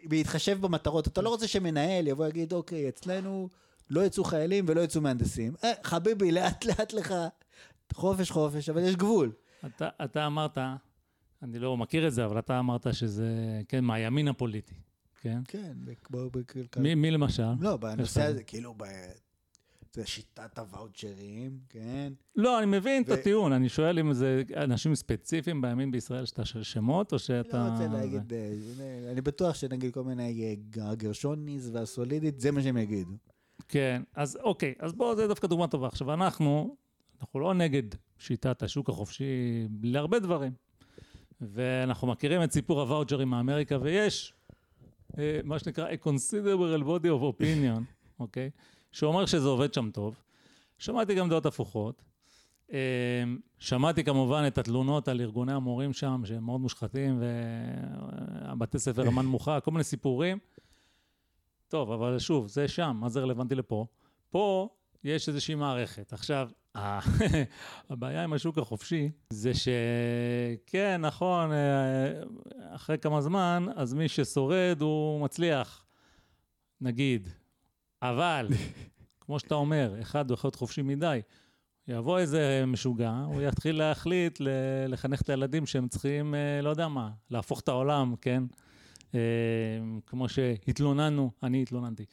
בהתחשב במטרות, אתה לא רוצה שמנהל יבוא ויגיד, אוקיי, אצלנו לא יצאו חיילים ולא יצאו מהנדסים. אה, חביבי, לאט לאט לך, חופש חופש, אבל יש גבול. אתה, אתה אמרת, אני לא מכיר את זה, אבל אתה אמרת שזה, כן, מהימין הפוליטי, כן? כן, כמו. מי, מי למשל? לא, בנושא. הזה, כאילו, ב... זה שיטת הוואוצ'רים, כן? לא, אני מבין ו- את הטיעון, אני שואל אם זה אנשים ספציפיים בימין בישראל שאתה ש- שמות, או אני שאתה... לא רוצה זה- להגיד, אה, אני בטוח שנגיד כל מיני אה, הגרשוניס והסולידית, זה מה שהם יגידו. כן, אז אוקיי, אז בוא, זה דווקא דוגמה טובה. עכשיו, אנחנו, אנחנו לא נגד שיטת השוק החופשי להרבה דברים. ואנחנו מכירים את סיפור הוואוצ'רים מאמריקה, ויש אה, מה שנקרא a considerable body of opinion, אוקיי? שאומר שזה עובד שם טוב. שמעתי גם דעות הפוכות. אה, שמעתי כמובן את התלונות על ארגוני המורים שם, שהם מאוד מושחתים, והבתי ספר רמה נמוכה, כל מיני סיפורים. טוב, אבל שוב, זה שם, מה זה רלוונטי לפה? פה יש איזושהי מערכת. עכשיו, הבעיה עם השוק החופשי זה שכן, נכון, אה, אחרי כמה זמן, אז מי ששורד הוא מצליח, נגיד. אבל, כמו שאתה אומר, אחד הוא יכול להיות חופשי מדי. יבוא איזה משוגע, הוא יתחיל להחליט לחנך את הילדים שהם צריכים, אה, לא יודע מה, להפוך את העולם, כן? אה, כמו שהתלוננו, אני התלוננתי,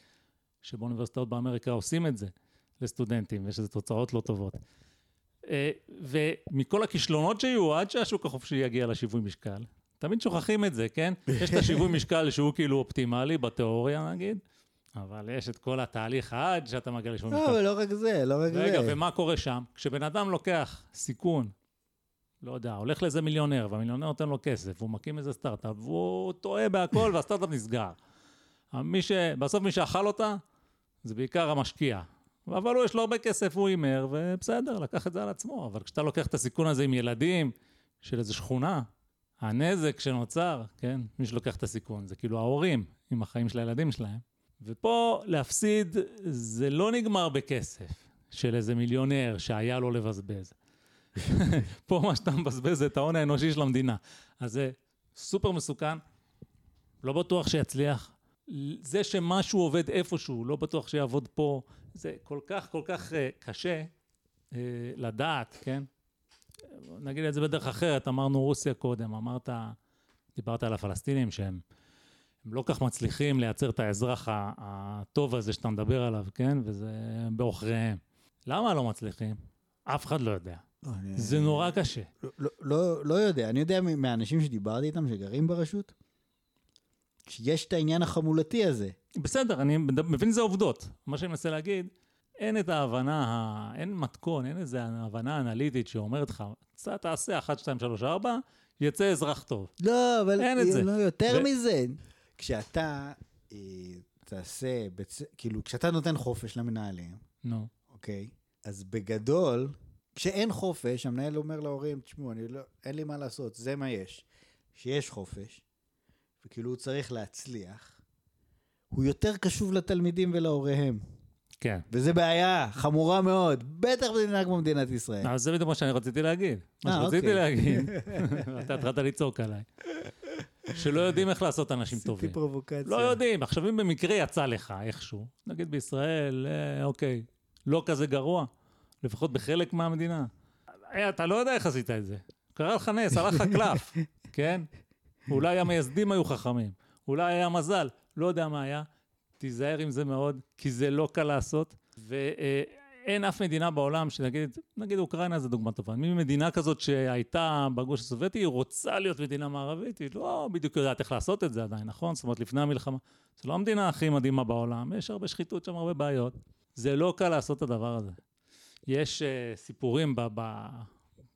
שבאוניברסיטאות באמריקה עושים את זה לסטודנטים, ויש לזה תוצאות לא טובות. אה, ומכל הכישלונות שיהיו, עד שהשוק החופשי יגיע לשיווי משקל, תמיד שוכחים את זה, כן? יש את השיווי משקל שהוא כאילו אופטימלי, בתיאוריה נגיד, אבל יש את כל התהליך עד שאתה מגיע לשיווי לא, משקל. אבל לא רק זה, לא רק זה. רגע, ומה קורה שם? כשבן אדם לוקח סיכון, לא יודע, הולך לאיזה מיליונר, והמיליונר נותן לו כסף, והוא מקים איזה סטארט-אפ, והוא טועה בהכל, והסטארט-אפ נסגר. מי ש... בסוף מי שאכל אותה, זה בעיקר המשקיע. אבל הוא, יש לו הרבה כסף, הוא הימר, ובסדר, לקח את זה על עצמו. אבל כשאתה לוקח את הסיכון הזה עם ילדים של איזו שכונה, הנזק שנוצר, כן, מי שלוקח את הסיכון, זה כאילו ההורים עם החיים של הילדים שלהם. ופה להפסיד זה לא נגמר בכסף של איזה מיליונר שהיה לו לבזבז. פה מה שאתה מבזבז זה את ההון האנושי של המדינה. אז זה סופר מסוכן, לא בטוח שיצליח. זה שמשהו עובד איפשהו, לא בטוח שיעבוד פה, זה כל כך כל כך uh, קשה uh, לדעת, כן? נגיד את זה בדרך אחרת, אמרנו רוסיה קודם, אמרת, דיברת על הפלסטינים שהם הם לא כך מצליחים לייצר את האזרח הטוב הזה שאתה מדבר עליו, כן? וזה בעוכריהם. למה לא מצליחים? אף אחד לא יודע. לא, אני- זה נורא קשה. לא- לא- לא, לא יודע, אני יודע מהאנשים שדיברתי איתם שגרים ברשות, שיש את העניין החמולתי הזה. בסדר, אני מבין זה עובדות. מה שאני מנסה להגיד, אין את ההבנה, אין מתכון, אין איזו הבנה אנליטית שאומרת לך, תעשה 1, 2, 3, 4, יצא אזרח טוב. לא, אבל אין את זה. לא, יותר ו- מזה. כשאתה אה, תעשה, בצ... כאילו, כשאתה נותן חופש למנהלים, נו. אוקיי? אז בגדול, כשאין חופש, המנהל אומר להורים, תשמעו, אני לא, אין לי מה לעשות, זה מה יש. שיש חופש, וכאילו הוא צריך להצליח, הוא יותר קשוב לתלמידים ולהוריהם. כן. וזה בעיה חמורה מאוד, בטח במדינה כמו מדינת ישראל. אז זה בדיוק מה שאני רציתי להגיד. מה אה, שרציתי אוקיי. להגיד, אתה התחלת לצעוק עליי, שלא יודעים איך לעשות אנשים עשיתי טובים. פרובוקציה. לא יודעים. עכשיו, אם במקרה יצא לך איכשהו, נגיד בישראל, אה, אוקיי, לא כזה גרוע, לפחות בחלק מהמדינה. אה, אתה לא יודע איך עשית את זה. קרה לך נס, הלך לך קלף, כן? אולי המייסדים היו חכמים, אולי היה מזל, לא יודע מה היה. תיזהר עם זה מאוד, כי זה לא קל לעשות, ואין אף מדינה בעולם שנגיד, נגיד אוקראינה זו דוגמה טובה, מי מדינה כזאת שהייתה בגוש הסובייטי, היא רוצה להיות מדינה מערבית, היא לא בדיוק יודעת איך לעשות את זה עדיין, נכון? זאת אומרת, לפני המלחמה. זו לא המדינה הכי מדהימה בעולם, יש הרבה שחיתות שם, הרבה בעיות. זה לא קל לעשות את הדבר הזה. יש uh, סיפורים ב- ב-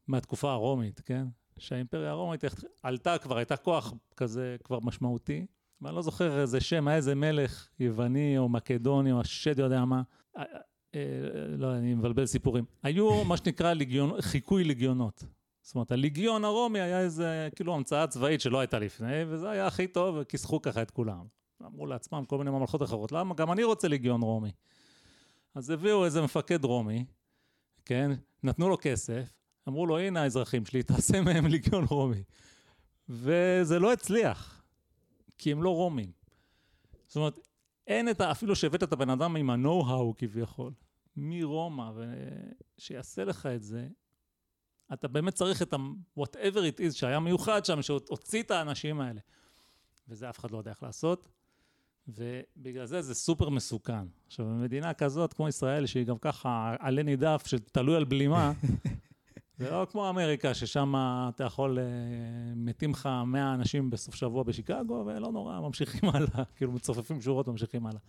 מהתקופה הרומית, כן? שהאימפריה הרומית עלתה כבר, הייתה כוח כזה כבר משמעותי, ואני לא זוכר איזה שם, היה איזה מלך יווני או מקדוני או השד יודע מה. אה, אה, לא, אני מבלבל סיפורים. היו מה שנקרא ליגיון, חיקוי ליגיונות. זאת אומרת, הליגיון הרומי היה איזה, כאילו, המצאה צבאית שלא הייתה לפני, וזה היה הכי טוב, וכיסחו ככה את כולם. אמרו לעצמם כל מיני ממלכות אחרות, למה? גם אני רוצה ליגיון רומי. אז הביאו איזה מפקד רומי, כן? נתנו לו כסף, אמרו לו, הנה האזרחים שלי, תעשה מהם ליגיון רומי. וזה לא הצליח, כי הם לא רומים. זאת אומרת, אין את ה... אפילו שהבאת את הבן אדם עם ה-know-how כביכול, מרומא, ושיעשה לך את זה, אתה באמת צריך את ה-whatever it is שהיה מיוחד שם, שהוציא את האנשים האלה. וזה אף אחד לא יודע איך לעשות, ובגלל זה זה סופר מסוכן. עכשיו, במדינה כזאת, כמו ישראל, שהיא גם ככה עלה נידף שתלוי על בלימה, זה לא כמו אמריקה, ששם אתה יכול, אה, מתים לך 100 אנשים בסוף שבוע בשיקגו, ולא נורא, ממשיכים הלאה, כאילו מצופפים שורות וממשיכים הלאה.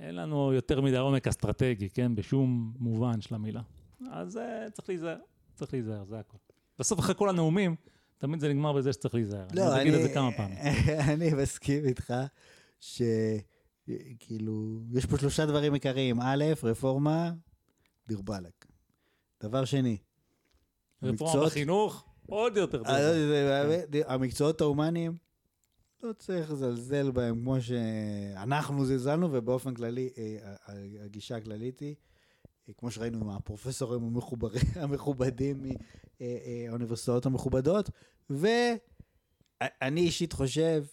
אין לנו יותר מדי עומק אסטרטגי, כן? בשום מובן של המילה. אז אה, צריך להיזהר, צריך להיזהר, זה הכול. בסוף אחרי כל הנאומים, תמיד זה נגמר בזה שצריך להיזהר. לא, אני אגיד את זה כמה פעמים. אני מסכים איתך שכאילו, יש פה שלושה דברים עיקריים. א', רפורמה, דיר באלק. דבר שני, רפורמה בחינוך, עוד יותר טוב. אה, זה- המקצועות ההומניים, לא צריך לזלזל בהם כמו שאנחנו זלזלנו, ובאופן כללי, אה, הגישה הכללית היא, אה, כמו שראינו עם הפרופסורים המכובדים מהאוניברסיטאות המכובדות, ואני אישית חושב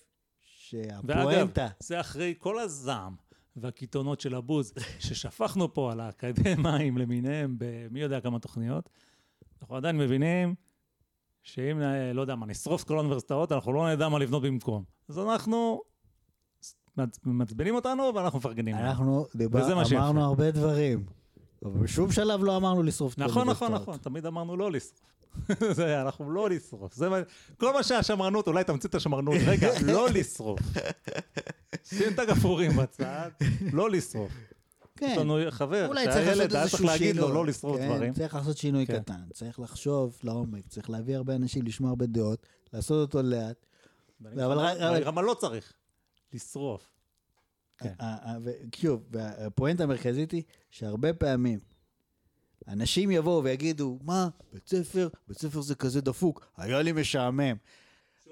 שהפואנטה, זה אחרי כל הזעם והקיתונות של הבוז ששפכנו פה על האקדמאים למיניהם במי יודע כמה תוכניות, אנחנו עדיין מבינים שאם, לא יודע מה, נשרוף את כל האוניברסיטאות, אנחנו לא נדע מה לבנות במקום. אז אנחנו, מעצ- מעצבנים אותנו ואנחנו מפרגנים. אנחנו דיבר. אמרנו הרבה דברים, אבל בשום שלב לא אמרנו לשרוף את נכון, נכון, האוניברסיטאות. נכון, תמיד אמרנו לא לשרוף. זה, אנחנו לא לשרוף. זה מה, כל מה שהשמרנות, אולי תמציא את השמרנות, רגע, לא לשרוף. שים את הגפרורים בצד, לא לשרוף. כן. יש לנו חבר, אולי צריך לעשות איזשהו צריך להגיד לו שינוי. לא לשרוף כן, דברים. צריך לעשות שינוי כן. קטן, צריך לחשוב לעומק, צריך להביא הרבה אנשים, לשמוע הרבה דעות, לעשות אותו לאט. אבל אבל לא צריך. לשרוף. כן. ה- ה- ו- שוב, והפואנטה המרכזית היא שהרבה פעמים אנשים יבואו ויגידו, מה, בית ספר, בית ספר זה כזה דפוק, היה לי משעמם.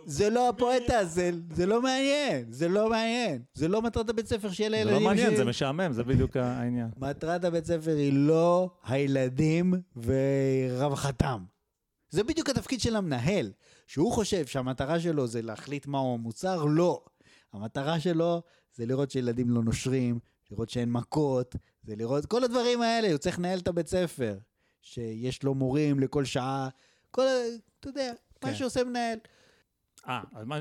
זה לא הפואנטה, זה, זה לא מעניין, זה לא מעניין. זה לא מטרת הבית ספר שיהיה זה לילדים לא מעניין. זה משעמם, זה בדיוק העניין. מטרת הבית ספר היא לא הילדים ורווחתם. זה בדיוק התפקיד של המנהל. שהוא חושב שהמטרה שלו זה להחליט מהו המוצר, לא. המטרה שלו זה לראות שילדים לא נושרים, לראות שאין מכות, זה לראות כל הדברים האלה, הוא צריך לנהל את הבית ספר. שיש לו מורים לכל שעה, כל, אתה יודע, מה כן. שעושה מנהל. אה, אז מה...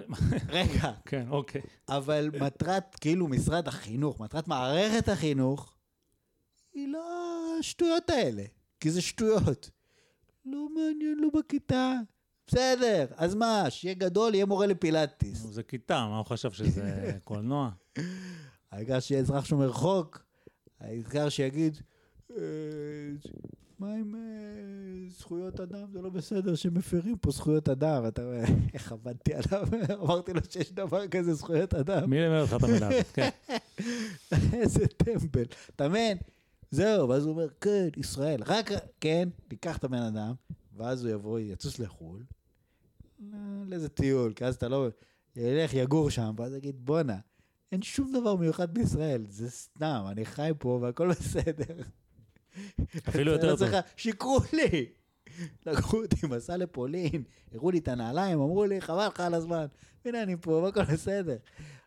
רגע, כן, אוקיי. אבל מטרת, כאילו, משרד החינוך, מטרת מערכת החינוך, היא לא השטויות האלה, כי זה שטויות. לא מעניין לו בכיתה. בסדר, אז מה, שיהיה גדול, יהיה מורה לפילאטיס. זה כיתה, מה הוא חשב שזה קולנוע? העיקר שיהיה אזרח שומר חוק, העיקר שיגיד, "אה, מה עם אה, זכויות אדם? זה לא בסדר שמפרים פה זכויות אדם. אתה אומר, איך עבדתי עליו? אמרתי לו שיש דבר כזה זכויות אדם. מי לימד אותך את? כן. איזה טמבל. אתה מבין? זהו, ואז הוא אומר, כן, ישראל. רק, כן, ניקח את הבן אדם, ואז הוא יבוא, יצוץ לחו"ל, ל- לאיזה טיול, כי אז אתה לא... ילך, יגור שם, ואז יגיד, בואנה, אין שום דבר מיוחד בישראל, זה סתם, אני חי פה והכל בסדר. אפילו יותר לא טוב. שיקרו לי. לקחו אותי מסע לפולין, הראו לי את הנעליים, אמרו לי, חבל לך על הזמן. הנה אני פה, והכל בסדר.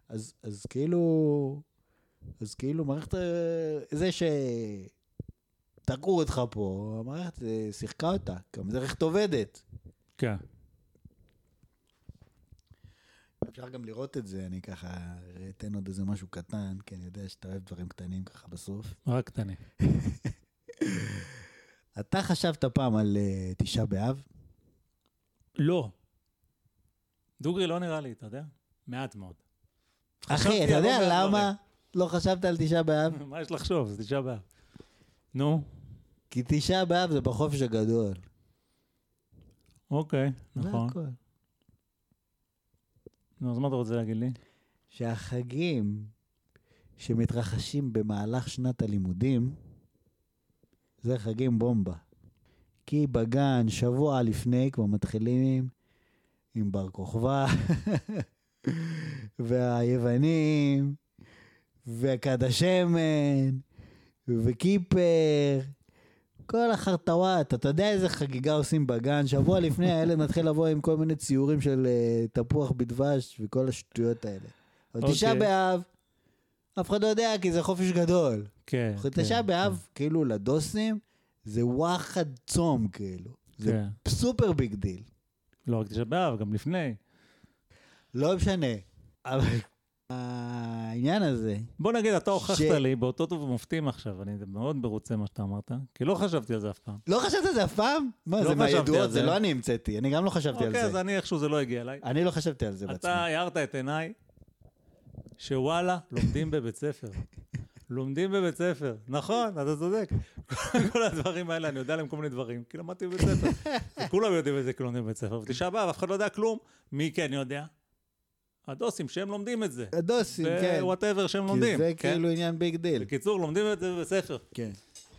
אז, אז כאילו, אז כאילו מערכת, אה, זה שתקעו אותך פה, המערכת אה, שיחקה אותה, גם את עובדת. כן. אפשר גם לראות את זה, אני ככה אתן עוד איזה משהו קטן, כי אני יודע שאתה אוהב דברים קטנים ככה בסוף. רק קטנים. אתה חשבת פעם על אה, תשעה באב? לא. דוגרי לא נראה לי, אתה יודע? מעט מאוד. אחי, אתה יודע לא מעט למה לא חשבת על תשעה באב? מה יש לחשוב? זה תשעה באב. נו, כי תשעה באב זה בחופש הגדול. אוקיי, זה נכון. הכל. נו, אז מה אתה רוצה להגיד לי? שהחגים שמתרחשים במהלך שנת הלימודים, זה חגים בומבה. כי בגן, שבוע לפני, כבר מתחילים עם בר כוכבא, והיוונים, וכד השמן, וכיפר, כל החרטוואט. אתה יודע איזה חגיגה עושים בגן? שבוע לפני הילד מתחיל לבוא עם כל מיני ציורים של אה, תפוח בדבש וכל השטויות האלה. אבל אוקיי. תשעה באב, אף אחד לא יודע כי זה חופש גדול. כן. כן, תשעה באב, כאילו לדוסים, זה וואחד צום, כאילו. זה כן. super big deal. לא רק תשעה באב, גם לפני. לא משנה. אבל העניין הזה, בוא נגיד, אתה הוכחת ש- לי באותות ובמופתים עכשיו, אני מאוד מרוצה מה שאתה אמרת, כי לא חשבתי על זה אף פעם. לא חשבת על זה אף פעם? מה, לא זה מהידועות, זה. זה לא אני המצאתי, אני גם לא חשבתי על אוקיי, אז זה. אני איכשהו זה לא הגיע אליי. אני לא חשבתי על זה בעצמי. אתה הארת את עיניי, שוואלה, לומדים בבית ספר. לומדים בבית ספר. נכון, אתה צודק. כל הדברים האלה, אני יודע עליהם כל מיני דברים, כי למדתי בבית ספר. כולם יודעים את זה כי לומדים בבית ספר. בתשעה באב, אף אחד לא יודע כלום. מי כן יודע? הדוסים, שהם לומדים את זה. הדוסים, כן. whatever שהם כי לומדים. זה כן? כאילו עניין big deal. בקיצור, לומדים את זה בבית ספר. כן.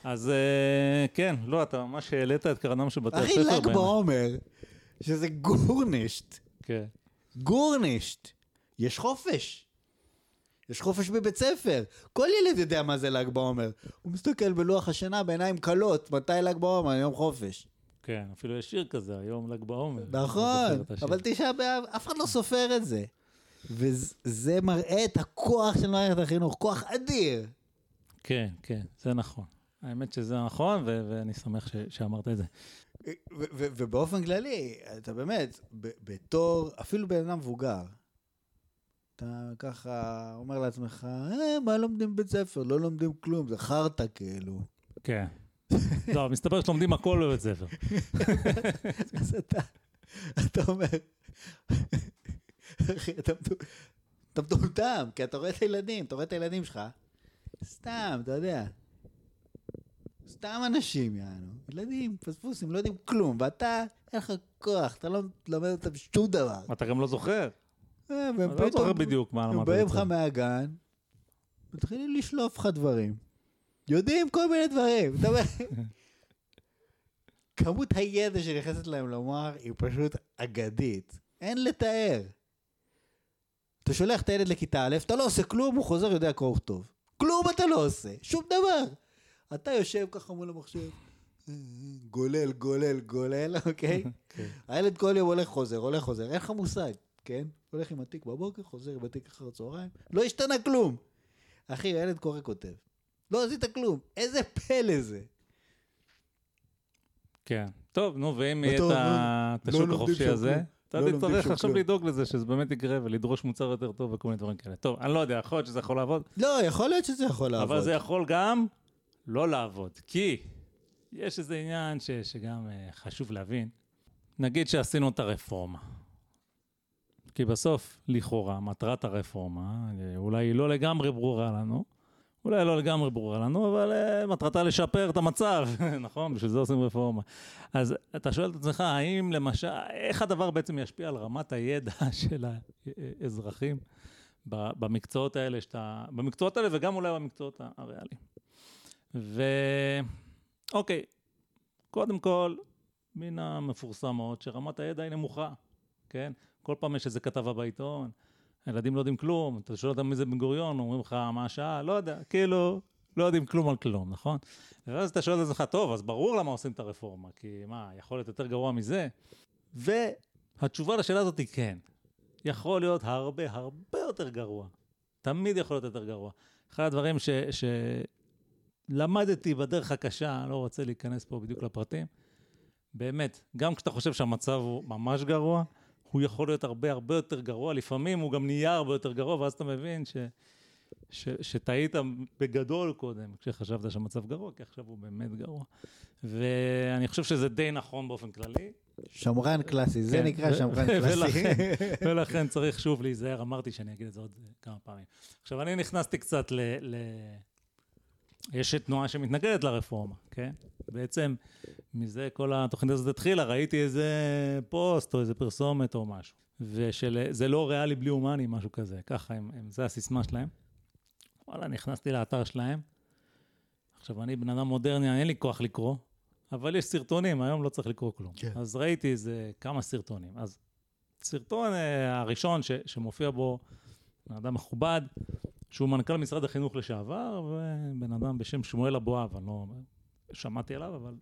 אז אה, כן, לא, אתה ממש העלית את קרנם של בתי אחי, הספר. ל"ג בעיניי. בעומר, שזה גורנישט. כן. גורנישט. יש חופש. יש חופש בבית ספר. כל ילד יודע מה זה ל"ג בעומר. הוא מסתכל בלוח השנה בעיניים כלות, מתי ל"ג בעומר? יום חופש. כן, אפילו יש שיר כזה, היום ל"ג בעומר. נכון. אבל תשעה באב, אף אחד לא סופר את זה. וזה מראה את הכוח של מערכת החינוך, כוח אדיר. כן, כן, זה נכון. האמת שזה נכון, ו- ואני שמח ש- שאמרת את זה. ו- ו- ובאופן כללי, אתה באמת, ב- בתור, אפילו בן אדם מבוגר, אתה ככה אומר לעצמך, אה, מה לומדים בבית ספר? לא לומדים כלום, זה חרטא כאילו. כן. לא, מסתבר שלומדים הכל בבית ספר. אז אתה, אתה אומר, אחי, אתה מטו- אתה מטומטם, כי אתה רואה את הילדים, אתה רואה את הילדים שלך, סתם, אתה יודע. סתם אנשים, יענו. ילדים, פספוסים, לא יודעים כלום, ואתה, אין לך כוח, אתה לא לומד אותם שום דבר. אתה גם לא זוכר. אה, והם אני לא זוכר פתאום, בדיוק מה הם למדת באים בבית לך. מהגן, מתחילים לשלוף לך דברים. יודעים כל מיני דברים. כמות הידע שנכנסת להם למוח היא פשוט אגדית. אין לתאר. אתה שולח את הילד לכיתה א', אתה לא עושה כלום, הוא חוזר, יודע קרוא וכתוב. כלום אתה לא עושה, שום דבר. אתה יושב ככה מול המחשב, גולל, גולל, גולל, אוקיי? כן. הילד כל יום הולך חוזר, הולך חוזר, אין לך מושג, כן? הולך עם התיק בבוקר, חוזר עם התיק אחר הצהריים, לא השתנה כלום. אחי, הילד קורא כותב. לא עשית כלום, איזה פלא זה. כן. טוב, נו, ואם יהיה את לא השוק החופשי הזה. אתה לא תצטרך עכשיו. לדאוג לזה שזה באמת יקרה ולדרוש מוצר יותר טוב וכל מיני דברים כאלה. טוב, אני לא יודע, יכול להיות שזה יכול לעבוד, לא, יכול להיות שזה יכול לעבוד. אבל זה יכול גם לא לעבוד. כי יש איזה עניין ש- שגם אה, חשוב להבין. נגיד שעשינו את הרפורמה. כי בסוף, לכאורה, מטרת הרפורמה, אה, אולי היא לא לגמרי ברורה לנו, אולי לא לגמרי ברורה לנו, אבל uh, מטרתה לשפר את המצב, נכון? בשביל זה עושים רפורמה. אז אתה שואל את עצמך, האם למשל, איך הדבר בעצם ישפיע על רמת הידע של האזרחים ב- במקצועות האלה, שאתה, במקצועות האלה וגם אולי במקצועות הריאליים. ואוקיי, קודם כל, מן המפורסמות שרמת הידע היא נמוכה, כן? כל פעם יש איזה כתבה בעיתון, הילדים לא יודעים כלום, אתה שואל אותם מי זה בן גוריון, אומרים לך מה השעה, לא יודע, כאילו, לא יודעים כלום על כלום, נכון? ואז אתה שואל את עצמך, טוב, אז ברור למה עושים את הרפורמה, כי מה, יכול להיות יותר גרוע מזה? והתשובה לשאלה הזאת היא כן. יכול להיות הרבה הרבה יותר גרוע. תמיד יכול להיות יותר גרוע. אחד הדברים ש... שלמדתי בדרך הקשה, אני לא רוצה להיכנס פה בדיוק לפרטים, באמת, גם כשאתה חושב שהמצב הוא ממש גרוע, הוא יכול להיות הרבה הרבה יותר גרוע, לפעמים הוא גם נהיה הרבה יותר גרוע, ואז אתה מבין ש... ש... שטעית בגדול קודם, כשחשבת שהמצב גרוע, כי עכשיו הוא באמת גרוע. ואני חושב שזה די נכון באופן כללי. שמרן קלאסי, זה כן, נקרא ו- שמרן ולכן- קלאסי. ולכן צריך שוב להיזהר, אמרתי שאני אגיד את זה עוד כמה פעמים. עכשיו, אני נכנסתי קצת ל... ל... יש תנועה שמתנגדת לרפורמה, כן? בעצם מזה כל התוכנית הזאת התחילה, ראיתי איזה פוסט או איזה פרסומת או משהו. ושזה לא ריאלי בלי הומני, משהו כזה. ככה, הם, הם, זה הסיסמה שלהם. וואלה, נכנסתי לאתר שלהם. עכשיו, אני בן אדם מודרני, אין לי כוח לקרוא, אבל יש סרטונים, היום לא צריך לקרוא כלום. כן. אז ראיתי איזה כמה סרטונים. אז סרטון אה, הראשון ש, שמופיע בו בן אדם מכובד, שהוא מנכ"ל משרד החינוך לשעבר, ובן אדם בשם שמואל אבואב, אני לא שמעתי עליו, אבל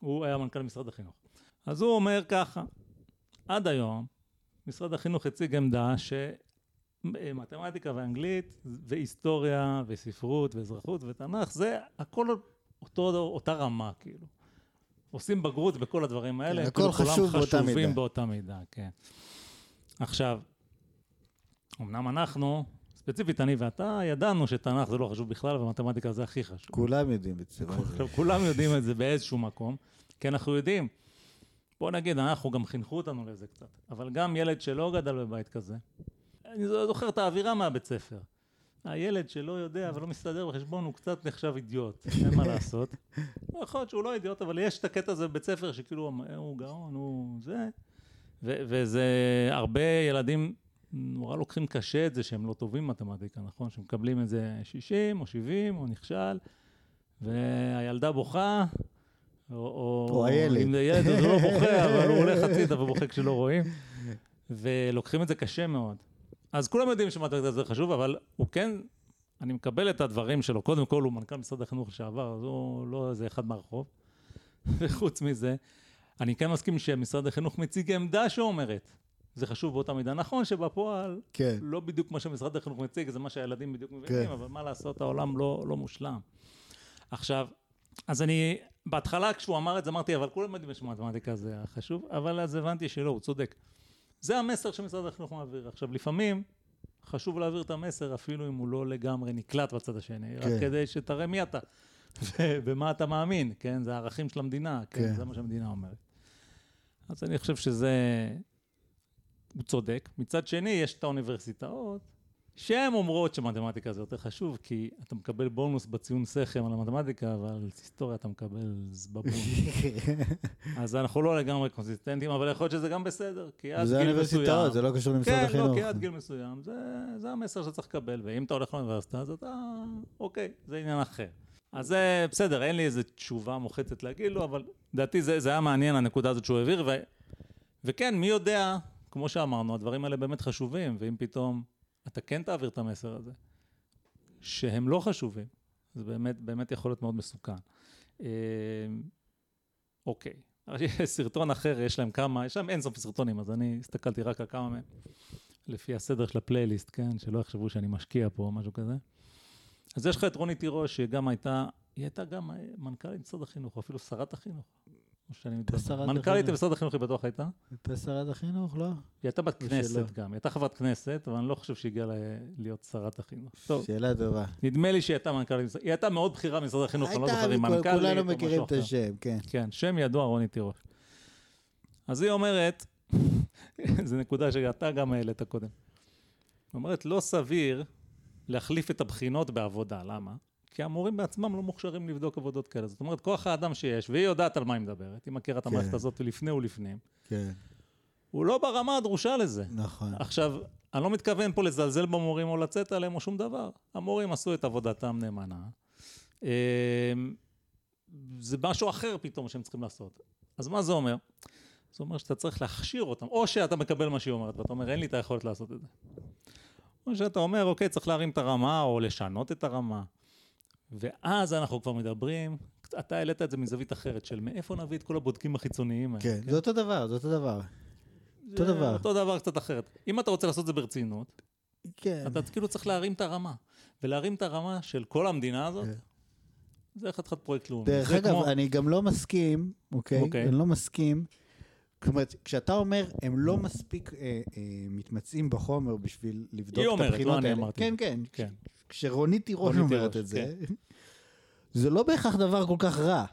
הוא היה מנכ"ל משרד החינוך. אז הוא אומר ככה, עד היום משרד החינוך הציג עמדה שמתמטיקה ואנגלית והיסטוריה וספרות ואזרחות ותנ"ך זה הכל אותו, אותה רמה כאילו. עושים בגרות בכל הדברים האלה, כן, כאילו הכל חשוב באותה חשובים מידה. באותה מידה, כן. עכשיו, אמנם אנחנו, ספציפית אני ואתה, ידענו שתנ"ך זה לא חשוב בכלל ומתמטיקה זה הכי חשוב. כולם יודעים את זה. כולם יודעים את זה באיזשהו מקום, כי אנחנו יודעים. בוא נגיד, אנחנו גם חינכו אותנו לזה קצת, אבל גם ילד שלא גדל בבית כזה, אני זוכר את האווירה מהבית ספר. הילד שלא יודע ולא מסתדר בחשבון, הוא קצת נחשב אידיוט, אין מה לעשות. יכול להיות שהוא לא אידיוט, אבל יש את הקטע הזה בבית ספר, שכאילו הוא גאון, הוא זה, ו- וזה, הרבה ילדים נורא לוקחים קשה את זה שהם לא טובים במתמטיקה, נכון? שמקבלים איזה 60 או 70 או נכשל, והילדה בוכה, או, או, או הילד. אם זה ילד אז הוא לא בוכה, אבל הוא הולך הצידה ובוכה כשלא רואים, ולוקחים את זה קשה מאוד. אז כולם יודעים שמתמטיקה זה חשוב, אבל הוא כן, אני מקבל את הדברים שלו. קודם כל, הוא מנכ"ל משרד החינוך לשעבר, אז הוא לא איזה אחד מהרחוב. וחוץ מזה, אני כן מסכים שמשרד החינוך מציג עמדה שאומרת, זה חשוב באותה מידה. נכון שבפועל, כן. לא בדיוק מה שמשרד החינוך מציג, זה מה שהילדים בדיוק מבינים, כן. אבל מה לעשות, העולם לא, לא מושלם. עכשיו, אז אני, בהתחלה כשהוא אמר את זה, אמרתי, אבל כולם יודעים שמתמטיקה זה חשוב, אבל אז הבנתי שלא, הוא צודק. זה המסר שמשרד החינוך מעביר. עכשיו, לפעמים חשוב להעביר את המסר, אפילו אם הוא לא לגמרי נקלט בצד השני, רק כן. כדי שתראה מי אתה, ובמה אתה מאמין, כן? זה הערכים של המדינה, כן? כן. זה מה שהמדינה אומרת. אז אני חושב שזה... הוא צודק. מצד שני, יש את האוניברסיטאות, שהן אומרות שמתמטיקה זה יותר חשוב, כי אתה מקבל בונוס בציון סכם על המתמטיקה, אבל על היסטוריה אתה מקבל זבבון. אז אנחנו לא לגמרי קונסיסטנטים, אבל יכול להיות שזה גם בסדר, כי עד זה גיל מסוים... אוניברסיטאות, זה לא קשור למשרד כן, החינוך. לא, כי עד גיל מסוים, זה, זה המסר שצריך לקבל, ואם אתה הולך לאוניברסיטה, אז אתה, אוקיי, זה עניין אחר. אז זה בסדר, אין לי איזו תשובה מוחצת להגיד לו, אבל לדעתי זה, זה היה מעניין, הנקודה הזאת שהוא העביר, ו, וכן, מי יודע, כמו שאמרנו, הדברים האלה באמת חשובים, ואם פתאום אתה כן תעביר את המסר הזה, שהם לא חשובים, זה באמת, באמת יכול להיות מאוד מסוכן. אה, אוקיי, סרטון אחר, יש להם כמה, יש להם אינסוף סרטונים, אז אני הסתכלתי רק על כמה מהם, לפי הסדר של הפלייליסט, כן? שלא יחשבו שאני משקיע פה או משהו כזה. אז יש לך את רוני תירוש, שהיא גם הייתה, היא הייתה גם מנכ"לית משרד החינוך, או אפילו שרת החינוך. או שאני מתבלבל. מנכ"לית. במשרד החינוך היא בטוח הייתה. הייתה שרת החינוך, לא? היא הייתה בת. כנסת גם, היא הייתה חברת כנסת, אבל אני לא חושב שהיא הגיעה ל- להיות שרת החינוך. טוב, שאלה טובה. נדמה לי שהיא הייתה מנכ"לית, היא הייתה מאוד בכירה במשרד החינוך, אני לא זוכר אם מנכ"לית כולנו מכירים את. השם, כן. כן, שם ידוע רוני תירוש. אז היא אומרת, זו נקודה שאתה גם העלית קודם. היא אומרת, לא סביר להחליף את הבחינות בעבודה, למה? כי המורים בעצמם לא מוכשרים לבדוק עבודות כאלה. זאת אומרת, כוח האדם שיש, והיא יודעת על מה היא מדברת, היא מכירה את המערכת כן. הזאת לפני ולפנים, כן, הוא לא ברמה הדרושה לזה. נכון. עכשיו, אני לא מתכוון פה לזלזל במורים או לצאת עליהם או שום דבר. המורים עשו את עבודתם נאמנה. אמ, זה משהו אחר פתאום שהם צריכים לעשות. אז מה זה אומר? זה אומר שאתה צריך להכשיר אותם, או שאתה מקבל מה שהיא אומרת, ואתה אומר, אין לי את היכולת לעשות את זה. או שאתה אומר, אוקיי, צריך להרים את הרמה, או לשנות את הרמה. ואז אנחנו כבר מדברים, אתה העלית את זה מזווית אחרת, של מאיפה נביא את כל הבודקים החיצוניים האלה. כן, זה אותו דבר, זה אותו דבר. אותו דבר. אותו דבר קצת אחרת. אם אתה רוצה לעשות את זה ברצינות, כן. אתה כאילו צריך להרים את הרמה. ולהרים את הרמה של כל המדינה הזאת, כן. זה חתיכת פרויקט לאומי. דרך אגב, כמו- אני גם לא מסכים, אוקיי? אוקיי. אני לא מסכים. אומרת, כשאתה אומר, הם לא מספיק אה, אה, מתמצאים בחומר בשביל לבדוק היא את אומרת, לא הבחינות אני האלה. אמרתי. כן, כן. כן. כשרונית תירוש אומרת תירוש, את זה, זה לא בהכרח דבר כל כך רע.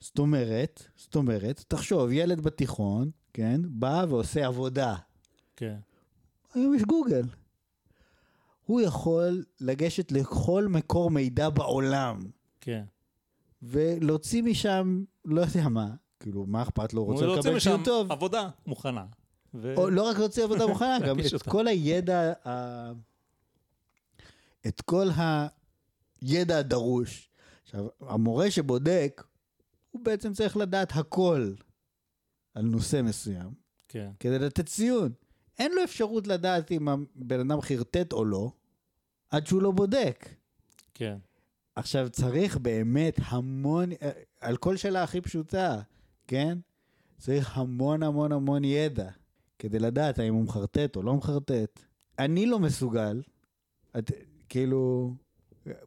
זאת אומרת, זאת אומרת, תחשוב, ילד בתיכון, כן, בא ועושה עבודה. כן. היום יש גוגל. הוא יכול לגשת לכל מקור מידע בעולם, כן. ולהוציא משם, לא יודע מה, כאילו, מה אכפת לו? הוא רוצה לקבל ציון טוב. עבודה מוכנה. ו- או לא רק להוציא עבודה מוכנה, גם את אותה. כל הידע, ה- את כל הידע הדרוש. עכשיו, המורה שבודק, הוא בעצם צריך לדעת הכל על נושא מסוים, כן. כדי לתת ציון. אין לו אפשרות לדעת אם הבן אדם חרטט או לא, עד שהוא לא בודק. כן. עכשיו, צריך באמת המון, אה, על כל שאלה הכי פשוטה, כן? צריך המון המון המון ידע כדי לדעת האם הוא מחרטט או לא מחרטט. אני לא מסוגל, את, כאילו,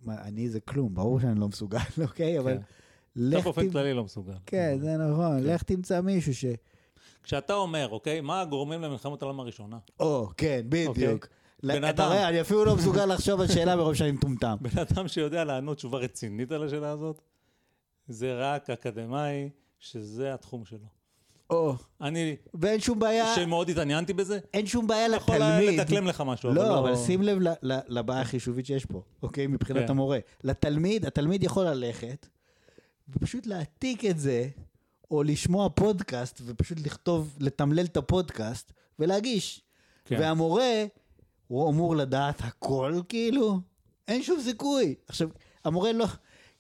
מה, אני זה כלום, ברור שאני לא מסוגל, אוקיי? אבל כן. לך אתה באופן תמצא, כללי לא מסוגל. כן, זה נכון, כן. לך תמצא מישהו ש... כשאתה אומר, אוקיי, מה הגורמים למלחמת העולם הראשונה? או, כן, בדיוק. אוקיי. לא, בן אתה אדם. רואה, אני אפילו לא מסוגל לחשוב על שאלה מרוב שאני מטומטם. בן אדם שיודע לענות תשובה רצינית על השאלה הזאת, זה רק אקדמאי שזה התחום שלו. או, אני, ואין שום בעיה, שמאוד התעניינתי בזה, אין שום בעיה יכול לתלמיד. לדקלם לך משהו, אבל לא, לא... אבל שים לב לבעיה החישובית שיש פה, אוקיי? מבחינת כן. המורה. לתלמיד, התלמיד יכול ללכת ופשוט להעתיק את זה, או לשמוע פודקאסט ופשוט לכתוב, לתמלל את הפודקאסט ולהגיש. כן. והמורה, הוא אמור לדעת הכל, כאילו? אין שום סיכוי. עכשיו, המורה לא,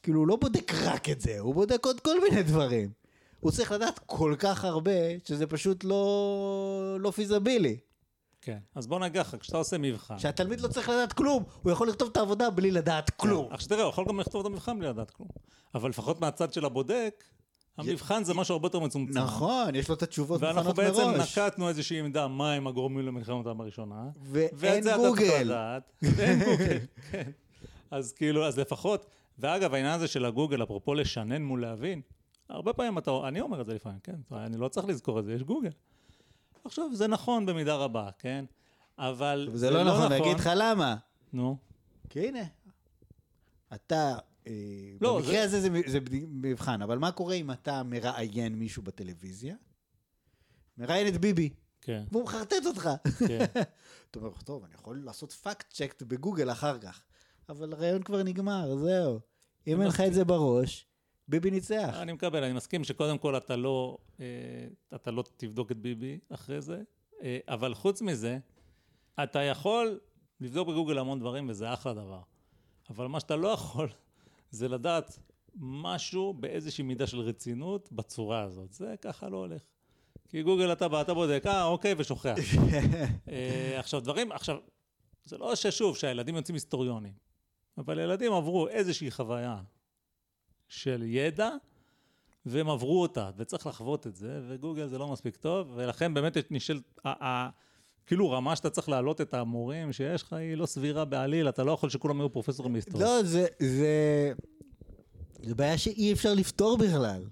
כאילו, הוא לא בודק רק את זה, הוא בודק עוד כל מיני דברים. הוא צריך לדעת כל כך הרבה, שזה פשוט לא, לא פיזבילי. כן. אז בוא נגיד לך, כשאתה עושה מבחן... שהתלמיד לא צריך לדעת כלום, הוא יכול לכתוב את העבודה בלי לדעת כלום. עכשיו תראה, הוא יכול גם לכתוב את המבחן בלי לדעת כלום. אבל לפחות מהצד של הבודק, המבחן זה משהו הרבה יותר מצומצם. נכון, יש לו את התשובות ואנחנו מוכנות בעצם מראש. נקטנו איזושהי עמדה, מה הם הגורמים למלחמת העולם הראשונה. ואין גוגל. ואין גוגל, כן. אז כאילו, אז לפחות, ואגב, העניין הזה של הגוגל, אפרופו לשנן מול להבין, הרבה פעמים אתה, אני אומר את זה לפעמים, כן? אני לא צריך לזכור את זה, יש גוגל. עכשיו, זה נכון במידה רבה, כן? אבל זה לא נכון, אני אגיד לך למה. נו, כי הנה, אתה, אה, לא, במקרה זה- הזה זה זה מבחן, אבל מה קורה אם אתה מראיין מישהו בטלוויזיה? מראיין את ביבי, כן, והוא מחרטט אותך. כן. אתה אומר, טוב, אני יכול לעשות פאקט צ'ק בגוגל אחר כך. אבל הרעיון כבר נגמר, זהו. אם אין לך את זה בראש, ביבי ניצח. אני מקבל, אני מסכים שקודם כל אתה לא, אה, אתה לא תבדוק את ביבי אחרי זה, אה, אבל חוץ מזה, אתה יכול לבדוק בגוגל המון דברים וזה אחלה דבר. אבל מה שאתה לא יכול זה לדעת משהו באיזושהי מידה של רצינות בצורה הזאת. זה ככה לא הולך. כי גוגל אתה בא, אתה בודק, אה, אוקיי, ושוכח. אה, עכשיו, דברים, עכשיו, זה לא ששוב, שהילדים יוצאים היסטוריונים, אבל ילדים עברו איזושהי חוויה של ידע, והם עברו אותה, וצריך לחוות את זה, וגוגל זה לא מספיק טוב, ולכן באמת נשאלת, כאילו רמה שאתה צריך להעלות את המורים שיש לך היא לא סבירה בעליל, אתה לא יכול שכולם יהיו פרופסורים בהיסטוריה. לא, זה, זה... זה בעיה שאי אפשר לפתור בכלל.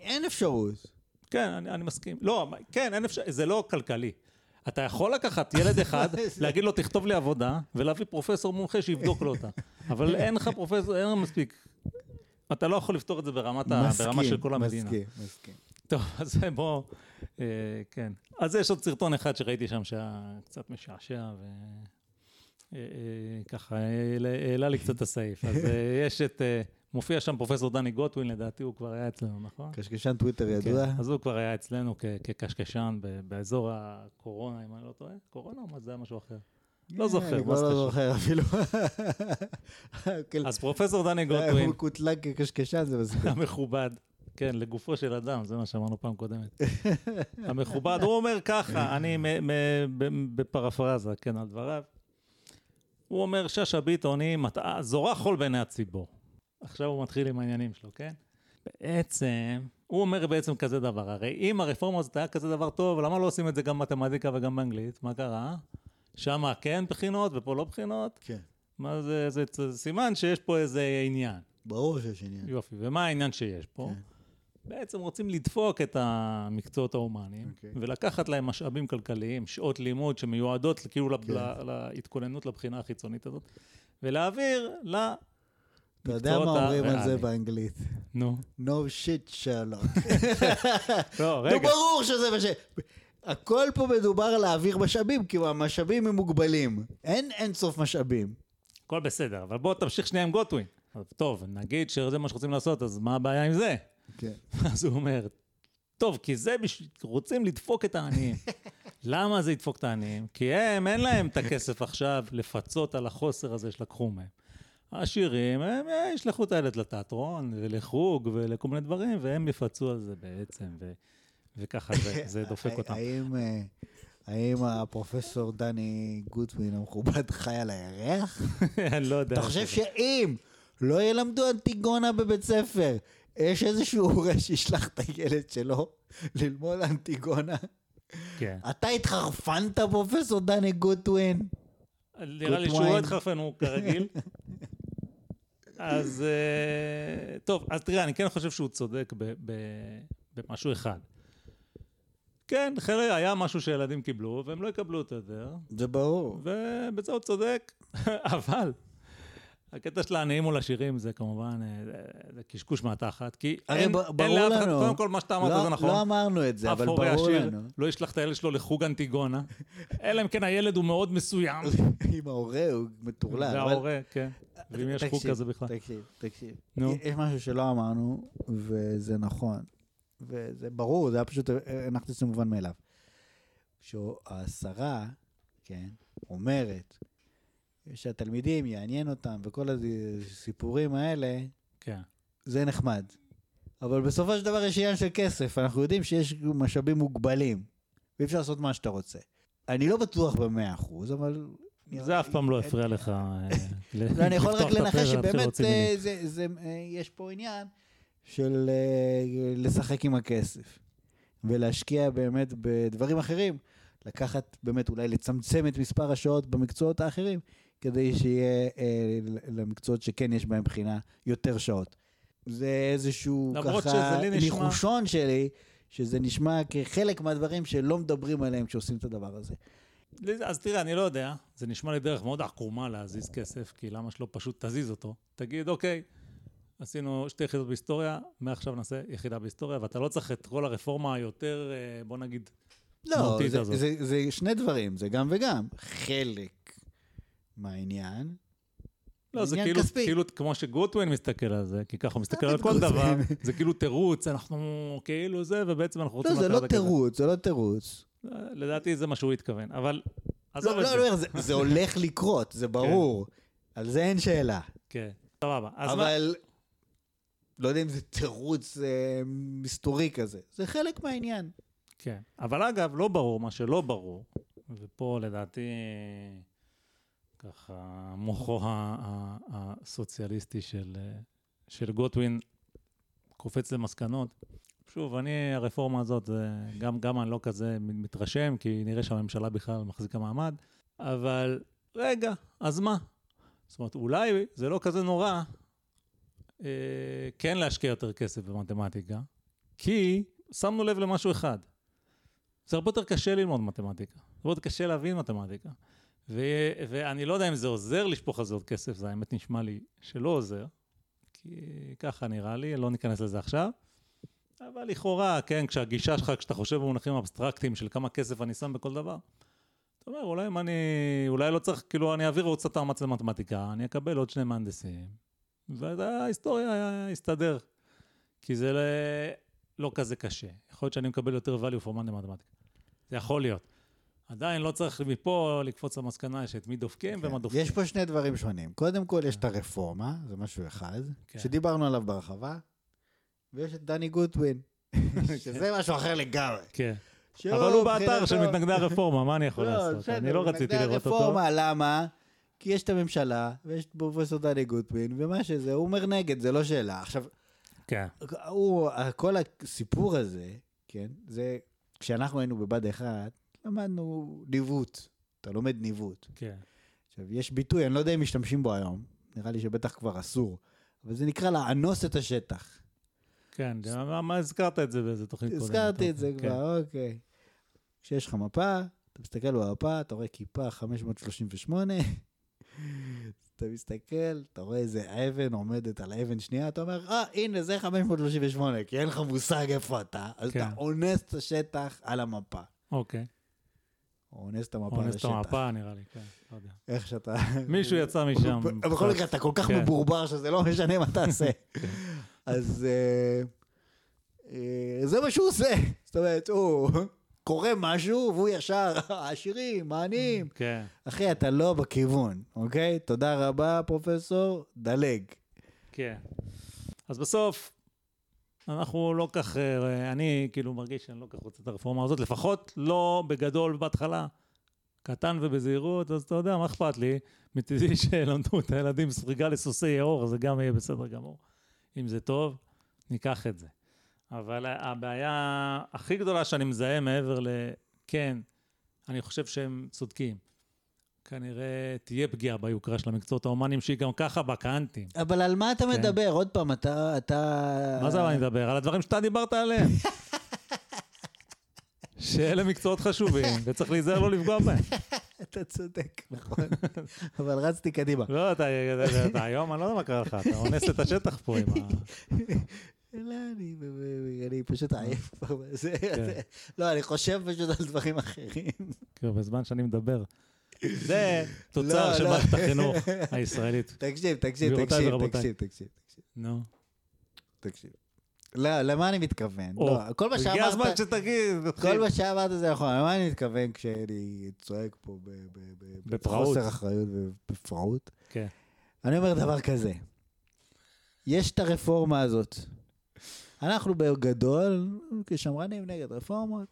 אין אפשרות. כן, אני, אני מסכים. לא, כן, אין אפשר, זה לא כלכלי. אתה יכול לקחת ילד אחד, להגיד לו, תכתוב לי עבודה, ולהביא פרופסור מומחה שיבדוק לו אותה. אבל אין לך פרופסור, אין לך מספיק. אתה לא יכול לפתור את זה ברמת ה, ברמה של כל המדינה. מסכים, מסכים. טוב, אז בוא, אה, כן. אז יש עוד סרטון אחד שראיתי שם שהיה קצת משעשע, ו... אה, אה, ככה, העלה לי קצת את הסעיף. אז אה, יש את, אה, מופיע שם פרופסור דני גוטווין, לדעתי הוא כבר היה אצלנו, נכון? קשקשן טוויטר ידוע. כן, אז הוא כבר היה אצלנו כקשקשן באזור הקורונה, אם אני לא טועה. קורונה או מה זה היה משהו אחר? לא זוכר, אני כבר לא? זוכר אפילו. כן, אז פרופסור דני גוטווין, הוא קוטלג כקשקשן, זה מספיק. המכובד, כן, לגופו של אדם, זה מה שאמרנו פעם קודמת. המכובד, הוא אומר ככה, אני בפרפרזה, כן, על דבריו. הוא אומר, שאשא ביטון היא מת- זורה חול בעיני הציבור. עכשיו הוא מתחיל עם העניינים שלו, כן? בעצם, הוא אומר בעצם כזה דבר, הרי אם הרפורמה הזאת היה כזה דבר טוב, למה לא עושים את זה גם במתמטיקה וגם באנגלית? מה קרה? שמה כן בחינות ופה לא בחינות? כן. מה זה, זה, זה סימן שיש פה איזה עניין. ברור שיש עניין. יופי, ומה העניין שיש פה? כן. בעצם רוצים לדפוק את המקצועות ההומניים, אוקיי. ולקקת להם משאבים כלכליים, שעות לימוד שמיועדות כאילו כן. ל- להתכוננות לבחינה החיצונית הזאת, ולהעביר ל... אתה יודע מה אומרים על זה. באנגלית? נו. No shit, שרלוק. לא, נו, רגע. ברור שזה מה ש... הכל פה מדובר על להעביר משאבים, כי המשאבים הם מוגבלים. אין אין סוף משאבים. הכל בסדר, אבל בוא תמשיך שנייה עם גוטווין. טוב, נגיד שזה מה שרוצים לעשות, אז מה הבעיה עם זה? כן. אז הוא אומר, טוב, כי זה בשביל, רוצים לדפוק את העניים. למה זה ידפוק את העניים? כי הם, אין להם את הכסף עכשיו לפצות על החוסר הזה שלקחו מהם. העשירים, הם אה, ישלחו את הילד לתיאטרון ולחוג ולכל מיני דברים, והם יפצו על זה בעצם, ו, וככה זה, זה דופק אותם. האם, אה, האם הפרופסור דני גוטווין המכובד חי על הירח? אני לא יודע. אתה חושב שאם לא ילמדו אנטיגונה בבית ספר, יש איזשהו הורה שישלח את הילד שלו ללמוד אנטיגונה? כן. אתה התחרפנת, פרופסור דני גוטווין? נראה לי שהוא לא. התחרפן, הוא כרגיל. אז אה, טוב, אז תראה, אני כן חושב שהוא צודק במשהו אחד. כן, חלק, היה משהו שילדים קיבלו, והם לא יקבלו אותו יותר, זה ברור. ובזה הוא צודק, אבל הקטע של העניים מול עשירים זה כמובן, אה, זה- זה קשקוש מהתחת, כי הרי אין, ב- אין ברור לאף אחד. קודם כל מה שאתה אמרת לא- זה נכון. לא אמרנו את זה, אבל ברור עשיר לנו. לא ישלח את הילד שלו לחוג אנטיגונה, אלא אם כן הילד הוא מאוד מסוים. אם ההורה הוא מטורלל. אבל- וההורה, כן. ואם יש חוג כזה בכלל. תקשיב, תקשיב. נו. יש משהו שלא אמרנו, וזה נכון. וזה ברור, זה היה פשוט, הנחתי את זה מובן מאליו. כשהשרה, כן, אומרת שהתלמידים יעניין אותם וכל הסיפורים האלה, כן. זה נחמד. אבל בסופו של דבר יש עניין של כסף, אנחנו יודעים שיש משאבים מוגבלים, ואי אפשר לעשות מה שאתה רוצה. אני לא בטוח במאה אחוז, אבל... זה אף פעם לא הפריע לך אה, לא, אני יכול רק לפתוח את הפה לנחש שבאמת אה, מילים. זה, זה, אה, יש פה עניין של אה, לשחק עם הכסף ולהשקיע באמת בדברים אחרים. לקחת באמת אולי לצמצם את מספר השעות במקצועות האחרים כדי שיהיה אה, למקצועות שכן יש בהם בחינה יותר שעות. זה איזשהו ככה לי נשמע- ניחושון שלי, שזה נשמע כחלק מהדברים שלא מדברים עליהם כשעושים את הדבר הזה. אז תראה, אני לא יודע, זה נשמע לי דרך מאוד עקומה להזיז כסף, כי למה שלא פשוט תזיז אותו? תגיד, אוקיי, עשינו שתי יחידות בהיסטוריה, מעכשיו נעשה יחידה בהיסטוריה, ואתה לא צריך את כל הרפורמה היותר, אה, בוא נגיד, לא, זה, הזאת. זה, זה שני דברים, זה גם וגם. חלק מהעניין, לא, זה כאילו, כספי. כאילו כמו שגוטווין מסתכל על זה, כי ככה הוא מסתכל מה על זה כל דבר? זה כאילו תירוץ, אנחנו כאילו זה, ובעצם אנחנו רוצים... לא, זה לא. תירוץ, זה לא תירוץ. לדעתי זה מה שהוא התכוון, אבל לא, עזוב לא, את לא, זה. זה, זה הולך לקרות, זה ברור. על זה אין שאלה. כן, סבבה. אבל לא יודע אם זה תירוץ אה, מסתורי כזה. זה חלק מהעניין. כן. אבל אגב, לא ברור, מה שלא ברור, ופה לדעתי, ככה, מוחו הסוציאליסטי של, אה, של גוטווין קופץ למסקנות. שוב, אני, הרפורמה הזאת, גם, גם אני לא כזה מתרשם, כי נראה שהממשלה בכלל מחזיקה מעמד, אבל רגע, אז מה? זאת אומרת, אולי זה לא כזה נורא כן להשקיע יותר כסף במתמטיקה, כי שמנו לב למשהו אחד. זה הרבה יותר קשה ללמוד מתמטיקה. זה הרבה יותר קשה להבין מתמטיקה. ו- ואני לא יודע אם זה עוזר לשפוך על זה עוד כסף, זה האמת נשמע לי שלא עוזר, כי ככה נראה לי, לא ניכנס לזה עכשיו. אבל לכאורה, כן, כשהגישה שלך, כשאתה חושב במונחים אבסטרקטיים של כמה כסף אני שם בכל דבר, אתה אומר, אולי אם אני, אולי לא צריך, כאילו, אני אעביר עוד קצת מאמץ למתמטיקה, אני אקבל עוד שני מהנדסים, וההיסטוריה יסתדר. כי זה לא, לא כזה קשה. יכול להיות שאני מקבל יותר value for money למתמטיקה. זה יכול להיות. עדיין לא צריך מפה לקפוץ למסקנה שאת מי דופקים ומה דופקים. יש פה שני דברים שונים. קודם כל, יש את הרפורמה, זה משהו אחד, כן. שדיברנו עליו בהרחבה, ויש את דני גוטווין, שזה משהו אחר לגמרי. כן. שהוא אבל הוא באתר של מתנגדי הרפורמה, מה אני יכול לא, לעשות? אני לא רציתי מתנגדי לראות אותו. הרפורמה, למה? כי יש את הממשלה, ויש את פרופסור דני גוטווין, ומה שזה, הוא אומר נגד, זה לא שאלה. עכשיו, כן, הוא, כל הסיפור הזה, כן, זה, כשאנחנו היינו בבה"ד 1, למדנו ניווט. אתה לומד ניווט. כן. עכשיו, יש ביטוי, אני לא יודע אם משתמשים בו היום, נראה לי שבטח כבר אסור, אבל זה נקרא לאנוס את השטח. כן, מה- מה הזכרת את זה באיזה תוכנית קודמת? הזכרתי את זה כן. כבר, אוקיי. כשיש לך מפה, אתה מסתכל במפה, אתה רואה כיפה 538, אתה מסתכל, אתה רואה איזה אבן עומדת על האבן שנייה, אתה אומר, אה, הנה, זה 538, כי אין לך מושג איפה אתה, אז כן. אתה אונס את השטח על המפה. אוקיי. או אונס את המפה אונס את. המפה נראה לי, כן, לא יודע. איך שאתה... מישהו יצא משם. בכל. מקרה, אתה כל כך כן. מבורבר שזה לא משנה מה תעשה. אז אה, אה, זה מה שהוא עושה. זאת אומרת, הוא קורא משהו והוא ישר, עשירים, העניים. כן, אחי, אתה לא בכיוון, אוקיי? תודה רבה, פרופסור, דלג. כן. אז בסוף, אנחנו לא כך, אה, אני כאילו מרגיש שאני לא כך רוצה את הרפורמה הזאת, לפחות לא בגדול בהתחלה. קטן ובזהירות, אז אתה יודע, מה אכפת לי? מצידי שלמדו את הילדים סריגה לסוסי יאור, זה גם יהיה בסדר גמור. אם זה טוב, ניקח את זה. אבל הבעיה הכי גדולה שאני מזהה מעבר ל... כן, אני חושב שהם צודקים. כנראה תהיה פגיעה ביוקרה של המקצועות ההומניים, שהיא גם ככה בקאנטים. אבל על מה אתה כן. מדבר? עוד פעם, אתה... אתה... מה זה אבל אני מדבר? על הדברים שאתה דיברת עליהם. שאלה מקצועות חשובים, וצריך להיזהר לא לפגוע בהם. אתה צודק, נכון. אבל רצתי קדימה. לא, אתה היום, אני לא יודע מה קרה לך, אתה אונס את השטח פה עם ה... לא, אני, אני פשוט עייף כבר בזה. כן. לא, אני חושב פשוט על דברים אחרים. כאילו, בזמן שאני מדבר. זה תוצר לא, של לא. מערכת החינוך הישראלית. תקשיב, תקשיב, תקשיב. תקשיב, תקשיב, נו. תקשיב. לא, למה אני מתכוון? לא, כל מה הגיע הזמן שאמרת, שתגיד, כל. מה שאמרת זה נכון, למה אני מתכוון כשאני צועק פה. בחוסר אחריות ובפראות? כן. אני אומר דבר כזה, יש את הרפורמה הזאת. אנחנו בגדול, כשמרנים נגד רפורמות,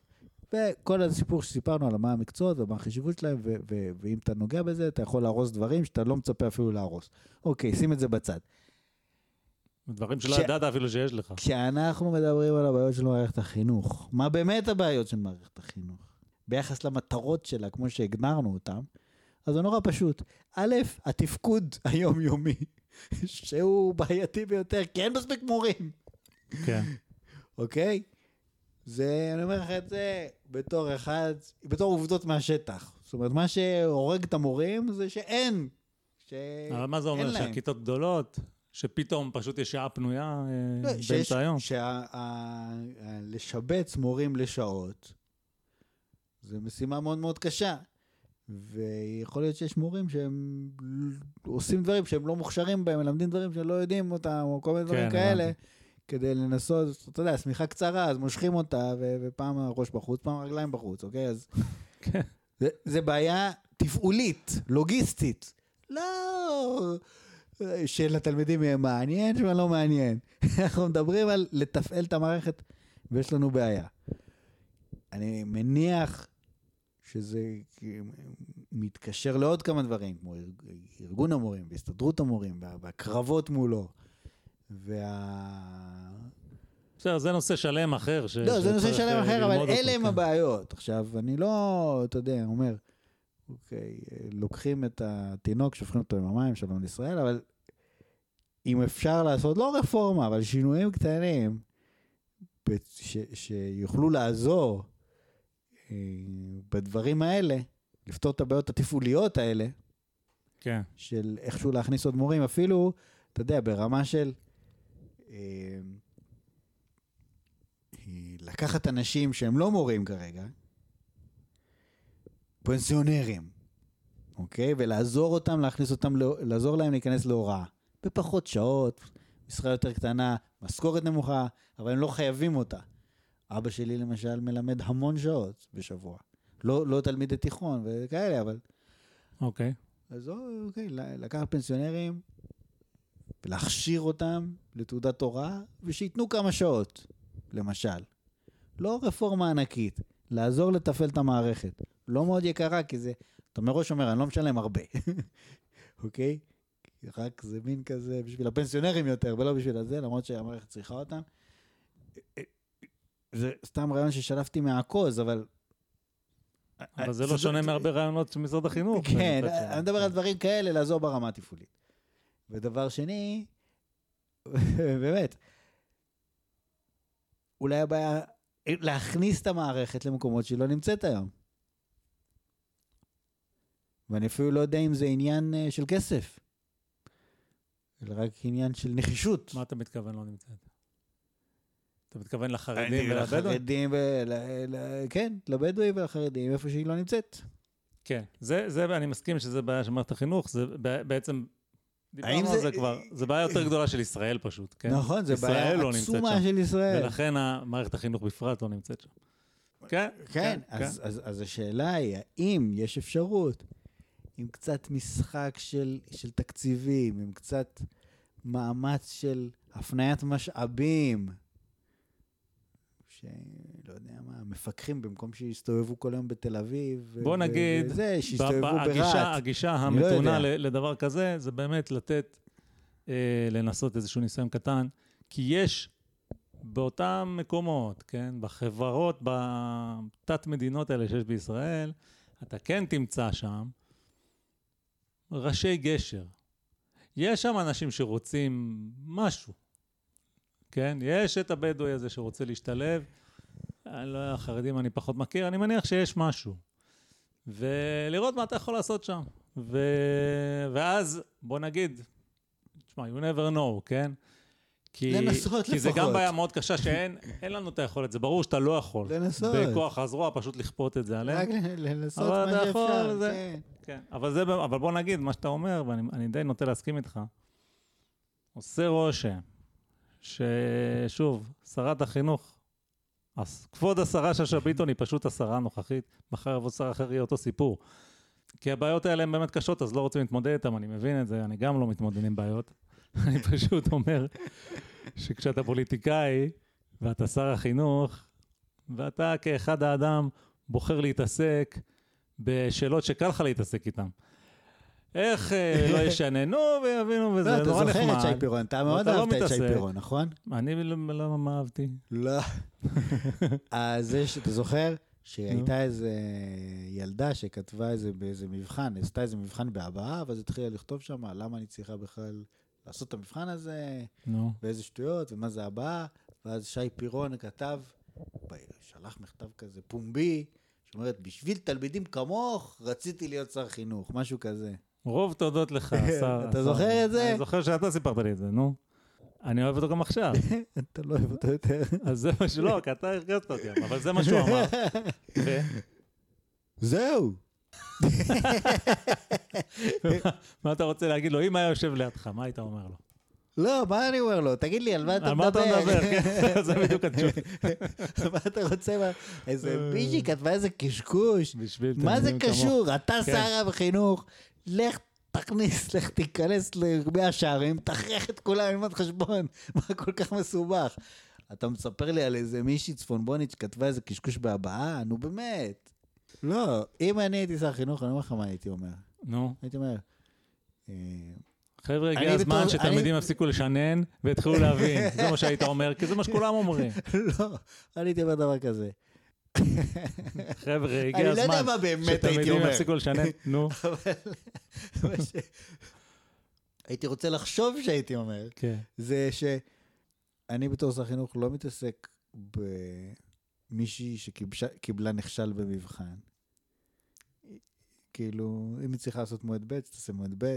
וכל הסיפור שסיפרנו על מה המקצועות ומה החשיבות שלהם, ו- ו- ואם אתה נוגע בזה, אתה יכול להרוס דברים שאתה לא מצפה אפילו להרוס. אוקיי, שים את זה בצד. דברים שלא ידעת אפילו שיש לך. כשאנחנו מדברים על הבעיות של מערכת החינוך, מה באמת הבעיות של מערכת החינוך? ביחס למטרות שלה, כמו שהגדרנו אותן, אז זה נורא פשוט. א', התפקוד היומיומי, שהוא בעייתי ביותר, כי אין מספיק מורים, כן. אוקיי? זה, אני אומר לך את זה בתור אחד, בתור עובדות מהשטח. זאת אומרת, מה שהורג את המורים זה שאין. ש... אבל מה זה אומר? שהכיתות גדולות? שפתאום פשוט יש שעה פנויה אה, לא, באמצע היום? שה- ה- ה- לשבץ מורים לשעות, זה משימה מאוד מאוד קשה. ויכול להיות שיש מורים שהם עושים דברים שהם לא מוכשרים בהם, מלמדים דברים שהם לא יודעים אותם, או כל מיני דברים כן, כאלה, הבנתי. כדי לנסות, אתה יודע, השמיכה קצרה, אז מושכים אותה, ו- ופעם הראש בחוץ, פעם הרגליים בחוץ, אוקיי? אז... כן. זה, זה בעיה תפעולית, לוגיסטית. לא שלתלמידים יהיה מעניין, שמה לא מעניין. אנחנו מדברים על לתפעל את המערכת, ויש לנו בעיה. אני מניח שזה מתקשר לעוד כמה דברים, כמו ארגון המורים והסתדרות המורים והקרבות מולו. וה... בסדר, זה נושא שלם אחר. ש... לא, זה נושא שלם אה, אחר, אבל אלה הם. הבעיות. עכשיו, אני לא, אתה יודע, אומר, אוקיי, לוקחים את התינוק, שופכים אותו עם המים, שלום לישראל, אבל אם אפשר לעשות, לא רפורמה, אבל שינויים קטנים, ש, שיוכלו לעזור אה, בדברים האלה, לפתור את הבעיות התפעוליות האלה, כן, של איכשהו להכניס עוד מורים, אפילו, אתה יודע, ברמה של לקחת אנשים שהם לא מורים כרגע, פנסיונרים, אוקיי? ולעזור אותם, להכניס אותם, לא- לעזור להם להיכנס להוראה. בפחות שעות, משרה יותר קטנה, משכורת נמוכה, אבל הם לא חייבים אותה. אבא שלי למשל מלמד המון שעות בשבוע. לא, לא תלמידי תיכון וכאלה, אבל אוקיי. אז אוקיי, לקחת פנסיונרים ולהכשיר אותם לתעודת הוראה, ושייתנו כמה שעות, למשל. לא רפורמה ענקית, לעזור לתפעל את המערכת. לא מאוד יקרה, כי זה, אתה מראש אומר, אני לא משלם הרבה, אוקיי? רק זה מין כזה בשביל הפנסיונרים יותר, ולא בשביל הזה, למרות שהמערכת צריכה אותם. זה סתם רעיון ששלפתי מהעכוז, אבל... אבל זה לא שונה מהרבה רעיונות של משרד החינוך. כן. אני מדבר על דברים כאלה, לעזור ברמה התפעולית. ודבר שני, באמת, אולי הבעיה, להכניס את המערכת למקומות שהיא לא נמצאת היום. ואני אפילו לא יודע אם זה עניין אה, של כסף, אלא רק עניין של נחישות. מה אתה מתכוון לא נמצאת? אתה מתכוון לחרדים ולבדואים? לחרדים, ול- ל- כן, לבדואים ולחרדים, איפה שהיא לא נמצאת. כן, זה, זה, אני מסכים שזה בעיה של מערכת החינוך, זה בעצם, דיברנו על זה- זה כבר, זה בעיה יותר גדולה של ישראל פשוט, כן? נכון, זה בעיה לא עצומה שם. של ישראל. ולכן מערכת החינוך בפרט לא נמצאת שם. כן, כן, אז, אז, אז השאלה היא, האם יש אפשרות, עם קצת משחק של, של תקציבים, עם קצת מאמץ של הפניית משאבים, שלא יודע מה, מפקחים במקום שיסתובבו כל היום בתל אביב, בוא ו- נגיד, וזה, שיסתובבו הגישה, ברהט. הגישה אני לא המתונה יודע. ל- לדבר כזה, זה באמת לתת, אה, לנסות איזשהו ניסיון קטן, כי יש באותם מקומות, כן, בחברות, בתת מדינות האלה שיש בישראל, אתה כן תמצא שם ראשי גשר. יש שם אנשים שרוצים משהו, כן? יש את הבדואי הזה שרוצה להשתלב. אני לא יודע, החרדים אני פחות מכיר, אני מניח שיש משהו. ולראות מה אתה יכול לעשות שם. ו... ואז, בוא נגיד, תשמע, you never know, כן? כי, לנסות כי זה גם לפחות. בעיה מאוד קשה שאין אין לנו את היכולת, זה ברור שאתה לא יכול. לנסות. בכוח הזרוע פשוט לכפות את זה עליהם. רק לנסות מה שאפשר, זה- כן. כן, אבל, זה, אבל בוא נגיד, מה שאתה אומר, ואני אני די נוטה להסכים איתך, עושה רושם ששוב, שרת החינוך, הס- כבוד השרה שאשא ביטון היא פשוט השרה הנוכחית, מחר יבוא שר אחר יהיה אותו סיפור. כי הבעיות האלה הן באמת קשות, אז לא רוצים להתמודד איתן, אני מבין את זה, אני גם לא מתמודד עם בעיות. אני פשוט אומר שכשאתה פוליטיקאי ואתה שר החינוך, ואתה כאחד האדם בוחר להתעסק בשאלות שקל לך להתעסק איתן. איך אה, לא ישננו ויבינו, וזה לא, אתה נורא זוכר את נחמד. שי פירון, אתה מאוד לא אהבת את שי. פירון, נכון? אני לא לא- מה אהבתי. לא. אז זה שאתה זוכר שהייתה איזה ילדה שכתבה איזה באיזה מבחן, עשתה איזה מבחן בהבעה, ואז התחילה לכתוב שם למה אני צריכה בכלל לעשות את המבחן הזה. ואיזה שטויות, ומה זה הבעה, ואז שי פירון כתב, שלח מכתב כזה פומבי, שאומרת, בשביל תלמידים כמוך רציתי להיות שר חינוך, משהו כזה. רוב תודות לך, השר. אתה. זוכר את זה? אני זוכר שאתה סיפרת לי את זה, נו. אני אוהב אותו גם עכשיו. אתה לא אוהב אותו יותר. אז זה מה שלא, כי אתה הרגשת אותי, אבל זה מה שהוא אמר. זהו. מה אתה רוצה להגיד לו? אם היה יושב לידך, מה היית אומר לו? לא, מה אני אומר לו? תגיד לי, על מה אתה על מה אתה מדבר? מדבר? כן, זה בדיוק התשובה. מה אתה רוצה? איזה ביג'י כתבה איזה קשקוש. מה זה. קשור? אתה כן. שר החינוך, לך תכניס, לך תיכנס למאה שערים, תכריח את כולם ללמוד חשבון. מה כל כך מסובך? אתה מספר לי על איזה מישהי צפונבונית שכתבה איזה קשקוש בהבעה? נו באמת. לא, אם אני הייתי שר חינוך, אני אומר לך מה הייתי אומר. נו, הייתי אומר, אה, חבר'ה, הגיע הזמן שתלמידים יפסיקו לשנן ויתחילו להבין. זה מה שהיית אומר, כי זה מה שכולם אומרים. לא, אני הייתי אומר דבר כזה. חבר'ה, אני הגיע לא יודע הזמן מה באמת הייתי אומר. יפסיקו לשנן. נו, הייתי רוצה לחשוב שהייתי אומר, כן. זה שאני בתור שר חינוך לא מתעסק במישהי שקיבלה נכשל במבחן. כאילו, אם היא צריכה לעשות מועד ב', תעשה מועד ב',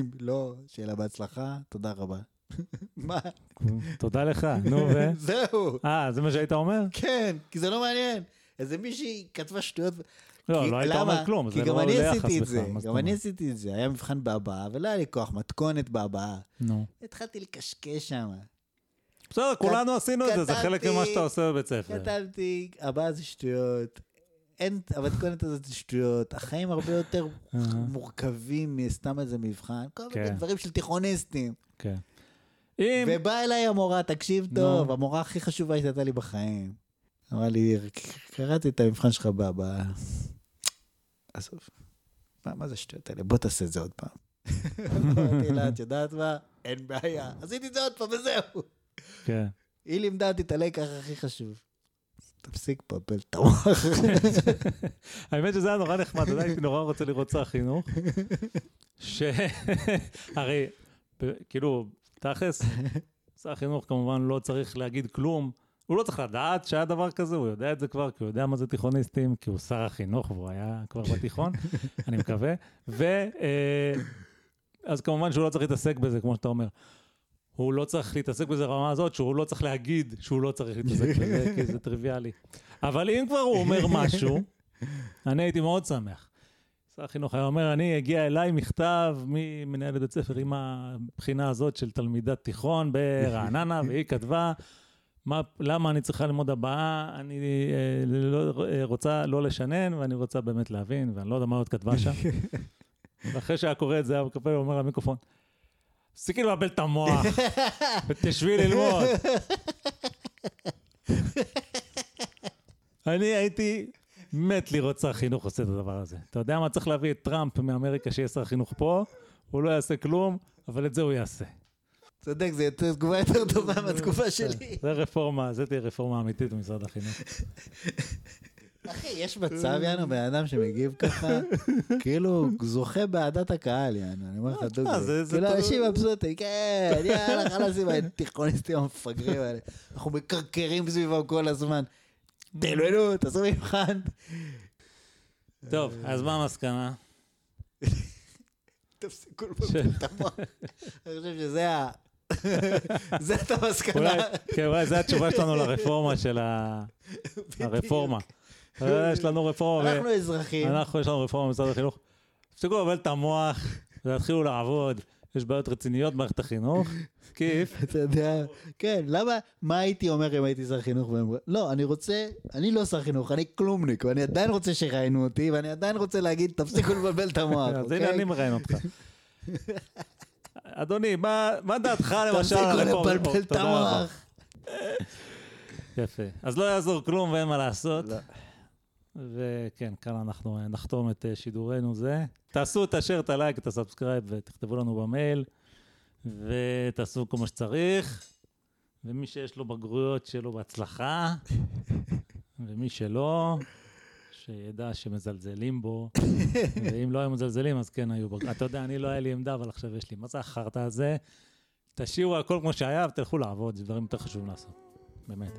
אם לא, שיהיה לה בהצלחה, תודה רבה. מה? תודה לך, נו ו... זהו, אה, זה מה שהיית אומר? כן, כי זה לא מעניין. איזה מישהי כתבה שטויות. לא, לא היית? אומר כלום, כי זה גם לא את זה, בכלל, גם אני? עשיתי את זה, היה מבחן בהבעה, ולא היה לי כוח, מתכונת בהבעה. נו. התחלתי לקשקש שם. בסדר, כולנו עשינו את זה, זה חלק ממה שאתה עושה בבית ספר. כתבתי, הבעה זה שטויות, אין, המתכונת הזאת זה שטויות, החיים הרבה יותר אהה. מורכבים מסתם איזה מבחן, כל מיני כן. דברים של תיכוניסטים. כן. אם... ובאה אליי המורה, תקשיב. טוב, המורה הכי חשובה שהייתה לי בחיים. אמרה לי, קראתי את המבחן שלך בהבעה. עזוב, מה, מה זה השטויות האלה? בוא תעשה את זה עוד פעם. אמרתי לה, את יודעת מה? אין בעיה. עשיתי את זה עוד פעם וזהו. כן. היא לימדה אותי את הלקח הכי חשוב. תפסיק לבלבל את המוח. האמת שזה היה נורא נחמד, יודע, הייתי נורא רוצה לראות שר חינוך. ש... הרי, ב- כאילו, תכלס, שר חינוך כמובן לא צריך להגיד כלום. הוא לא צריך לדעת שהיה דבר כזה, הוא יודע את זה כבר, כי הוא יודע מה זה תיכוניסטים, כי הוא שר החינוך והוא היה כבר בתיכון, אני מקווה. ו... אה, אז כמובן שהוא לא צריך להתעסק בזה, כמו שאתה אומר. הוא לא צריך להתעסק בזה ברמה הזאת, שהוא לא צריך להגיד שהוא לא צריך להתעסק בזה, כי זה טריוויאלי. אבל אם כבר הוא אומר משהו, אני הייתי מאוד שמח. שר החינוך היה אומר, אני, הגיע אליי מכתב ממנהלת בית ספר עם הבחינה הזאת של תלמידת תיכון ברעננה, והיא כתבה, מה, למה אני צריכה ללמוד הבאה, אני אה, לא, אה, רוצה לא לשנן, ואני רוצה באמת להבין, ואני לא יודע מה עוד כתבה שם. ואחרי שהיה קורא את זה, היה מקפל ואומר למיקרופון, תפסיקי לבלבל את המוח, ותשבי ללמוד. אני הייתי מת לראות שר חינוך עושה את הדבר הזה. אתה יודע מה, צריך להביא את טראמפ מאמריקה שיהיה שר חינוך פה, הוא לא יעשה כלום, אבל את זה הוא יעשה. צודק, זו תגובה יותר טובה מהתגובה שלי. זה רפורמה, זה תהיה רפורמה אמיתית במשרד החינוך. אחי, יש מצב, יאנו, בן אדם שמגיב ככה, כאילו, זוכה באהדת הקהל, יאנו, אני אומר לך דוגרי. אה, זה כאילו. אנשים מבסוטים, כן, יאללה, חלאס עם התיכוניסטים המפגרים האלה. אנחנו מקרקרים סביבם כל הזמן. תלמדו, תעשו מבחן. טוב, אז מה המסקנה? תפסיקו לבלבל את המוח. אני חושב שזה ה... זאת המסקנה. אולי, כן, אולי זו התשובה שלנו לרפורמה של ה... הרפורמה. יש לנו רפורמה, אנחנו אזרחים. אנחנו, יש לנו רפורמה במשרד החינוך. תפסיקו לבלבל את המוח ותתחילו לעבוד. יש בעיות רציניות במערכת החינוך. כיף. אתה יודע, כן, למה, מה הייתי אומר אם הייתי שר חינוך? לא, אני רוצה, אני לא שר חינוך, אני כלומניק, ואני עדיין רוצה שיראיינו אותי, ואני עדיין רוצה להגיד, תפסיקו לבלבל את המוח, אז אוקיי? הנה אני מראיין אותך. אדוני, מה דעתך למשל תפסיקו על הרפורמה? לבלבל את רבה. המוח. יפה. אז לא יעזור כלום ואין מה לעשות. לא. וכן, כאן אנחנו אה, נחתום את אה, שידורנו זה. תעשו את השאר, את הלייק, את ה subscribe ותכתבו לנו במייל, ותעשו כל מה שצריך. ומי שיש לו בגרויות, שיהיה לו בהצלחה, ומי שלא, שידע שמזלזלים בו, ואם לא היו מזלזלים, אז כן היו בגרויות. אתה יודע, אני לא היה לי עמדה, אבל עכשיו יש לי. מה זה החרטא הזה? תשאירו הכל כמו שהיה ותלכו לעבוד, זה דברים יותר חשובים לעשות. באמת.